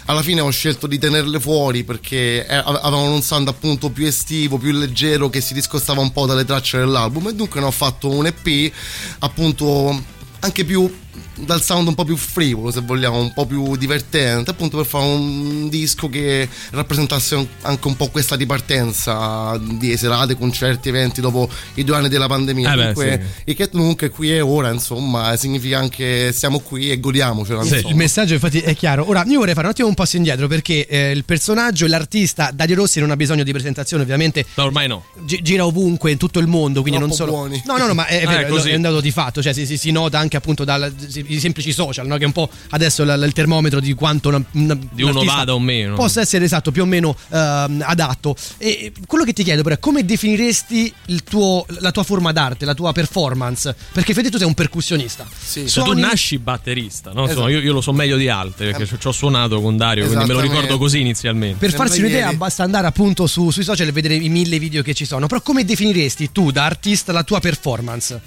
Alla fine ho scelto di tenerle fuori perché eh, ave- avevano un sound appunto più estivo, più leggero che si discostava un po' dalle tracce dell'album e dunque ne ho fatto un EP appunto anche più dal sound un po' più frivolo se vogliamo, un po' più divertente appunto per fare un disco che rappresentasse anche un po' questa ripartenza di serate, concerti, eventi dopo i due anni della pandemia Eh beh, Dunque i Cat Nunc è qui e ora insomma significa anche siamo qui e godiamocela Sì, il messaggio infatti è chiaro. Ora io vorrei fare un attimo un passo indietro perché eh, il personaggio l'artista Dario Rossi non ha bisogno di presentazione, ovviamente. ormai no. Gi- gira ovunque in tutto il mondo, quindi non Troppo solo. buoni. No, no, no, ma è, Ah, vero, è così. è un dato di fatto, cioè si, si- si nota anche appunto dai semplici social, no? che è un po' adesso la- il termometro di quanto una, una- Di uno vada o meno. Possa essere esatto, più o meno ehm, adatto. E quello che ti chiedo però è come definiresti il tuo- la tua forma d'arte, la tua performance? Perché Fede tu sei un percussionista. Tu Suoni- nasci batterista, no? Insomma, Esatto. io, io lo so meglio di altri perché ci ho suonato con Dario, quindi me lo ricordo così inizialmente. Per farsi un'idea basta andare appunto su- sui social e vedere i mille video che ci sono. Però come definiresti tu da artista la tua performance?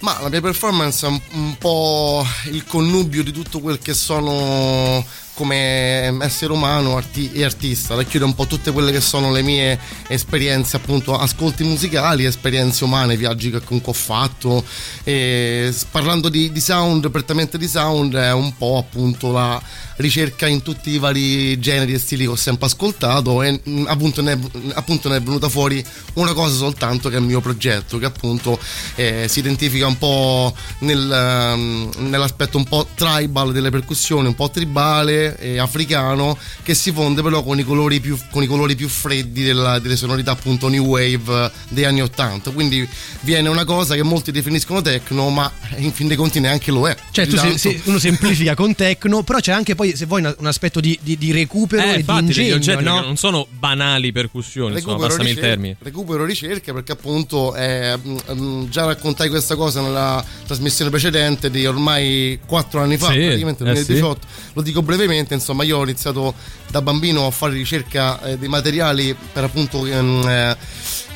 Ma la mia performance è un, po' il connubio di tutto quel che sono come essere umano arti- e artista, racchiude un po' tutte quelle che sono le mie esperienze, appunto, ascolti musicali, esperienze umane, viaggi che comunque ho fatto. E parlando di, di sound, prettamente di sound, è un po' appunto la ricerca in tutti i vari generi e stili che ho sempre ascoltato e mm, appunto ne, è, appunto ne è venuta fuori una cosa soltanto che è il mio progetto che appunto eh, si identifica un po' nel, ehm, nell'aspetto un po' tribal delle percussioni, un po' tribale e africano che si fonde però con i colori più, con i colori più freddi della- delle sonorità appunto new wave eh, degli anni 80 quindi viene una cosa che molti definiscono techno ma in fin dei conti neanche lo è Cioè, tu se- tanto- se- uno semplifica con techno, però c'è anche poi, se vuoi, un aspetto di, di- di recupero Eh, e infatti, di ingegno, oggetti no? non sono banali percussioni, insomma, recupero, il ricerca, termine. recupero ricerche perché appunto eh, mm, mm, già raccontai questa cosa nella trasmissione precedente di ormai 4 anni fa, Sì, praticamente nel eh sì. 2018. Lo dico brevemente, insomma, io ho iniziato da bambino a fare ricerca eh, dei materiali per appunto ehm, eh,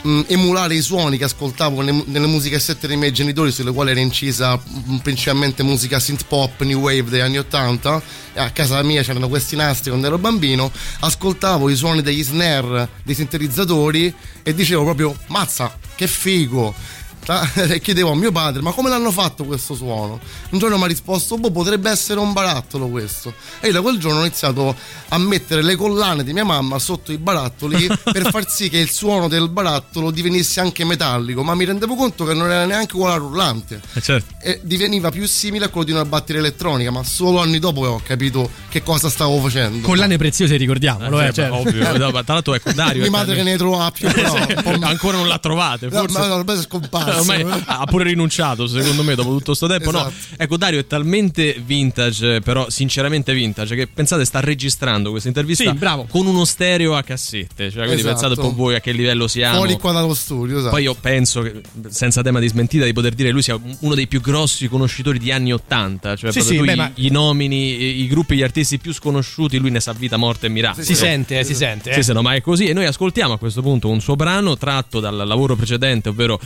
mm, emulare i suoni che ascoltavo nelle, nelle musicassette dei miei genitori sulle quali era incisa mm, principalmente musica synth pop, new wave degli anni 80 e a casa mia c'erano questi nastri quando ero bambino. Ascoltavo i suoni degli snare dei sintetizzatori e dicevo proprio mazza che figo e chiedevo a mio padre ma come l'hanno fatto questo suono? Un giorno mi ha risposto boh potrebbe essere un barattolo questo e io da quel giorno ho iniziato a mettere le collane di mia mamma sotto i barattoli per far sì che il suono del barattolo divenisse anche metallico ma mi rendevo conto che non era neanche uguale al rullante Eh, certo. e diveniva più simile a quello di una batteria elettronica ma solo anni dopo ho capito che cosa stavo facendo Collane preziose, ricordiamolo, Eh, eh, cioè. beh, ovvio. No, ma tra l'altro ecco Dario mia è madre che ne trova più però ancora non l'ha trovate No, forse ma no, ormai è scomparso. Ormai ha pure rinunciato secondo me dopo tutto sto tempo no Esatto. ecco Dario è talmente vintage però sinceramente vintage che pensate sta registrando questa intervista Sì, bravo. con uno stereo a cassette cioè quindi Esatto. pensate un po' voi a che livello siamo fuori qua dallo studio esatto. poi io penso che, senza tema di smentita, di poter dire che lui sia uno dei più grossi conoscitori di anni 80. Cioè, Sì, sì, tu beh, ma- gli nomini, i, i gruppi, gli artisti più sconosciuti, lui ne sa vita, morte e miracolo. Si sente, eh, si sente. eh. Sì, sì, no, ma è così. E noi ascoltiamo a questo punto un suo brano tratto dal lavoro precedente, ovvero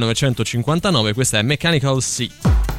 1959. Questa è Mechanical Sea.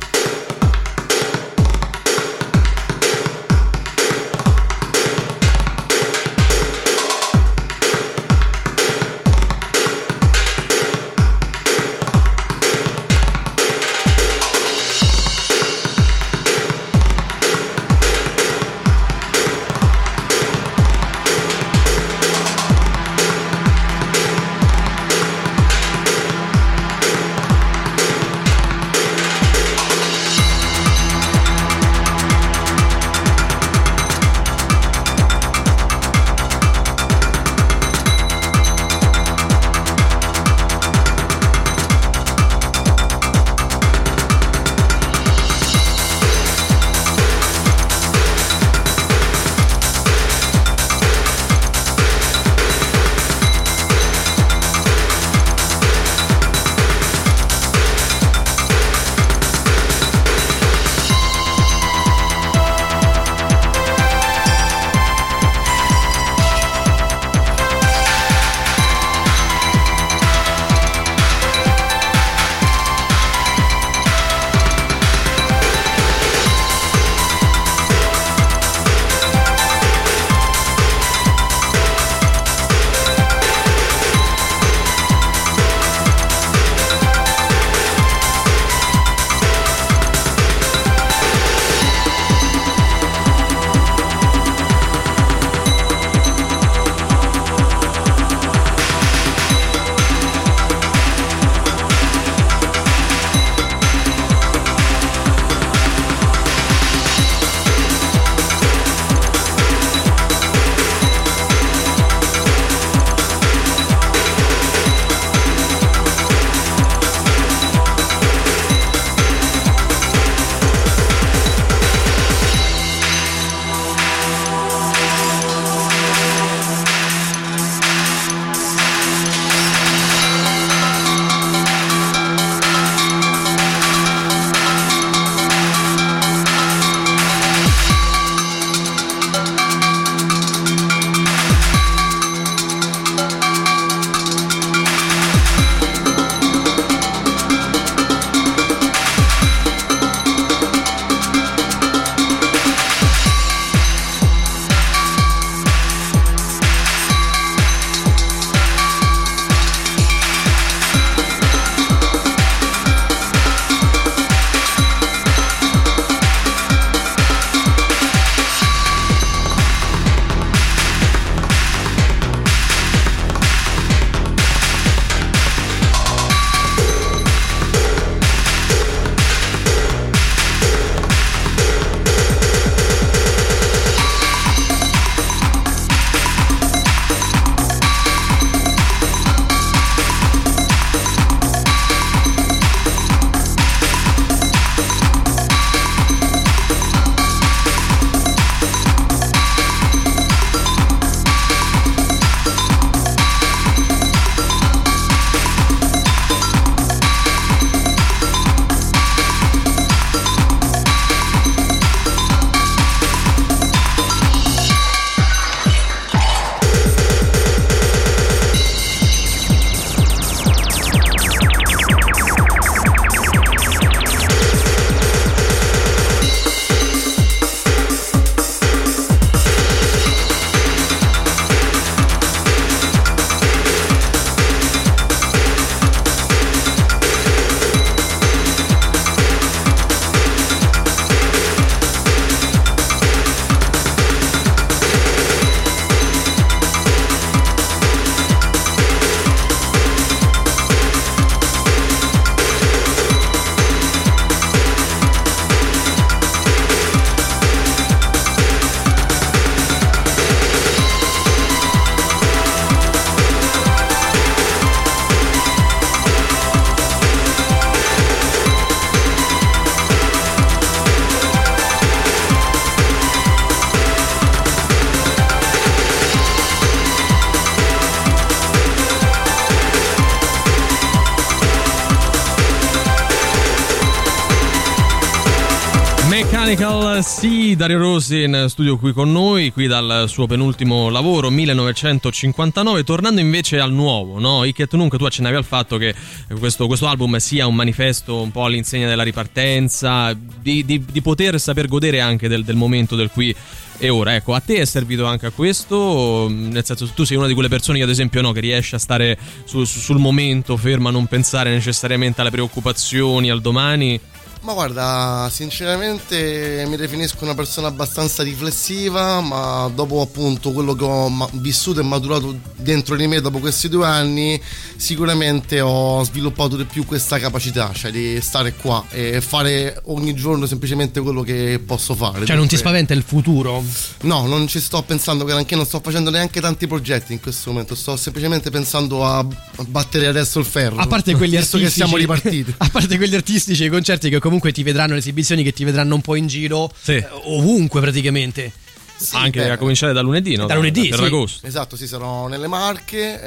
Mechanical Sea, Dario Rossi in studio qui con noi, qui dal suo penultimo lavoro, 1959. Tornando invece al nuovo, no? Iket Nunc, tu accennavi al fatto che questo, questo album sia un manifesto un po' all'insegna della ripartenza, di, di- di poter saper godere anche del, del momento del qui e ora. Ecco, a te è servito anche a questo? Nel senso, tu sei una di quelle persone che ad esempio no, che riesce a stare su- su- sul momento, ferma a non pensare necessariamente alle preoccupazioni, al domani. Ma guarda, sinceramente mi definisco una persona abbastanza riflessiva, ma dopo appunto quello che ho vissuto e maturato dentro di me dopo questi due anni, sicuramente ho sviluppato di più questa capacità, cioè di stare qua e fare ogni giorno semplicemente quello che posso fare. Cioè, non ti Dunque- spaventa il futuro? No, non ci sto pensando granché, non sto facendo neanche tanti progetti in questo momento, sto semplicemente pensando a battere adesso il ferro. A parte quelli artistici, che siamo ripartiti. a parte quelli artistici, i concerti che comunque ti vedranno, le esibizioni che ti vedranno un po' in giro, eh, ovunque praticamente. anche beh. a cominciare da lunedì, no? Da lunedì, per sì. agosto. Esatto, sì, sarò nelle Marche,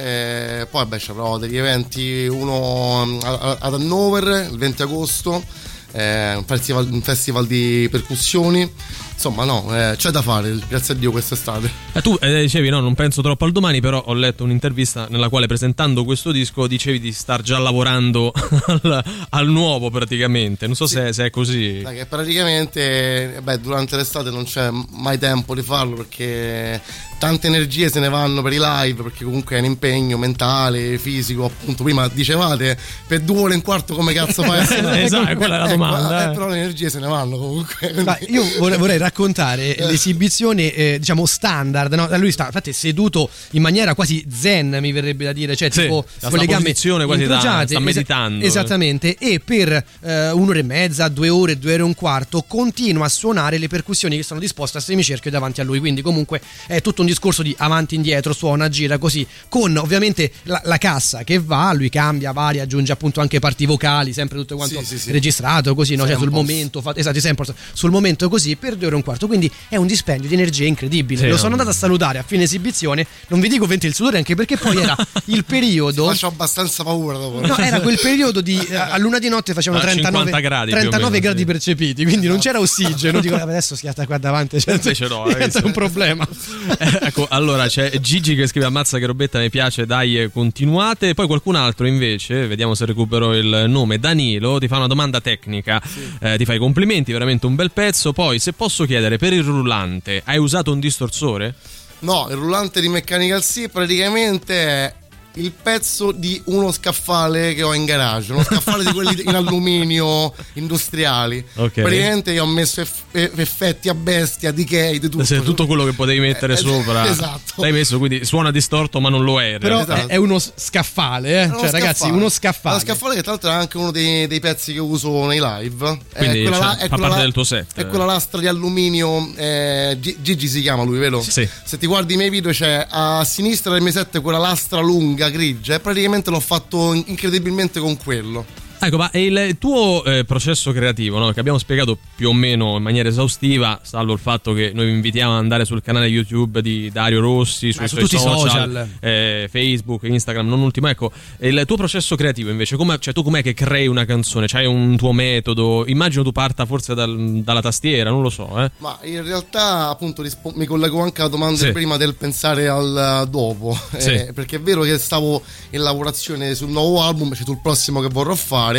eh, poi vabbè ci avrò degli eventi, uno mm, ad Hannover il 20 agosto, eh, un, festival, un festival di percussioni, insomma no, eh, c'è da fare, grazie a Dio quest'estate. Eh, tu eh, dicevi no, non penso troppo al domani, però ho letto un'intervista nella quale presentando questo disco dicevi di star già lavorando al, al nuovo praticamente. Non so se, se è così. Dai, che praticamente beh, durante l'estate non c'è mai tempo di farlo perché tante energie se ne vanno per i live perché comunque è un impegno mentale, fisico, appunto prima dicevate per due ore e un quarto come cazzo fai a suonare? Esatto, quella è la domanda, eh, eh. però le energie se ne vanno comunque. Ma io vorrei, vorrei raccontare l'esibizione, eh, diciamo, standard. No? Lui sta infatti seduto in maniera quasi zen, mi verrebbe da dire, cioè Sì, tipo sta con le gambe quasi da- sta meditando. esattamente. E per eh, un'ora e mezza, due ore, due ore e un quarto, continua a suonare le percussioni che sono disposte a semicerchio davanti a lui. Quindi, comunque, è tutto un discorso di avanti, indietro, suona, gira così. Con ovviamente la, la cassa che va, lui cambia, varia, aggiunge appunto anche parti vocali, sempre tutto quanto Sì, sì, registrato così, no? Cioè, sul momento, fa- esatto, i samples, sul momento così per due ore e un quarto. Quindi è un dispendio di energia incredibile. Lo no. sono andato a salutare a fine esibizione. Non vi dico 20 il sudore, anche perché poi era il periodo. Faccio abbastanza paura dopo. No, era quel periodo di eh, a luna di notte facevano A 39 50 gradi più o 39 meno, gradi sì. percepiti, quindi non c'era ossigeno. Dico, "Vabbè, adesso schiatta qua davanti, cioè, no, diventa un problema. Ecco, allora c'è Gigi che scrive ammazza che robetta mi piace, dai eh, continuate. Poi qualcun altro invece, vediamo se recupero il nome, Danilo, ti fa una domanda tecnica, Eh, ti fa i complimenti, veramente un bel pezzo. Poi se posso chiedere, per il rullante hai usato un distorsore? No, il rullante di Mechanical Sea praticamente il pezzo di uno scaffale che ho in garage, uno scaffale di quelli in alluminio industriali. Ok. Praticamente io ho messo eff- eh, effetti a bestia, decay, di tutto. Se tutto quello che potevi mettere Eh, sopra esatto. l'hai messo, quindi suona distorto ma non lo è. in Però realtà. è, è uno scaffale, eh. Uno cioè, ragazzi, scaffale. uno scaffale. Uno scaffale che tra l'altro è anche uno dei, dei pezzi che uso nei live. Quindi, è quella, cioè, la- è fa quella parte la- del tuo set. È quella lastra di alluminio. eh, Gi- Gigi si chiama lui, vero? Sì. Se ti guardi i miei video, c'è a sinistra del mio set quella lastra lunga, grigia. E praticamente l'ho fatto in- incredibilmente con quello. Ecco, ma il tuo eh, processo creativo, no? che abbiamo spiegato più o meno in maniera esaustiva, salvo il fatto che noi vi invitiamo ad andare sul canale YouTube di Dario Rossi, su suoi tutti i social, social. eh, Facebook, Instagram, non ultimo. Ecco, il tuo processo creativo invece, com'è- cioè tu com'è che crei una canzone? C'hai un tuo metodo? Immagino tu parta forse dal- dalla tastiera, non lo so, eh? Ma in realtà, appunto, rispo- mi collego anche alla domanda Sì. prima del pensare al dopo. Sì. Eh, perché è vero che stavo in lavorazione sul nuovo album, c'è sul prossimo che vorrò fare.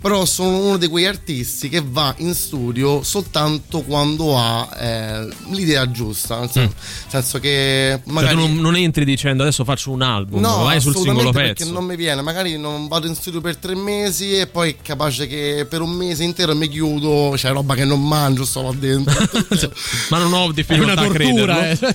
Però sono uno di quei artisti che va in studio soltanto quando ha eh, l'idea giusta. Nel sen- senso che Cioè magari. tu non, non entri dicendo adesso faccio un album, No, vai sul singolo assolutamente, pezzo. perché non mi viene, magari non vado in studio per tre mesi e poi è capace che per un mese intero mi chiudo, c'è roba che non mangio, sto là dentro. Ma non ho È una difficoltà a tortura, crederlo.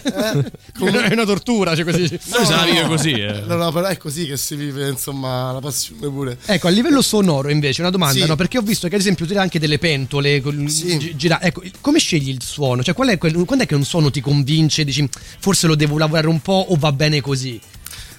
eh. È una tortura, cioè così. Se la vive così, eh. No, no, però è così che si vive, insomma, la passione pure. Ecco, a livello sonoro invece, una domanda, Sì. no? Perché ho visto che ad esempio tu hai anche delle pentole, col- gi- gira- ecco, come scegli il suono? Cioè, qual è quel- quando è che un suono ti convince, dici forse lo devo lavorare un po' o va bene così?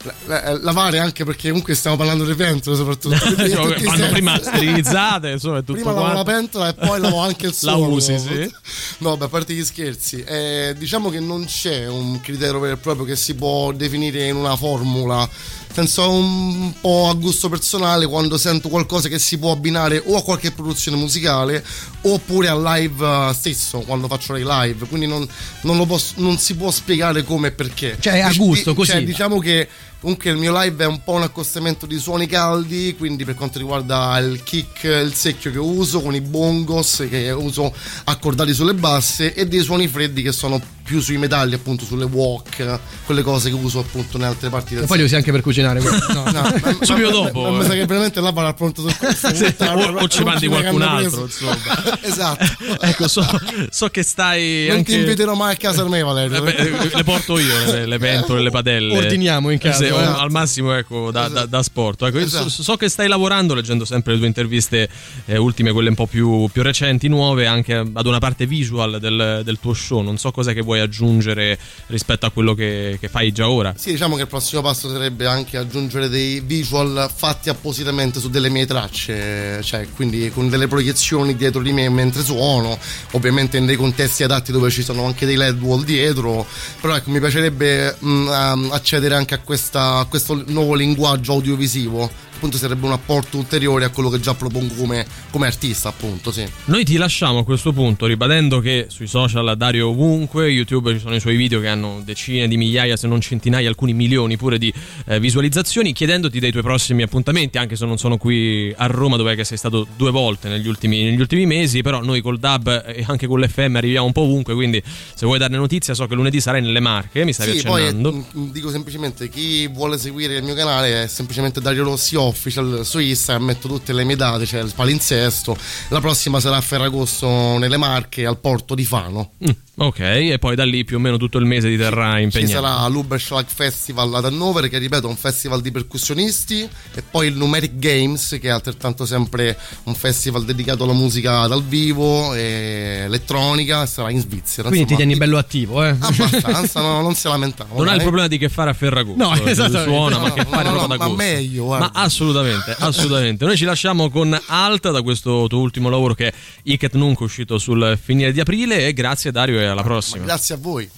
La- la- lavare anche perché comunque stiamo parlando di pentole soprattutto. Quindi in Cioè, vanno prima sterilizzate, insomma, è tutto Prima lavo la pentola e poi lavo anche il La suono. usi, sì. No, beh, a parte gli scherzi, eh, diciamo che non c'è un criterio vero e proprio che si può definire in una formula. Penso un po' a gusto personale quando sento qualcosa che si può abbinare o a qualche produzione musicale oppure al live eh, stesso quando faccio dei live quindi non, non lo posso- non si può spiegare come e perché Cioè, a gusto, così. cioè, diciamo che comunque il mio live è un po' un accostamento di suoni caldi quindi per quanto riguarda il kick il secchio che uso con i bongos che uso accordati sulle basse e dei suoni freddi che sono più sui metalli appunto sulle walk quelle cose che uso appunto in altre parti del E poi li usi anche per cucinare. quello. No. Subito ma- dopo, ma- ma mi eh. sa che veramente là varrà pronto soccorso. Sì, o, o ci mandi qualcun altro, insomma. esatto. Ecco, so, so che stai. Non anche... ti inviterò mai a casa da me, Valerio. Eh beh, le porto io le, le pentole, le padelle. Ordiniamo in casa, Sì, o esatto. al massimo, ecco, da, da, da sport. Ecco, io so, so che stai lavorando, leggendo sempre le tue interviste eh, ultime, quelle un po' più, più recenti, nuove, anche ad una parte visual del, del tuo show. Non so cos'è che vuoi aggiungere rispetto a quello che, che fai già ora. Sì, diciamo che il prossimo passo sarebbe anche aggiungere dei visual fatti appositamente su delle mie tracce, cioè quindi con delle proiezioni dietro di me mentre suono, ovviamente in dei contesti adatti dove ci sono anche dei LED wall dietro, però ecco mi piacerebbe mh, um, accedere anche a, questa- a questo nuovo linguaggio audiovisivo, appunto sarebbe un apporto ulteriore a quello che già propongo come, come artista, appunto, sì. Noi ti lasciamo a questo punto ribadendo che sui social Dario ovunque, YouTube ci sono i suoi video che hanno decine di migliaia se non centinaia, alcuni milioni pure di eh, visualizzazioni, chiedendoti dei tuoi prossimi appuntamenti, anche se non sono qui a Roma dove che sei stato due volte negli ultimi, negli ultimi mesi, però noi col DAB e anche con l'FM arriviamo un po' ovunque, quindi se vuoi darne notizia so che lunedì sarai nelle Marche, mi stavi Sì, poi accennando. mh, dico semplicemente chi vuole seguire il mio canale è semplicemente Dario Rossi Official su Instagram, metto tutte le mie date, c'è il palinsesto. La prossima sarà a Ferragosto nelle Marche al porto di Fano. Mm, ok, e poi da lì più o meno tutto il mese ti terrà Ci impegnato. sarà l'Uberschlag Festival ad Hannover, che ripeto è un festival di percussionisti, e poi il Numeric Games, che è altrettanto sempre un festival dedicato alla musica dal vivo e elettronica, sarà in Svizzera. Quindi ti insomma. tieni bello attivo, eh? Abbastanza, no, non si lamentavo. Non ha il problema di che fare a Ferragosto. No, eh, esattamente. Suona, ma No, che no, fare no, proprio no, ad ma meglio, guarda. Ma assolutamente, assolutamente. Noi ci lasciamo con Alt da questo tuo ultimo lavoro che è Iket Nunc uscito sul finire di aprile e grazie Dario e alla prossima. Grazie a voi.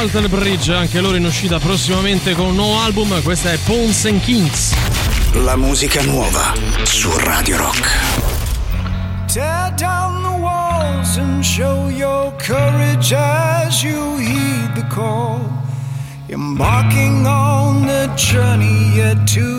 Alter Bridge, anche loro in uscita prossimamente con un nuovo album, questa è Pons and Kings. La musica nuova su Radio Rock. Tear down the walls and show your courage as you heed the call. Embarking on the journey yet to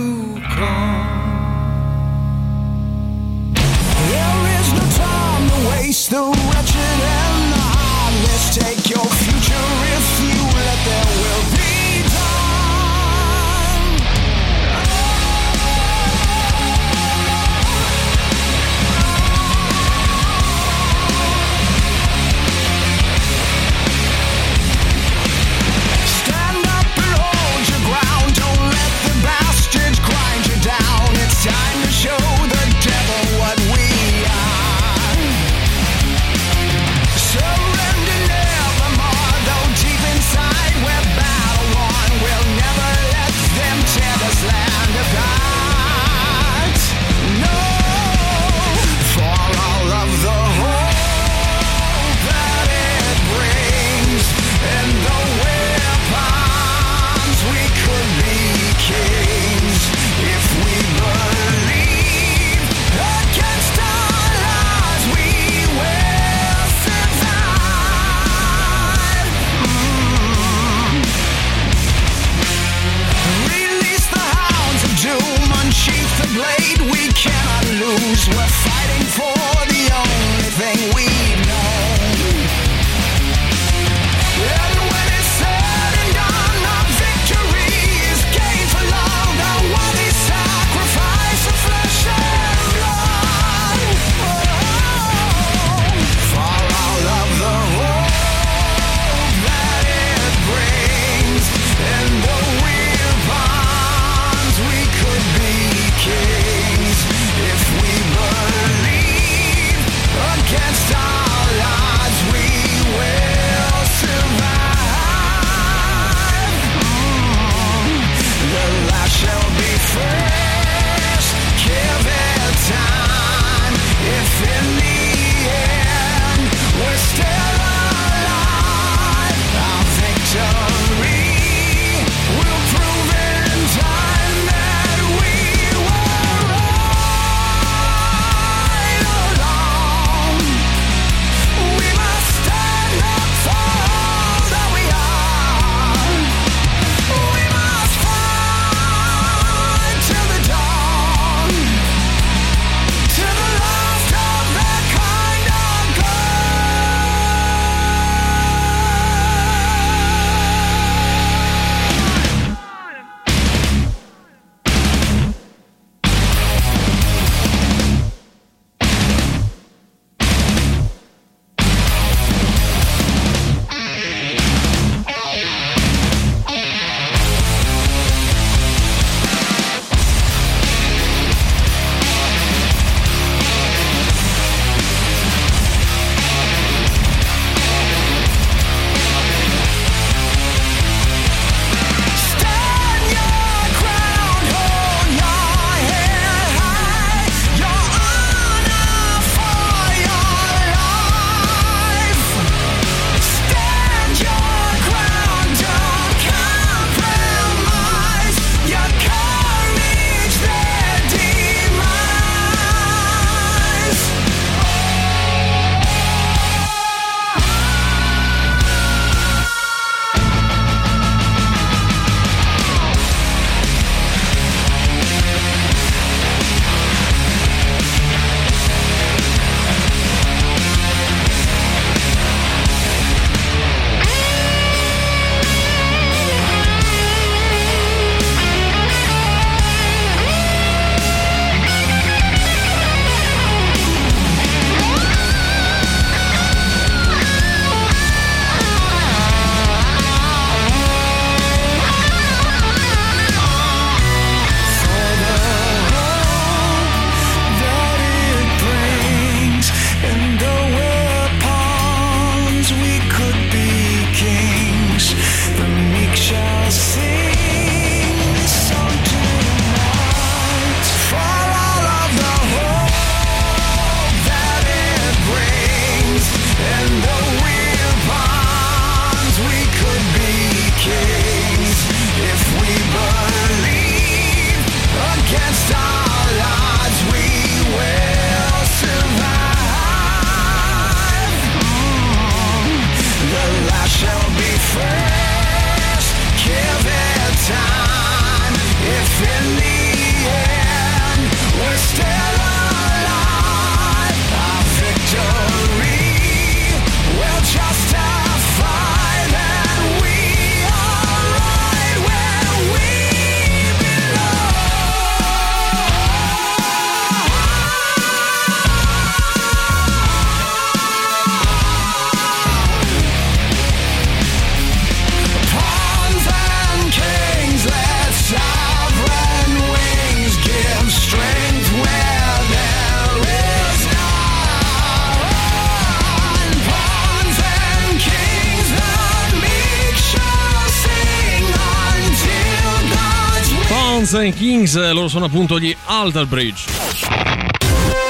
Stones and Kings, loro sono appunto gli Alter Bridge.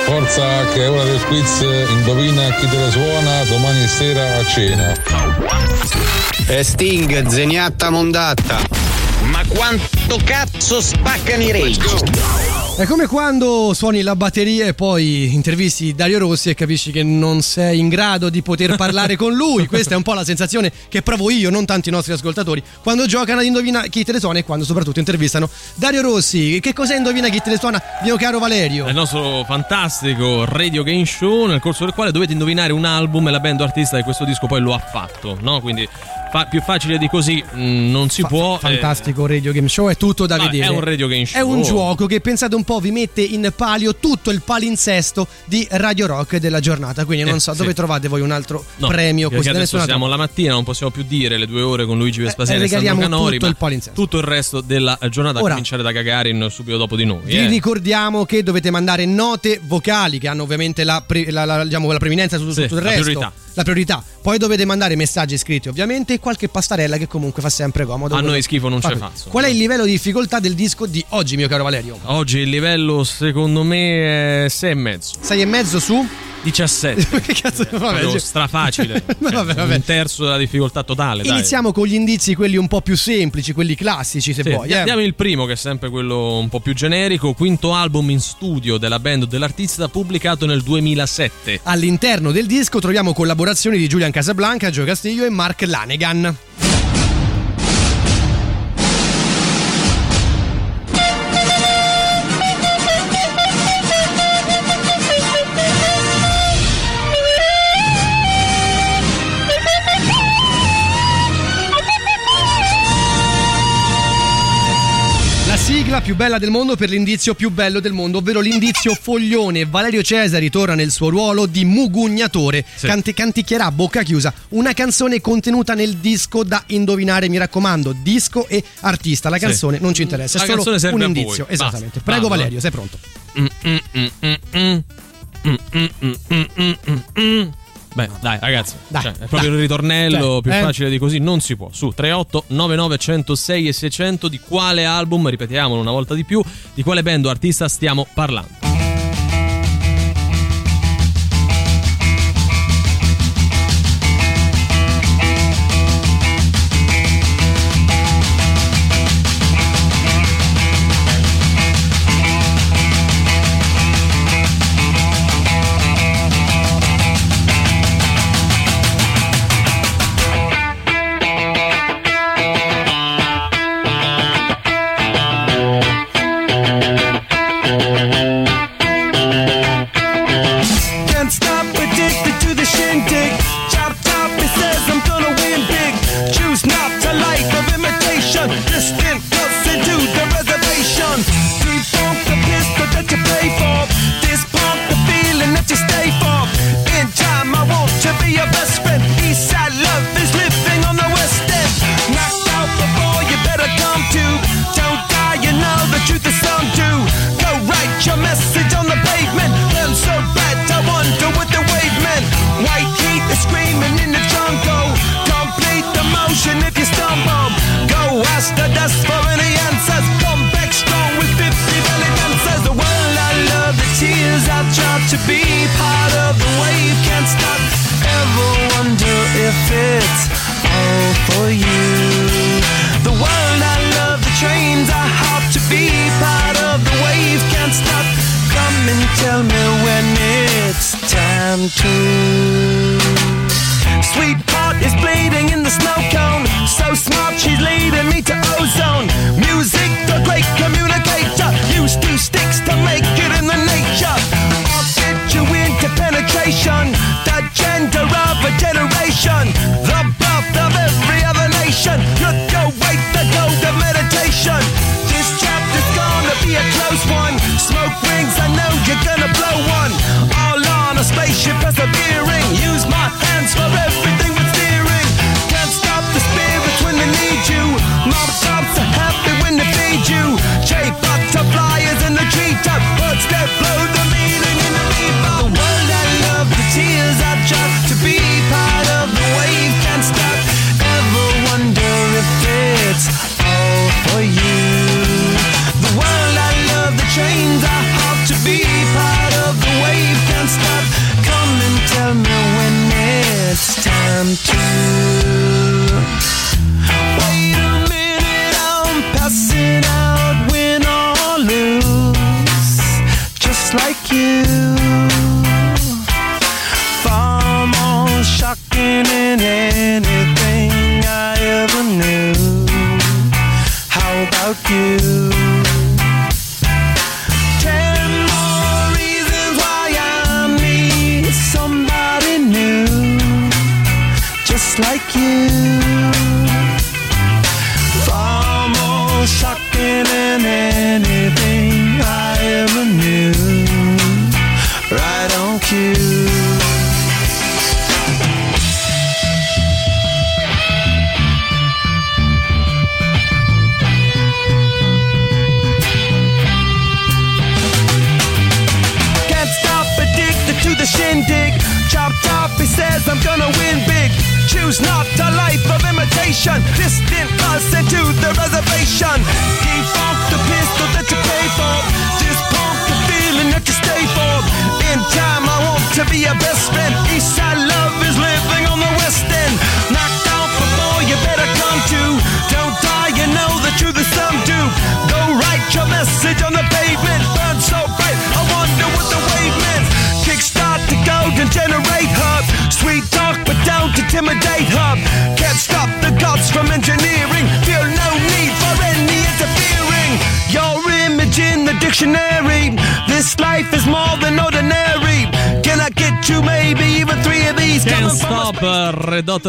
Forza che è ora del quiz, indovina chi te la suona domani sera a cena. E Sting, zeniatta mondatta. Ma quanto cazzo spaccano i rage? È come quando suoni la batteria e poi intervisti Dario Rossi e capisci che non sei in grado di poter parlare con lui. Questa è un po' la sensazione che provo io, non tanti i nostri ascoltatori, quando giocano ad Indovina chi te le suona e quando soprattutto intervistano Dario Rossi. Che cos'è Indovina chi te le suona, mio caro Valerio? È il nostro fantastico radio game show nel corso del quale dovete indovinare un album e la band artista che questo disco poi lo ha fatto, no? Quindi fa- più facile di così mm, non si può. eh, Fantastico radio game show, è tutto da no, vedere. è un radio game show. È un gioco che pensate un po' vi mette in palio tutto il palinsesto di Radio Rock della giornata. Quindi non Eh, so sì. dove trovate voi un altro No, premio così adesso siamo la mattina, non possiamo più dire le due ore con Luigi Vespasiano eh, e Sandro regaliamo Canori, tutto ma il palinsesto. tutto il resto della giornata a Ora- cominciare da Gagarin subito dopo di noi. Vi eh. ricordiamo che dovete mandare note vocali che hanno ovviamente la, pre- la- la- diciamo, la preminenza su Sì, tutto il resto. priorità. La priorità. Poi dovete mandare messaggi scritti ovviamente e qualche pastarella che comunque fa sempre comodo. A noi schifo non Fa ce così. fa, insomma. Qual è il livello di difficoltà del disco di oggi, mio caro Valerio? Oggi il livello secondo me è 6 e mezzo. 6 e mezzo su? 17. che cazzo vabbè, cioè- strafacile. Cioè, Vabbè, vabbè. Un terzo della difficoltà totale. dai. Iniziamo con gli indizi, quelli un po' più semplici, quelli classici, se Sì, vuoi. eh. Diamo il primo, che è sempre quello un po' più generico. Quinto album in studio della band dell'artista, pubblicato nel 2007. All'interno del disco troviamo collaborazioni di Julian Casablanca, Gio Castillo e Mark Lanegan. Più bella del mondo per l'indizio più bello del mondo, ovvero l'indizio foglione. Valerio Cesari torna nel suo ruolo di mugugnatore. Sì. Canti- canticchierà a bocca chiusa una canzone contenuta nel disco da indovinare. Mi raccomando, disco e artista. La Sì. canzone non ci interessa, La è solo un indizio. Esattamente. Basta. Prego, Vado, Valerio, eh. sei pronto. Mm, mm, mm, Beh, dai, ragazzi, Dai, cioè, è proprio dai. il ritornello Cioè, più eh. facile di così, non si può. Su 38 99 106 e 600 di quale album, ripetiamolo una volta di più, di quale band o artista stiamo parlando.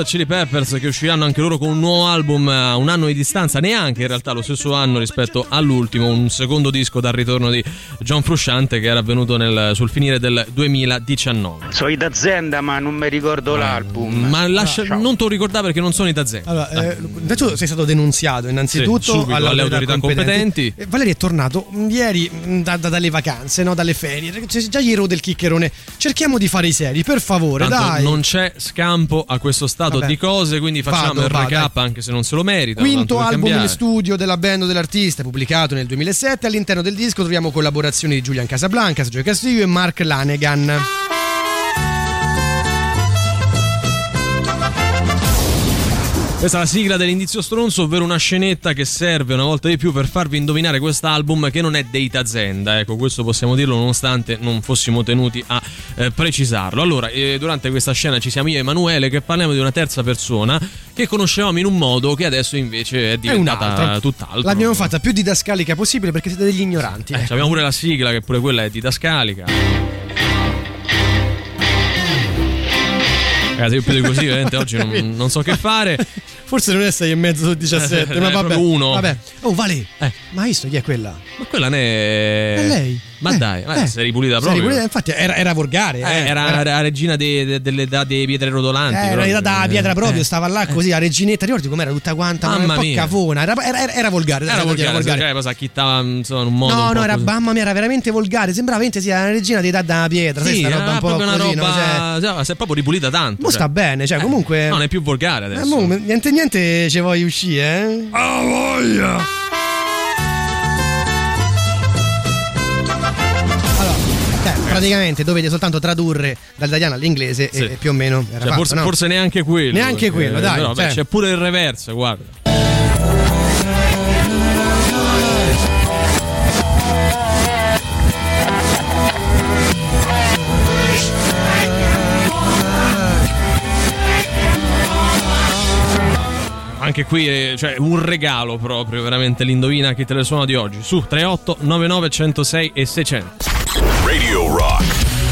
Hot Chili Peppers che usciranno anche loro con un nuovo album a un anno di distanza, neanche in realtà lo stesso anno rispetto all'ultimo, un secondo disco dal ritorno di John Frusciante che era avvenuto nel- sul finire del 2019. Sono d'azienda ma non mi ricordo l'album. Ma lascia- non te lo ricordare perché non sono i Dazen. Allora, eh, intanto sei stato denunciato innanzitutto Sì, subito alle alle autorità competenti. Eh, Valerio è tornato mm, ieri mm, da- da- dalle vacanze, no? dalle ferie. Cioè, Già gli ero del chiccherone. Cerchiamo di fare i seri, per favore, Tanto dai. non c'è scampo a questo stato Vabbè. di cose, quindi facciamo Vado, il recap anche se non se lo merita. Quinto album in studio della band o dell'artista, pubblicato nel 2007. All'interno del disco troviamo collaborazioni di Julian Casablancas, Joe Castillo e Mark Lanegan. Questa è la sigla dell'indizio stronzo, ovvero una scenetta che serve una volta di più per farvi indovinare quest'album che non è dei Tazenda. Ecco, questo possiamo dirlo nonostante non fossimo tenuti a eh, precisarlo. Allora, eh, durante questa scena ci siamo io e Emanuele che parliamo di una terza persona che conoscevamo in un modo che adesso invece è È diventata altro. tutt'altro. L'abbiamo fatta più didascalica possibile perché siete degli ignoranti. Eh, ecco. abbiamo pure la sigla che pure quella è didascalica. Ragazzi, io più di così veramente oggi non, non so che fare. Forse non è 6 e mezzo su 17, Eh, ma vabbè. uno. Vabbè. Oh, Vale. Ma hai visto chi è quella? Ma quella ne è. È lei. Ma Eh, dai, ma eh. sei ripulita Sei proprio. ripulita, infatti era, era volgare. Eh, eh. era la regina de- de- delle da- dei pietre rotolanti. Eh, era da pietra proprio, Eh. stava là così, la reginetta, ricordi com'era tutta quanta, ma Mamma un po' mia. cafona, era, era- era- era volgare, Era volgare, era volgare. volgare. Poi s'acchittava insomma, in un modo. un No, po' no, era così. mamma mia, era veramente volgare, sembrava veramente sia la regina dà da pietra, Sì, era roba un po' proprio una così, no? roba. Cioè, cioè, si è proprio ripulita tanto. mo sta bene, cioè comunque... No, non è più volgare Eh, adesso. mo, niente niente ci vuoi uscire, eh? Ah, voglia! Allora, cioè, praticamente dovete soltanto tradurre dall'italiano all'inglese Sì. e più o meno Cioè, fatto, forse, no? forse neanche quello. Neanche quello, dai, Però, beh, cioè. c'è pure il reverse, guarda. Anche qui è cioè, un regalo proprio, veramente l'indovina chi te le suona di oggi. Su 38 99 106 e 600. Radio Rock.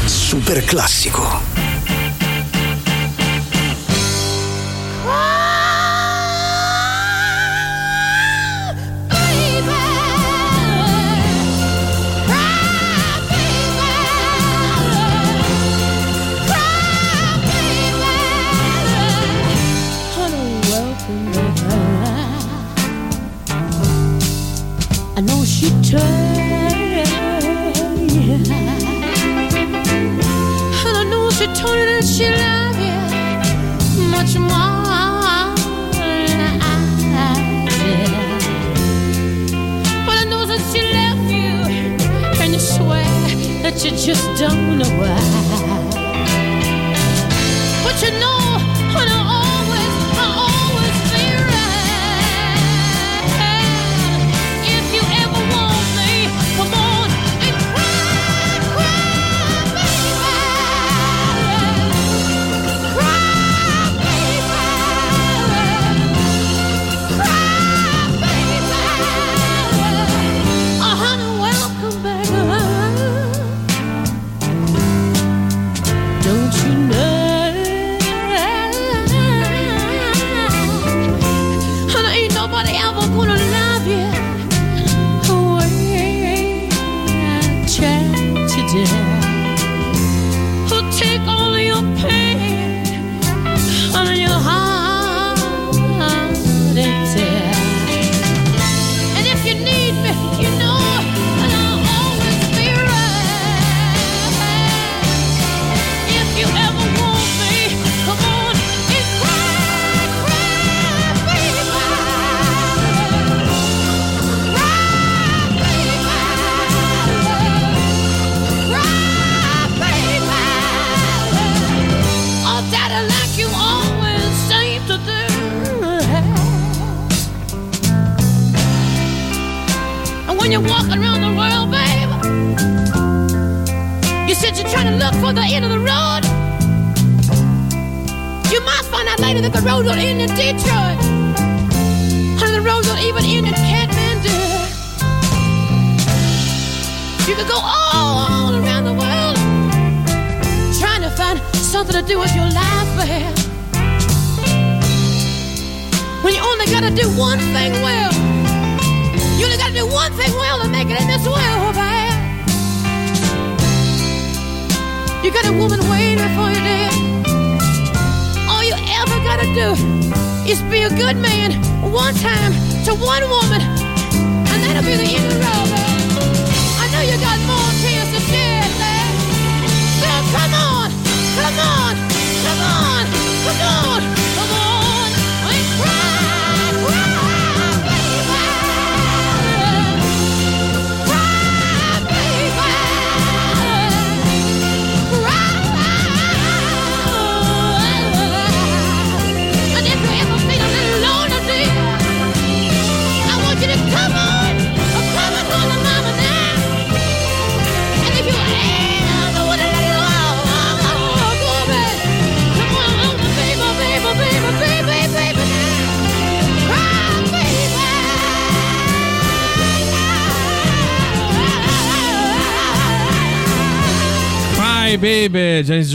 Super classico.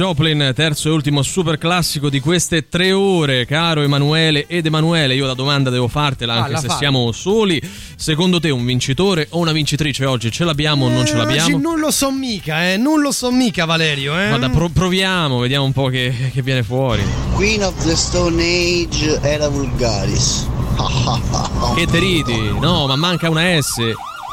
Joplin, terzo e ultimo super classico di queste tre ore, caro Emanuele ed Emanuele. Io la domanda devo fartela anche Falla, se falla. siamo soli. Secondo te un vincitore o una vincitrice oggi ce l'abbiamo o non ce Eh, l'abbiamo? oggi non lo so mica, eh. Non lo so mica, Valerio, eh. Guarda, pro- proviamo, vediamo un po' che, che viene fuori. Queen of the Stone Age era Vulgaris. Che te ridi? No, ma manca una S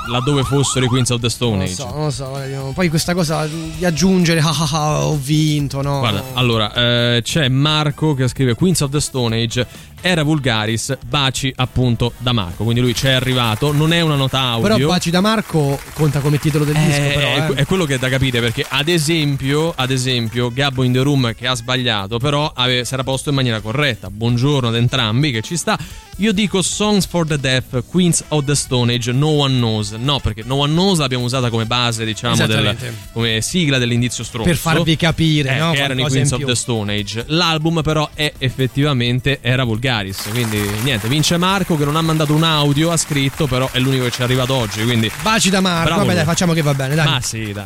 laddove fossero i Queens of the Stone Non lo Age. so, non lo so. Poi questa cosa di aggiungere, ah ah ah, ho vinto, no. Guarda, allora eh, c'è Marco che scrive Queens of the Stone Age era Vulgaris, baci appunto da Marco. Quindi lui ci è arrivato, non è una nota audio. Però Baci da Marco conta come titolo del disco, Eh, però. è, eh. è quello che è da capire perché ad esempio, ad esempio Gabbo in the Room che ha sbagliato però ave- si era posto in maniera corretta buongiorno ad entrambi che ci sta io dico Songs for the Deaf Queens of the Stone Age No One Knows no perché No One Knows l'abbiamo usata come base diciamo del, come sigla dell'indizio stronzo Per farvi capire, eh, no? che erano i Queens of the Stone Age l'album però è effettivamente era Vulgaris quindi niente vince Marco che non ha mandato un audio ha scritto però è l'unico che ci è arrivato oggi quindi Baci da Marco. Bravo Vabbè, dai, facciamo che va bene, dai. ma sì dai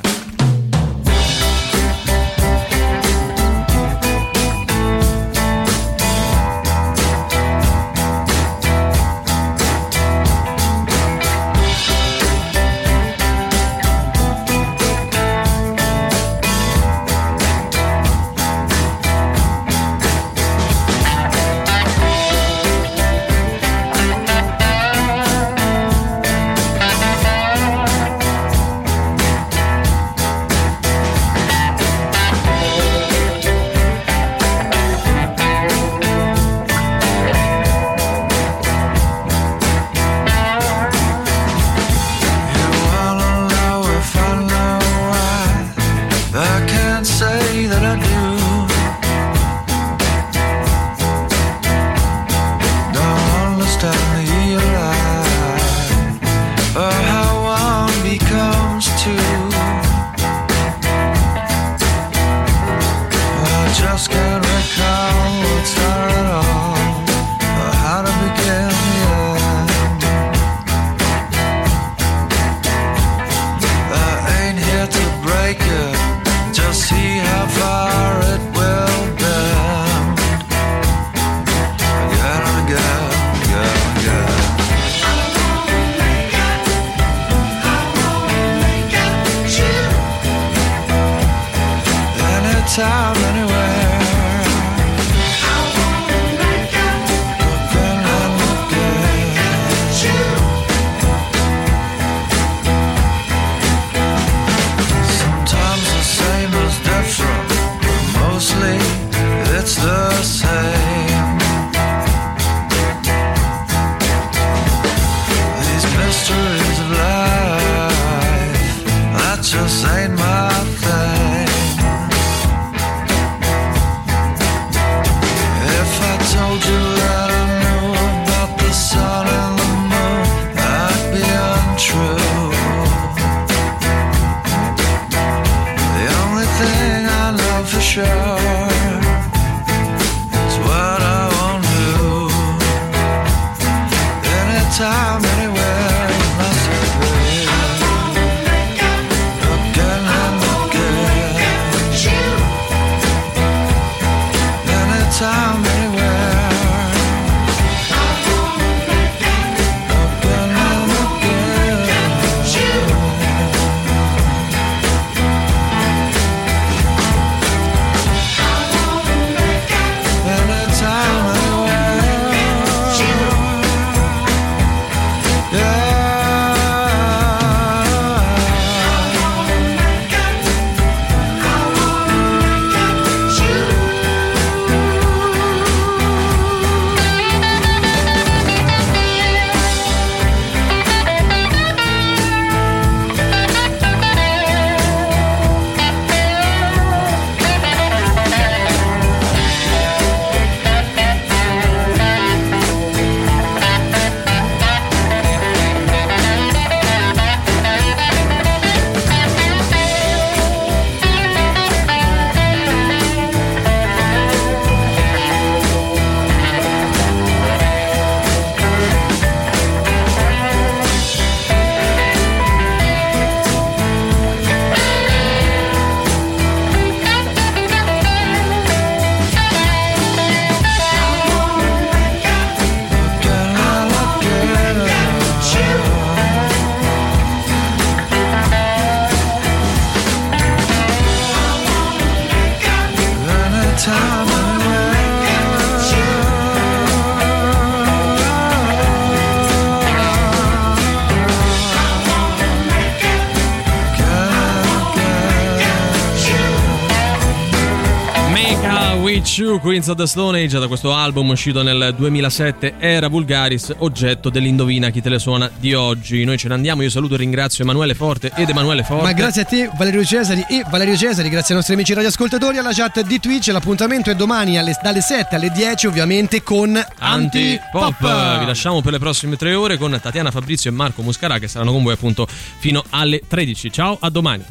Queens of the Stone Age, da questo album uscito nel 2007, era Vulgaris, oggetto dell'Indovina chi te le suona di oggi. Noi ce ne andiamo, io saluto e ringrazio Emanuele Forte ed Emanuele Forte. Ma grazie a te Valerio Cesari e Valerio Cesari, grazie ai nostri amici radioascoltatori alla chat di Twitch. L'appuntamento è domani alle- dalle 7 alle 10 ovviamente con Antipop. Antipop. Vi lasciamo per le prossime tre ore con Tatiana Fabrizio e Marco Muscarà che saranno con voi appunto fino alle 13. Ciao, a domani.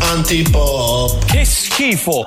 Antipop. Che schifo.